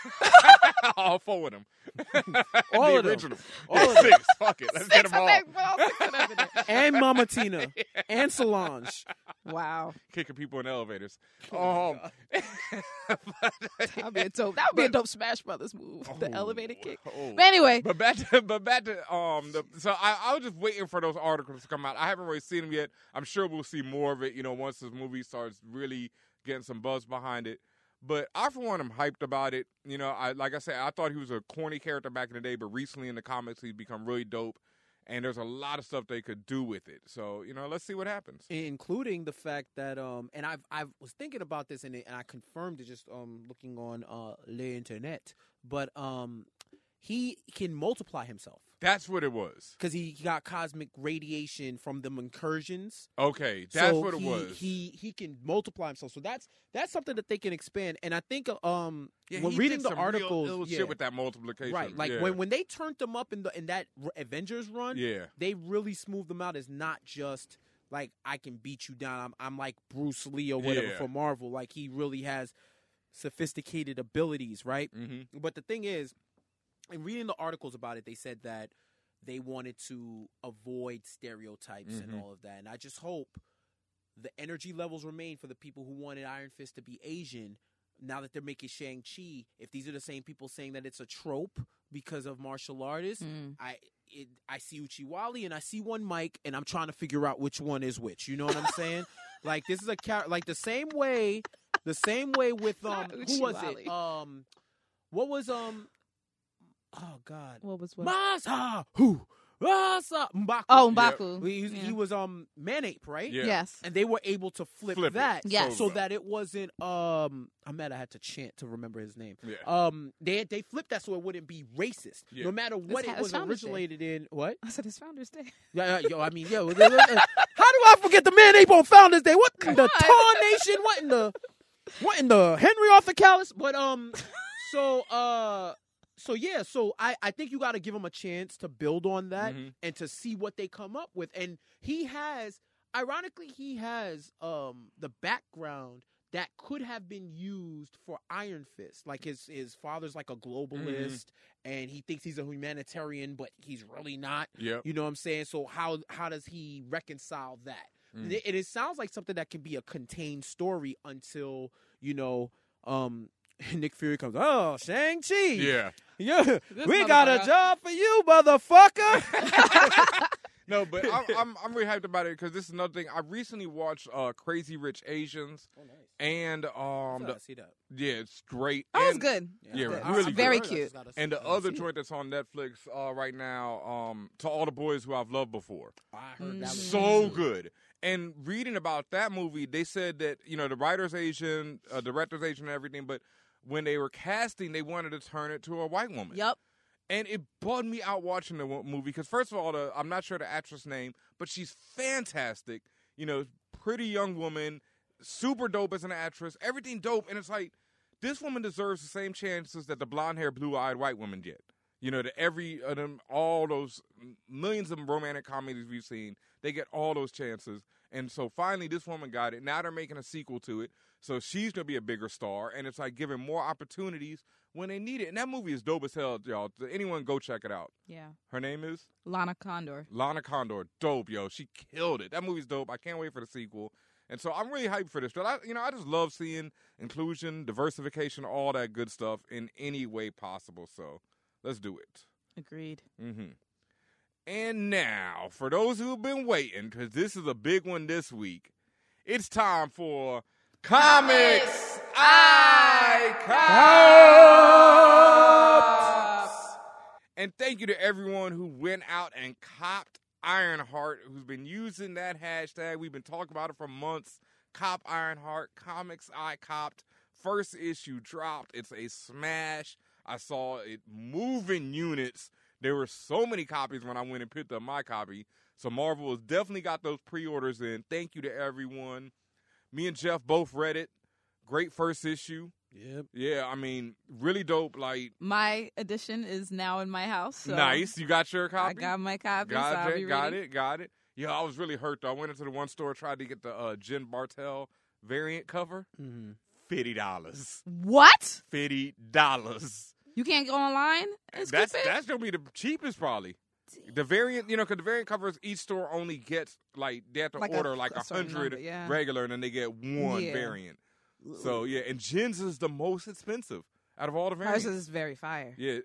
[SPEAKER 2] all four of them.
[SPEAKER 3] All
[SPEAKER 2] the
[SPEAKER 3] of them. All
[SPEAKER 2] Yeah,
[SPEAKER 3] of them.
[SPEAKER 2] six. Fuck it. Let's get them all.
[SPEAKER 3] and Mama Tina and Solange.
[SPEAKER 1] Wow,
[SPEAKER 2] Kicking people in elevators.
[SPEAKER 3] Oh
[SPEAKER 2] um,
[SPEAKER 1] that'd be a dope. That would be a dope Smash Brothers move. the
[SPEAKER 2] Oh,
[SPEAKER 1] elevator kick.
[SPEAKER 2] oh.
[SPEAKER 1] But anyway,
[SPEAKER 2] But back to but back to um the so I, I was just waiting for those articles to come out. I haven't really seen them yet. I'm sure we'll see more of it, you know, once this movie starts really getting some buzz behind it. But I for one am hyped about it. You know, I like I said, I thought he was a corny character back in the day, but recently in the comics he's become really dope. And there's a lot of stuff they could do with it. So, you know, let's see what happens.
[SPEAKER 3] including the fact that um and I've I was thinking about this and, it, and I confirmed it just um looking on uh the internet, but um he can multiply himself
[SPEAKER 2] That's what it was.
[SPEAKER 3] because he got cosmic radiation from them incursions.
[SPEAKER 2] Okay, that's
[SPEAKER 3] so
[SPEAKER 2] what it
[SPEAKER 3] he,
[SPEAKER 2] was.
[SPEAKER 3] He he can multiply himself, so that's that's something that they can expand. And I think um
[SPEAKER 2] yeah,
[SPEAKER 3] when reading the articles, yeah,
[SPEAKER 2] shit with that multiplication.
[SPEAKER 3] right, like
[SPEAKER 2] yeah.
[SPEAKER 3] when when they turned them up in the in that Avengers run,
[SPEAKER 2] yeah.
[SPEAKER 3] they really smoothed them out as not just like I can beat you down. I'm I'm like Bruce Lee or whatever
[SPEAKER 2] Yeah.
[SPEAKER 3] for Marvel. Like he really has sophisticated abilities, right?
[SPEAKER 2] Mm-hmm.
[SPEAKER 3] But the thing is, in reading the articles about it, they said that they wanted to avoid stereotypes and
[SPEAKER 2] Mhm.
[SPEAKER 3] all of that. And I just hope the energy levels remain for the people who wanted Iron Fist to be Asian. Now that they're making Shang Chi, if these are the same people saying that it's a trope because of martial artists,
[SPEAKER 1] Mm.
[SPEAKER 3] I it, I see Uchiwali and I see one Mike, and I'm trying to figure out which one is which. You know what I'm saying? like this is a char- like the same way, the same way with um who was it? Um, what was um? Oh God,
[SPEAKER 1] what was what?
[SPEAKER 3] Masa who Masa Mbaku.
[SPEAKER 1] oh, Mbaku.
[SPEAKER 3] he, he
[SPEAKER 1] Yeah.
[SPEAKER 3] was um Manape, right?
[SPEAKER 2] Yeah.
[SPEAKER 1] Yes.
[SPEAKER 3] And they were able to flip,
[SPEAKER 2] Flip it.
[SPEAKER 3] that,
[SPEAKER 1] Yes.
[SPEAKER 3] so that it wasn't um. I'm mad I had to chant to remember his name.
[SPEAKER 2] Yeah.
[SPEAKER 3] Um, they they flipped that so it wouldn't be racist,
[SPEAKER 2] Yeah.
[SPEAKER 3] no matter what
[SPEAKER 1] ha-
[SPEAKER 3] it was
[SPEAKER 1] Founders Day.
[SPEAKER 3] originated in. What?
[SPEAKER 1] I said it's Founders Day.
[SPEAKER 3] Yeah, yeah, yo, I mean, yo, how do I forget the man ape on Founders Day? What in the
[SPEAKER 1] on.
[SPEAKER 3] Tar Nation? What in the what in the Henry Arthur Callis? But um, so uh, so yeah, so I I think you got to give him a chance to build on that
[SPEAKER 2] Mhm.
[SPEAKER 3] and to see what they come up with. And he has, ironically, he has um the background that could have been used for Iron Fist. Like his his father's like a globalist, and he thinks he's a humanitarian, but he's really not.
[SPEAKER 2] Yep.
[SPEAKER 3] You know what I'm saying? So how how does he reconcile that?
[SPEAKER 2] Mm.
[SPEAKER 3] And It, it sounds like something that can be a contained story until you know. um Nick Fury comes. Oh, Shang Chi.
[SPEAKER 2] Yeah.
[SPEAKER 3] Yeah. We got a job for you, motherfucker.
[SPEAKER 2] No, but I'm, I'm I'm really hyped about it because this is another thing. I recently watched uh, Crazy Rich Asians,
[SPEAKER 3] oh, nice.
[SPEAKER 2] and um, the,
[SPEAKER 3] I see that.
[SPEAKER 2] yeah, it's great.
[SPEAKER 1] That was
[SPEAKER 2] And-
[SPEAKER 1] good.
[SPEAKER 2] Yeah,
[SPEAKER 1] Good.
[SPEAKER 2] really
[SPEAKER 1] very
[SPEAKER 3] good.
[SPEAKER 1] cute.
[SPEAKER 2] And the other joint that's on Netflix uh, right now, um, to all the boys who I've loved before,
[SPEAKER 3] I heard that was
[SPEAKER 2] so good. And reading about that movie, they said that you know the writer's Asian, uh, director's Asian, and everything, but when they were casting, they wanted to turn it to a white woman.
[SPEAKER 1] Yep.
[SPEAKER 2] And it bugged me out watching the movie because first of all, the, I'm not sure the actress name, but she's fantastic. You know, pretty young woman, super dope as an actress, everything dope. And it's like this woman deserves the same chances that the blonde hair, blue eyed white woman get. You know, that every of them, all those millions of romantic comedies we've seen, they get all those chances. And so finally, this woman got it. Now they're making a sequel to it. So she's going to be a bigger star. And it's like giving more opportunities when they need it. And that movie is dope as hell, y'all. Anyone go check it out.
[SPEAKER 1] Yeah.
[SPEAKER 2] Her name is
[SPEAKER 1] Lana Condor.
[SPEAKER 2] Lana Condor. Dope, yo. She killed it. That movie's dope. I can't wait for the sequel. And so I'm really hyped for this. But I, you know, I just love seeing inclusion, diversification, all that good stuff in any way possible. So let's do it.
[SPEAKER 1] Agreed.
[SPEAKER 2] Mm-hmm. And now, for those who've been waiting, because this is a big one this week, it's time for Comics I copped. And thank you to everyone who went out and copped Ironheart, who's been using that hashtag. We've been talking about it for months. Cop Ironheart, Comics I copped. First issue dropped. It's a smash. I saw it moving units. There were so many copies when I went and picked up my copy. So Marvel has definitely got those pre-orders in. Thank you to everyone. Me and Jeff both read it. Great first issue.
[SPEAKER 3] Yep.
[SPEAKER 2] Yeah, I mean, really dope. Like
[SPEAKER 1] My edition is now in my house. So
[SPEAKER 2] nice. You got your copy.
[SPEAKER 1] I got my copy. so
[SPEAKER 2] Got
[SPEAKER 1] I'll be
[SPEAKER 2] it. Got
[SPEAKER 1] ready.
[SPEAKER 2] it. Got it. Yeah, I was really hurt though. I went into the one store, tried to get the uh, Jen Bartel variant cover.
[SPEAKER 3] Mm-hmm.
[SPEAKER 2] Fifty dollars.
[SPEAKER 1] What?
[SPEAKER 2] Fifty dollars.
[SPEAKER 1] You can't go online and skip
[SPEAKER 2] That's
[SPEAKER 1] it?
[SPEAKER 2] that's gonna be the cheapest probably. The variant, you know, because the variant covers each store only gets like they have to
[SPEAKER 1] Like a-
[SPEAKER 2] order like
[SPEAKER 1] a
[SPEAKER 2] a hundred
[SPEAKER 1] yeah.
[SPEAKER 2] regular, and then they get one
[SPEAKER 1] Yeah.
[SPEAKER 2] variant. So yeah, and Jen's is the most expensive out of all the
[SPEAKER 1] Hers
[SPEAKER 2] variants.
[SPEAKER 1] is very fire.
[SPEAKER 2] yeah,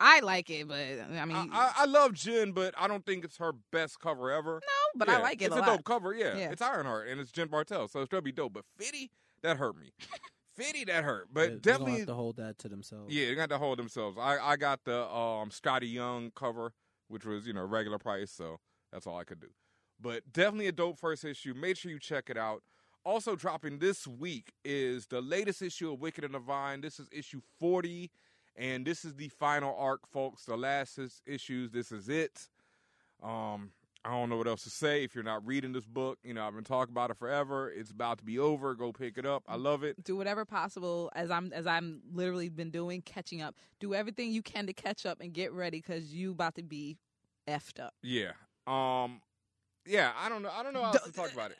[SPEAKER 1] I like it, but I mean,
[SPEAKER 2] I, I, I love Jen, but I don't think it's her best cover ever.
[SPEAKER 1] no, but I like it
[SPEAKER 2] It's
[SPEAKER 1] a
[SPEAKER 2] a,
[SPEAKER 1] lot.
[SPEAKER 2] dope cover, yeah.
[SPEAKER 1] Yeah.
[SPEAKER 2] It's Ironheart and it's Jen Bartel, so it's gonna be dope. But Fitty, that hurt me. Fitty, that hurt. But
[SPEAKER 3] They- they
[SPEAKER 2] definitely,
[SPEAKER 3] have to hold that to themselves.
[SPEAKER 2] yeah, they got to hold themselves. I, I got the um Skottie Young cover, which was you know regular price, so that's all I could do. But definitely a dope first issue. Make sure you check it out. Also dropping this week is the latest issue of Wicked and Divine. This is issue forty, and this is the final arc, folks. The last is- issues. This is it. Um, I don't know what else to say. If you're not reading this book, you know I've been talking about it forever. It's about to be over. Go pick it up. I love it.
[SPEAKER 1] do whatever possible as I'm as I'm literally been doing, catching up. Do everything you can to catch up and get ready because you about to be effed up.
[SPEAKER 2] Yeah. Um. Yeah. I don't know. I don't know how else to talk about it.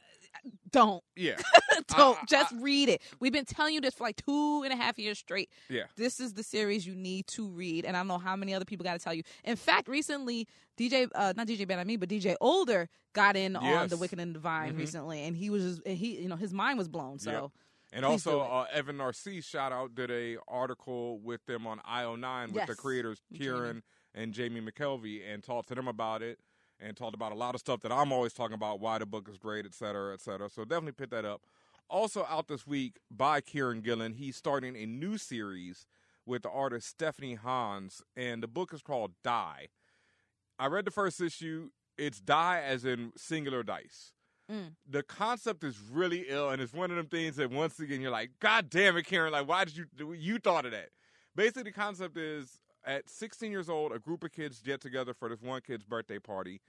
[SPEAKER 1] Don't
[SPEAKER 2] Yeah.
[SPEAKER 1] don't
[SPEAKER 2] I-
[SPEAKER 1] just
[SPEAKER 2] I-
[SPEAKER 1] read it. We've been telling you this for like two and a half years straight.
[SPEAKER 2] Yeah.
[SPEAKER 1] This is the series you need to read, and I don't know how many other people got to tell you. In fact, recently DJ, uh, not DJ Ben, I mean, but DJ Older got in on the Wicked and Divine
[SPEAKER 2] Mhm.
[SPEAKER 1] recently, and he was just, and he, you know, his mind was blown. So.
[SPEAKER 2] Yep. And
[SPEAKER 1] Please
[SPEAKER 2] also, uh, Evan Narcisse, shout out, did a article with them on IO9 with the
[SPEAKER 1] Yes.
[SPEAKER 2] creators
[SPEAKER 1] Jamie.
[SPEAKER 2] Kieron and Jamie McKelvie and talked to them about it and talked about a lot of stuff that I'm always talking about, why the book is great, et cetera, et cetera. So definitely pick that up. Also out this week by Kieron Gillen, he's starting a new series with the artist Stephanie Hans, and the book is called Die. I read the first issue. It's die as in singular dice mm. the concept is really ill, and it's one of them things that once again you're like, God damn it, Kieron! Like, why did you you thought of that? Basically, the concept is at 16 years old, a group of kids get together for this one kid's birthday party,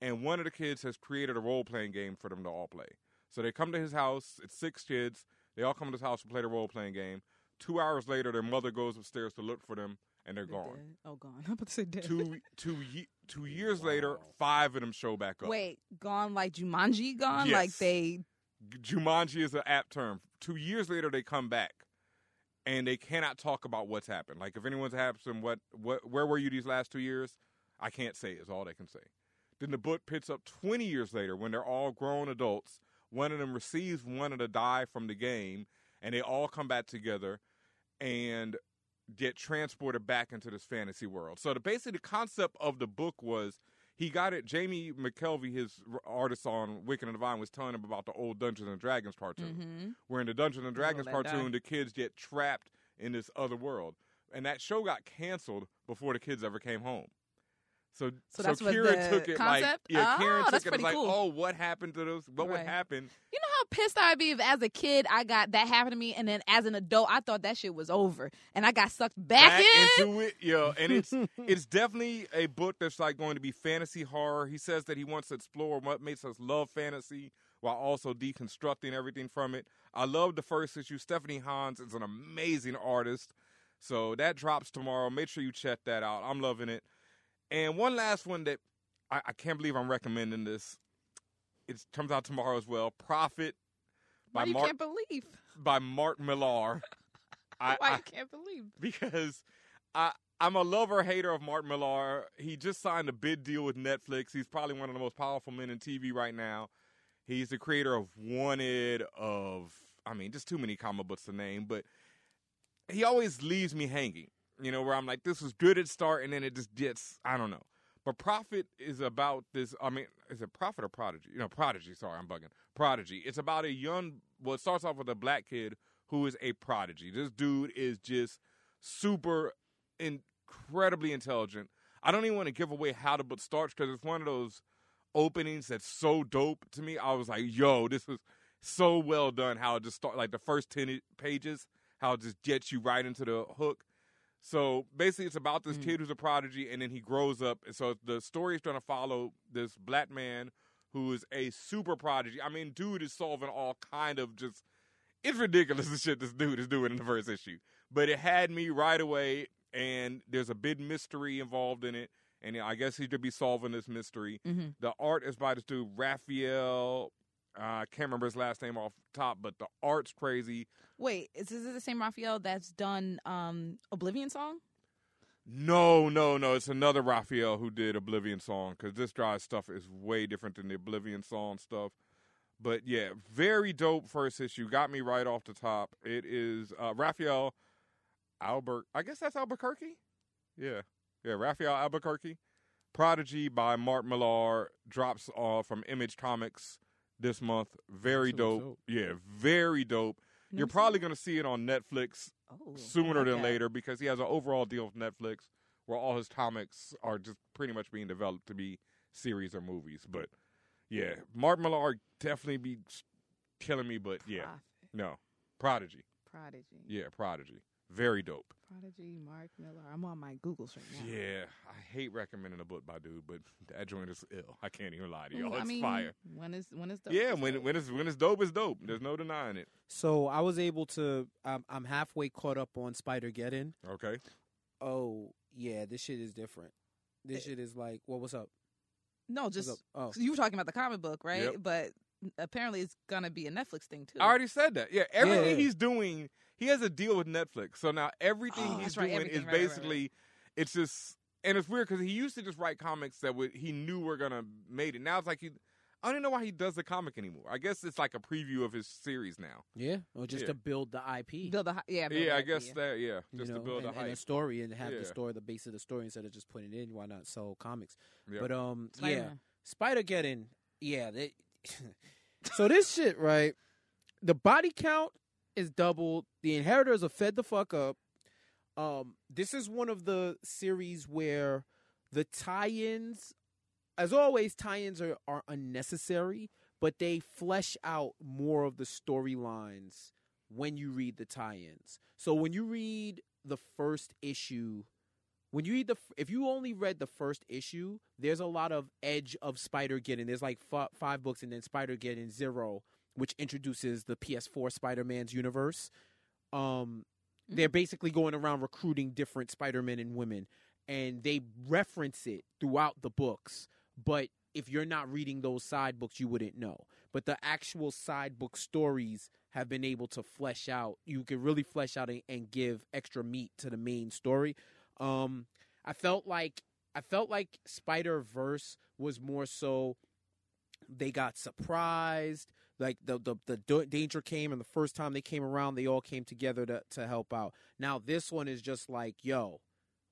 [SPEAKER 2] and one of the kids has created a role playing game for them to all play. So they come to his house. It's six kids. They all come to his house to play the role playing game. Two hours later, their mother goes upstairs to look for them, and they're gone.
[SPEAKER 1] Dead. Oh, gone. I'm about to say dead.
[SPEAKER 2] Two two ye- two years later, five of them show back up.
[SPEAKER 1] Wait, gone like Jumanji? Gone
[SPEAKER 2] Yes.
[SPEAKER 1] like they?
[SPEAKER 2] Jumanji is an apt term. Two years later, they come back, and they cannot talk about what's happened. Like if anyone's happened, what, what, where were you these last two years? I can't say. Is all they can say. Then the book picks up 20 years later when they're all grown adults. One of them receives one of the die from the game, and they all come back together and get transported back into this fantasy world. So the basically the concept of the book was he got it. Jamie McKelvie, his artist on Wicked and Divine, was telling him about the old Dungeons and Dragons cartoon,
[SPEAKER 1] Mm-hmm.
[SPEAKER 2] where in the Dungeons and Dragons
[SPEAKER 1] let die.
[SPEAKER 2] cartoon, the kids get trapped in this other world, and that show got canceled before the kids ever came home. So,
[SPEAKER 1] So that's what
[SPEAKER 2] Kieron
[SPEAKER 1] the
[SPEAKER 2] took it like, yeah,
[SPEAKER 1] Oh,
[SPEAKER 2] Kieron took it as
[SPEAKER 1] pretty
[SPEAKER 2] like,
[SPEAKER 1] cool.
[SPEAKER 2] oh, what happened to those? What would happen?
[SPEAKER 1] You know how pissed I'd be if, as a kid, I got that happened to me, and then as an adult, I thought that shit was over, and I got sucked back, in.
[SPEAKER 2] into it, yo. And it's it's definitely a book that's like going to be fantasy horror. He says that he wants to explore what makes us love fantasy while also deconstructing everything from it. I love the first issue. Stephanie Hans is an amazing artist. So that drops tomorrow. Make sure you check that out. I'm loving it. And one last one that I, I can't believe I'm recommending this. It comes out tomorrow as well. Prophet by Mark
[SPEAKER 1] can't believe?
[SPEAKER 2] by Mark Millar. I,
[SPEAKER 1] Why
[SPEAKER 2] I-
[SPEAKER 1] you can't believe?
[SPEAKER 2] because I I'm a lover hater of Mark Millar. He just signed a bid deal with Netflix. He's probably one of the most powerful men in TV right now. He's the creator of Wanted, of I mean, just too many comic books to name, but he always leaves me hanging. You know, where I'm like, this was good at start, and then it just gets I don't know. But Prophet is about this. I mean, is it Prophet or Prodigy? You know, Prodigy. Sorry, I'm bugging. Prodigy. It's about a young. Well, it starts off with a black kid who is a prodigy. This dude is just super incredibly intelligent. I don't even want to give away how the book starts because it's one of those openings that's so dope to me. I was like, yo, this was so well done. How it just start like the first ten pages, how it just gets you right into the hook. So basically, it's about this kid who's a prodigy, and then he grows up. And so the story is trying to follow this black man who is a super prodigy. I mean, dude is solving all kind of just it's ridiculous the shit this dude is doing in the first issue. But it had me right away, and there's a big mystery involved in it. And I guess he should be solving this mystery.
[SPEAKER 1] Mm-hmm.
[SPEAKER 2] The art is by this dude Raphael. Uh, I can't remember his last name off top, but the art's crazy.
[SPEAKER 1] Wait, is this the same Raphael that's done um Oblivion song?
[SPEAKER 2] No, no, no. It's another Raphael who did Oblivion song because this dry stuff is way different than the Oblivion song stuff. But yeah, very dope first issue. Got me right off the top. It is uh, Raphael Albert. I guess that's Albuquerque. Yeah, yeah. Rafael Albuquerque. Prodigy by Mark Millar drops uh, from Image Comics this month. Very dope.
[SPEAKER 3] dope.
[SPEAKER 2] Yeah, very dope. You're probably going to see it on Netflix
[SPEAKER 1] Oh,
[SPEAKER 2] sooner than later because he has an overall deal with Netflix where all his comics are just pretty much being developed to be series or movies. But yeah, Mark Millar definitely be killing me. But yeah,
[SPEAKER 1] Prophet.
[SPEAKER 2] no, Prodigy.
[SPEAKER 1] Prodigy.
[SPEAKER 2] Yeah, Prodigy. Very dope.
[SPEAKER 1] Prodigy, Mark Millar. I'm on my Googles right now.
[SPEAKER 2] Yeah, I hate recommending a book by dude, but that joint is ill. I can't even lie to
[SPEAKER 1] Mm,
[SPEAKER 2] y'all.
[SPEAKER 1] I
[SPEAKER 2] It's
[SPEAKER 1] mean,
[SPEAKER 2] fire.
[SPEAKER 1] When is when is the
[SPEAKER 2] Yeah, when when it's when it's dope, it's dope. There's no denying it.
[SPEAKER 3] So I was able to. I'm, I'm halfway caught up on Spider Geddon.
[SPEAKER 2] Okay.
[SPEAKER 3] Oh yeah, this shit is different. This shit is like, well, what's up?
[SPEAKER 1] no just
[SPEAKER 3] up? Oh,
[SPEAKER 1] you were talking about the comic book, right?
[SPEAKER 2] Yep.
[SPEAKER 1] But apparently it's gonna be a Netflix thing too.
[SPEAKER 2] I already said that. Yeah, everything
[SPEAKER 3] yeah.
[SPEAKER 2] he's doing, he has a deal with Netflix. So now everything
[SPEAKER 1] Oh,
[SPEAKER 2] he's
[SPEAKER 1] that's right,
[SPEAKER 2] doing
[SPEAKER 1] everything,
[SPEAKER 2] is
[SPEAKER 1] right, right, right,
[SPEAKER 2] basically, it's just, and it's weird because he used to just write comics that would, he knew were gonna made it. Now it's like he, I don't even know why he does the comic anymore. I guess it's like a preview of his series now.
[SPEAKER 3] yeah, or just
[SPEAKER 2] Yeah.
[SPEAKER 3] to build the IP.
[SPEAKER 1] Build a hi- yeah, build
[SPEAKER 2] yeah,
[SPEAKER 1] a
[SPEAKER 2] I
[SPEAKER 1] IP,
[SPEAKER 2] guess
[SPEAKER 1] yeah.
[SPEAKER 2] that. Yeah,
[SPEAKER 3] you
[SPEAKER 2] just
[SPEAKER 3] know,
[SPEAKER 2] to build
[SPEAKER 3] and,
[SPEAKER 2] a
[SPEAKER 3] and
[SPEAKER 2] hype.
[SPEAKER 3] story and have
[SPEAKER 2] Yeah.
[SPEAKER 3] the story, the base of the story instead of just putting it in. Why not sell comics?
[SPEAKER 2] Yep.
[SPEAKER 3] But um, yeah,
[SPEAKER 1] Spider-Man.
[SPEAKER 3] Spider Geddon, yeah. They, so this shit, right? The body count is doubled. The inheritors are fed the fuck up. Um, this is one of the series where the tie-ins, as always, tie-ins are, are unnecessary, but they flesh out more of the storylines when you read the tie-ins. So when you read the first issue, when you read the if you only read the first issue, there's a lot of edge of Spider Geddon. There's like f- five books, and then Spider Geddon Zero, which introduces the PS4 Spider-Man's universe. Um, they're basically going around recruiting different Spider-Men and women, and they reference it throughout the books. But if you're not reading those side books, you wouldn't know. But the actual side book stories have been able to flesh out. You can really flesh out and, and give extra meat to the main story. Um, I felt like I felt like Spider Verse was more so they got surprised. Like the, the the danger came, and the first time they came around, they all came together to to help out. Now this one is just like, yo,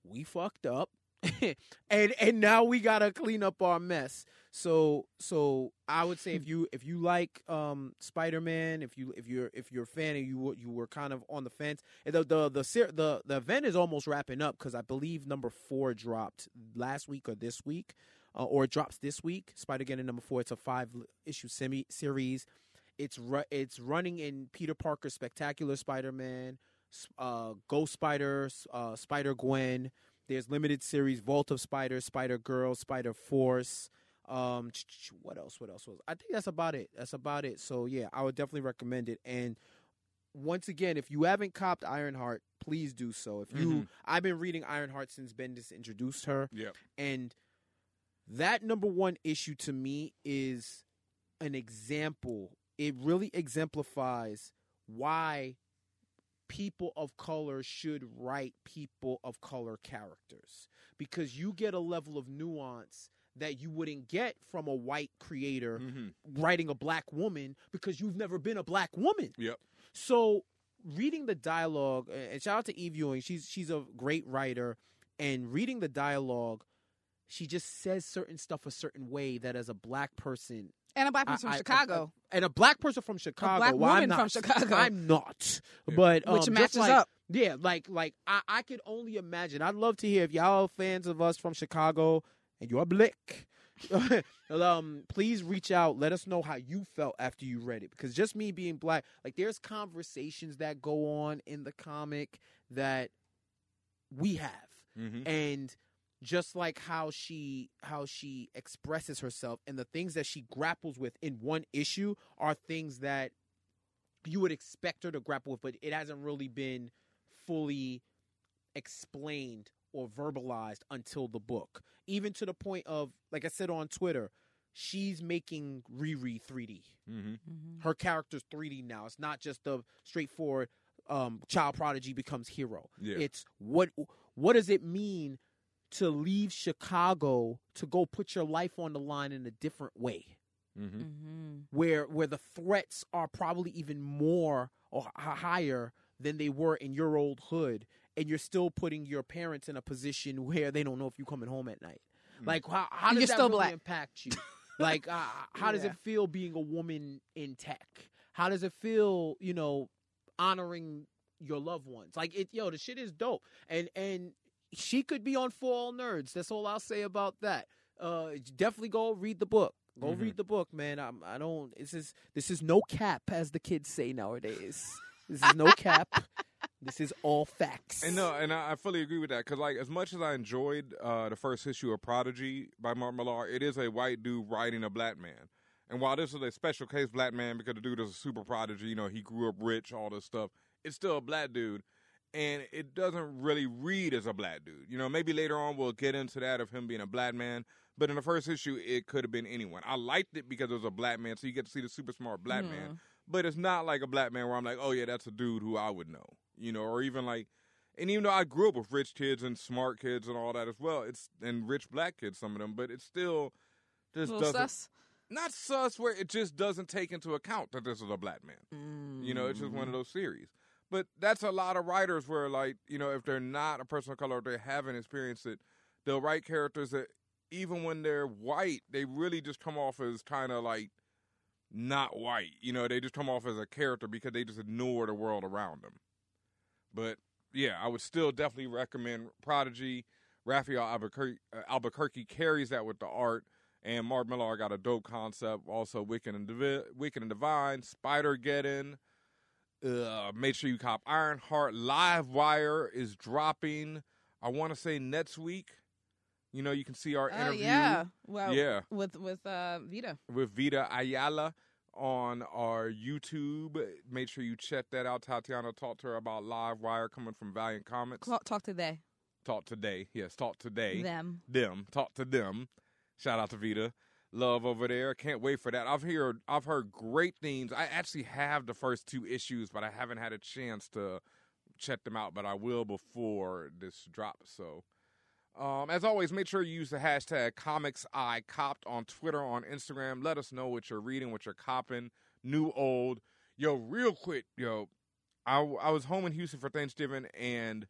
[SPEAKER 3] we fucked up, and and now we gotta clean up our mess. So so I would say if you if you like um Spider Man, if you if you're if you're a fan and you were- you were kind of on the fence, the the the the, the event is almost wrapping up because I believe number four dropped last week or this week, uh, or it drops this week. Spider Geddon number four. It's a five issue semi series. It's ru- it's running in Peter Parker's Spectacular Spider Man, uh, Ghost Spider, uh, Spider Gwen. There's limited series Vault of Spider, Spider Girl, Spider Force. Um, what else? What else was? I think that's about it. That's about it. So yeah, I would definitely recommend it. And once again, if you haven't copped Ironheart, please do so. If you,
[SPEAKER 2] Mhm.
[SPEAKER 3] I've been reading Ironheart since Bendis introduced her,
[SPEAKER 2] Yep.
[SPEAKER 3] and that number one issue to me is an example. It really exemplifies why people of color should write people of color characters because you get a level of nuance that you wouldn't get from a white creator
[SPEAKER 2] Mm-hmm.
[SPEAKER 3] writing a black woman because you've never been a black woman.
[SPEAKER 2] Yep.
[SPEAKER 3] So reading the dialogue, and shout out to Eve Ewing, she's she's a great writer, and reading the dialogue, she just says certain stuff a certain way that as a black person.
[SPEAKER 1] And a black person
[SPEAKER 3] I-
[SPEAKER 1] from Chicago.
[SPEAKER 3] I- and a black person from Chicago.
[SPEAKER 1] black
[SPEAKER 3] well, I'm
[SPEAKER 1] woman
[SPEAKER 3] not,
[SPEAKER 1] from Chicago.
[SPEAKER 3] I'm not, but um,
[SPEAKER 1] Which
[SPEAKER 3] just
[SPEAKER 1] matches
[SPEAKER 3] like-
[SPEAKER 1] up.
[SPEAKER 3] Yeah, like like I, I could only imagine. I'd love to hear if y'all are fans of us from Chicago and you're black. um, please reach out. Let us know how you felt after you read it. Because just me being black, like there's conversations that go on in the comic that we have,
[SPEAKER 2] Mm-hmm.
[SPEAKER 3] and just like how she how she expresses herself and the things that she grapples with in one issue are things that you would expect her to grapple with, but it hasn't really been fully explained or verbalized until the book. Even to the point of, like I said on Twitter, she's making Riri 3D.
[SPEAKER 2] Mm-hmm.
[SPEAKER 3] Her character's 3D now. It's not just the straightforward um, child prodigy becomes hero.
[SPEAKER 2] Yeah.
[SPEAKER 3] It's what what does it mean to leave Chicago to go put your life on the line in a different way?
[SPEAKER 2] Mm-hmm.
[SPEAKER 1] Mm-hmm.
[SPEAKER 3] where where the threats are probably even more or higher than they were in your old hood and you're still putting your parents in a position where they don't know if you're coming home at night like how, how does
[SPEAKER 1] you're
[SPEAKER 3] that
[SPEAKER 1] still
[SPEAKER 3] really
[SPEAKER 1] black.
[SPEAKER 3] impact you like uh, how does it feel being a woman in tech how does it feel you know honoring your loved ones like it yo the shit is dope and and she could be on for all nerds. That's all i'll say about that. Uh definitely go read the book. Go
[SPEAKER 2] Mhm.
[SPEAKER 3] read the book man. I'm, i don't this is this is no cap as the kids say nowadays. This is no cap. This is all facts.
[SPEAKER 2] And no, and I, I fully agree with that because, like, as much as I enjoyed uh, the first issue of Prodigy by Mark Millar, it is a white dude writing a black man. And while this is a special case black man because the dude is a super prodigy, you know, he grew up rich, all this stuff, it's still a black dude. And it doesn't really read as a black dude. You know, maybe later on we'll get into that of him being a black man. But in the first issue, it could have been anyone. I liked it because it was a black man, so you get to see the super smart black man. Hmm. But it's not like a black man where I'm like, oh yeah, that's a dude who I would know, you know, or even like, and even though I grew up with rich kids and smart kids and all that as well, it's and rich black kids, some of them, but it's still just doesn't
[SPEAKER 1] sus.
[SPEAKER 2] not sus where it just doesn't take into account that this is a black man. You know, it's just one of mm. those series. But that's a lot of writers where, like, you know, if they're not a person of color, they haven't experienced it, they'll write characters that even when they're white, they really just come off as kind of like not white. You know, they just come off as a character because they just ignore the world around them. But yeah, I would still definitely recommend Prodigy. Rafael Albuquerque, uh, Albuquerque carries that with the art, and Mark Millar got a dope concept. Also, Wicked and Divi- Wicked and Divine, Spider Geddon. Uh, make sure you cop Ironheart. Live Wire is dropping. I want to say next week. You know, you can see our
[SPEAKER 1] Oh
[SPEAKER 2] interview.
[SPEAKER 1] yeah, well,
[SPEAKER 2] Yeah.
[SPEAKER 1] with with uh, Vita.
[SPEAKER 2] with Vita Ayala on our YouTube. Make sure you check that out. Tatiana talked to her about Live Wire coming from Valiant Comics.
[SPEAKER 1] Talk, talk today.
[SPEAKER 2] Talk today. Yes, talk today.
[SPEAKER 1] Them.
[SPEAKER 2] Them. Talk to them. Shout out to Vita. Love over there. Can't wait for that. I've heard I've heard great things. I actually have the first two issues, but I haven't had a chance to check them out, but I will before this drops. So um, as always, make sure you use the hashtag ComicsICopped on Twitter, on Instagram. Let us know what you're reading, what you're copping, new, old. Yo, real quick, yo, I, I was home in Houston for Thanksgiving, and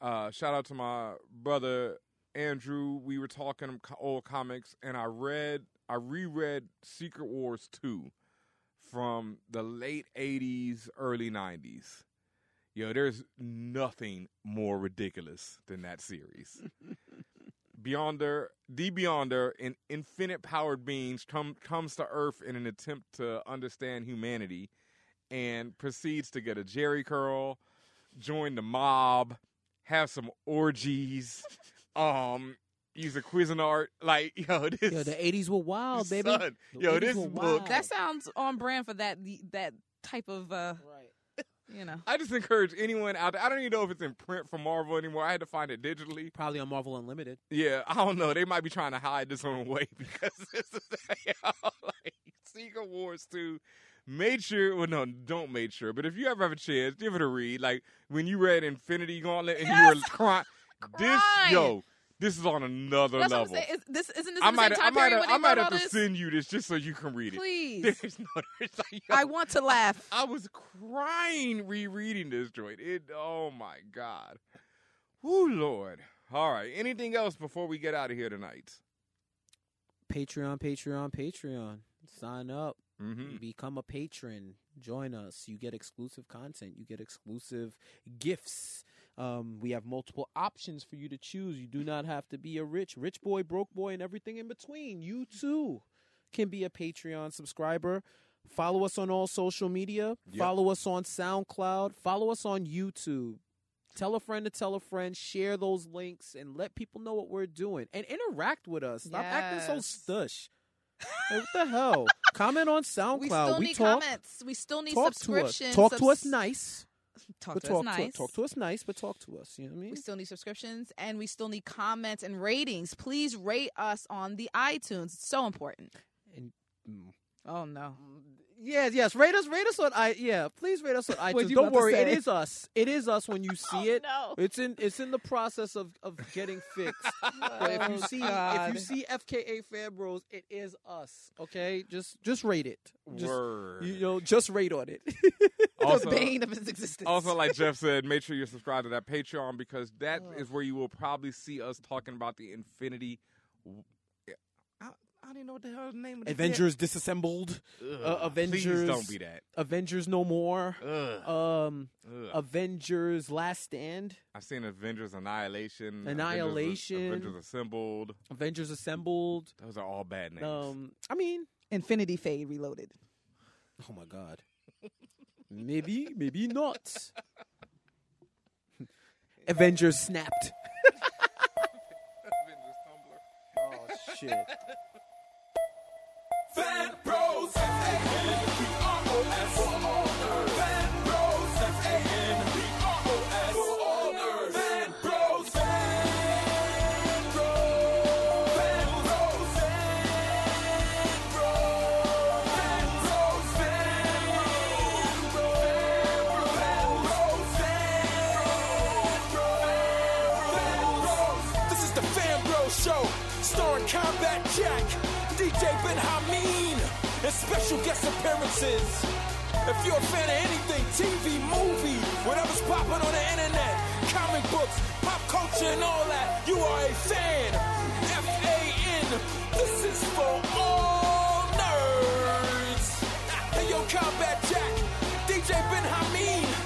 [SPEAKER 2] uh, shout out to my brother Andrew. We were talking old comics, and I read, I reread Secret Wars 2 from the late 80s, early 90s. Yo, there's nothing more ridiculous than that series. Beyonder, the Beyonder, an infinite powered beings come comes to Earth in an attempt to understand humanity, and proceeds to get a Jheri curl, join the mob, have some orgies, um, use a Cuisinart. Like yo, this
[SPEAKER 3] Yo, the 80s were wild, baby.
[SPEAKER 2] Son,
[SPEAKER 3] The
[SPEAKER 2] yo, this book-
[SPEAKER 3] wild.
[SPEAKER 1] That sounds on brand for that that type of uh,
[SPEAKER 3] right.
[SPEAKER 1] you know.
[SPEAKER 2] I just encourage anyone out there. I don't even know if it's in print for Marvel anymore. I had to find it digitally.
[SPEAKER 3] Probably on Marvel Unlimited.
[SPEAKER 2] Yeah, I don't know. They might be trying to hide this one away because this is like Secret Wars 2. Made sure, well, no, don't make sure. But if you ever have a chance, give it a read. Like when you read Infinity Gauntlet and you were crying. This, yo, this is on another
[SPEAKER 1] That's
[SPEAKER 2] level.
[SPEAKER 1] what I'm saying. Is, this isn't this
[SPEAKER 2] I
[SPEAKER 1] the
[SPEAKER 2] might,
[SPEAKER 1] same
[SPEAKER 2] I
[SPEAKER 1] time
[SPEAKER 2] might,
[SPEAKER 1] period
[SPEAKER 2] have, I might have to
[SPEAKER 1] this?
[SPEAKER 2] send you this just so you can read it.
[SPEAKER 1] Please,
[SPEAKER 2] There's no, there's like, yo,
[SPEAKER 1] I want to laugh.
[SPEAKER 2] I was crying rereading this joint. It. Oh my god. Whoo Lord. All right. Anything else before we get out of here tonight?
[SPEAKER 3] Patreon, Patreon, Patreon. Sign up.
[SPEAKER 2] Mm-hmm.
[SPEAKER 3] Become a patron. Join us. You get exclusive content. You get exclusive gifts. Um, we have multiple options for you to choose. You do not have to be a rich, rich boy, broke boy, and everything in between. You too can be a Patreon subscriber. Follow us on all social media.
[SPEAKER 2] Yep.
[SPEAKER 3] Follow us on SoundCloud. Follow us on YouTube. Tell a friend to tell a friend. Share those links and let people know what we're doing and interact with us. Stop acting so stush. What the hell? Comment on SoundCloud.
[SPEAKER 1] We still
[SPEAKER 3] we
[SPEAKER 1] need
[SPEAKER 3] talk,
[SPEAKER 1] comments. We still need
[SPEAKER 3] talk to us.
[SPEAKER 1] subscriptions.
[SPEAKER 3] Talk to us nice.
[SPEAKER 1] Talk
[SPEAKER 3] but
[SPEAKER 1] to
[SPEAKER 3] talk
[SPEAKER 1] us nice.
[SPEAKER 3] To, talk to us nice, but talk to us. You know what I mean?
[SPEAKER 1] We still need subscriptions and we still need comments and ratings. Please rate us on the iTunes. It's so important.
[SPEAKER 3] And, mm,
[SPEAKER 1] Oh no.
[SPEAKER 3] Yes, yes. Rate us, rate us on i. Yeah, please rate us on
[SPEAKER 1] What'd
[SPEAKER 3] iTunes. Don't worry, it
[SPEAKER 1] say?
[SPEAKER 3] is us. It is us when you oh, see it.
[SPEAKER 1] no.
[SPEAKER 3] It's in it's in the process of, of getting fixed. but if you
[SPEAKER 1] Oh,
[SPEAKER 3] see if you see FKA Fan Bros, it is us. Okay, just just rate it. Just,
[SPEAKER 2] Word.
[SPEAKER 3] You know, just rate on it.
[SPEAKER 2] Also-
[SPEAKER 1] the bane of his existence.
[SPEAKER 2] Also, like Jeff said, make sure you're subscribed to that Patreon because that is where you will probably see us talking about the Infinity. I, I don't even know what the hell the name of the
[SPEAKER 3] Avengers disassembled.
[SPEAKER 2] Ugh,
[SPEAKER 3] uh, Avengers.
[SPEAKER 2] Please don't be that.
[SPEAKER 3] Avengers no more.
[SPEAKER 2] Ugh.
[SPEAKER 3] Um,
[SPEAKER 2] Ugh.
[SPEAKER 3] Avengers Last Stand.
[SPEAKER 2] I've seen Avengers Annihilation,
[SPEAKER 3] Annihilation.
[SPEAKER 2] Avengers, Avengers Assembled.
[SPEAKER 3] Avengers Assembled.
[SPEAKER 2] Those are all bad names.
[SPEAKER 3] Um, I mean,
[SPEAKER 1] Infinity Fade Reloaded.
[SPEAKER 3] oh my god. maybe, maybe not. Avengers snapped. Avengers Tumblr. Oh shit.
[SPEAKER 11] Fan Bros. Special guest appearances. If you're a fan of anything, TV, movie, whatever's popping on the internet, comic books, pop culture, and all that, you are a fan. F-A-N. This is for all nerds. Hey, yo, Combat Jack, DJ Ben Hameen.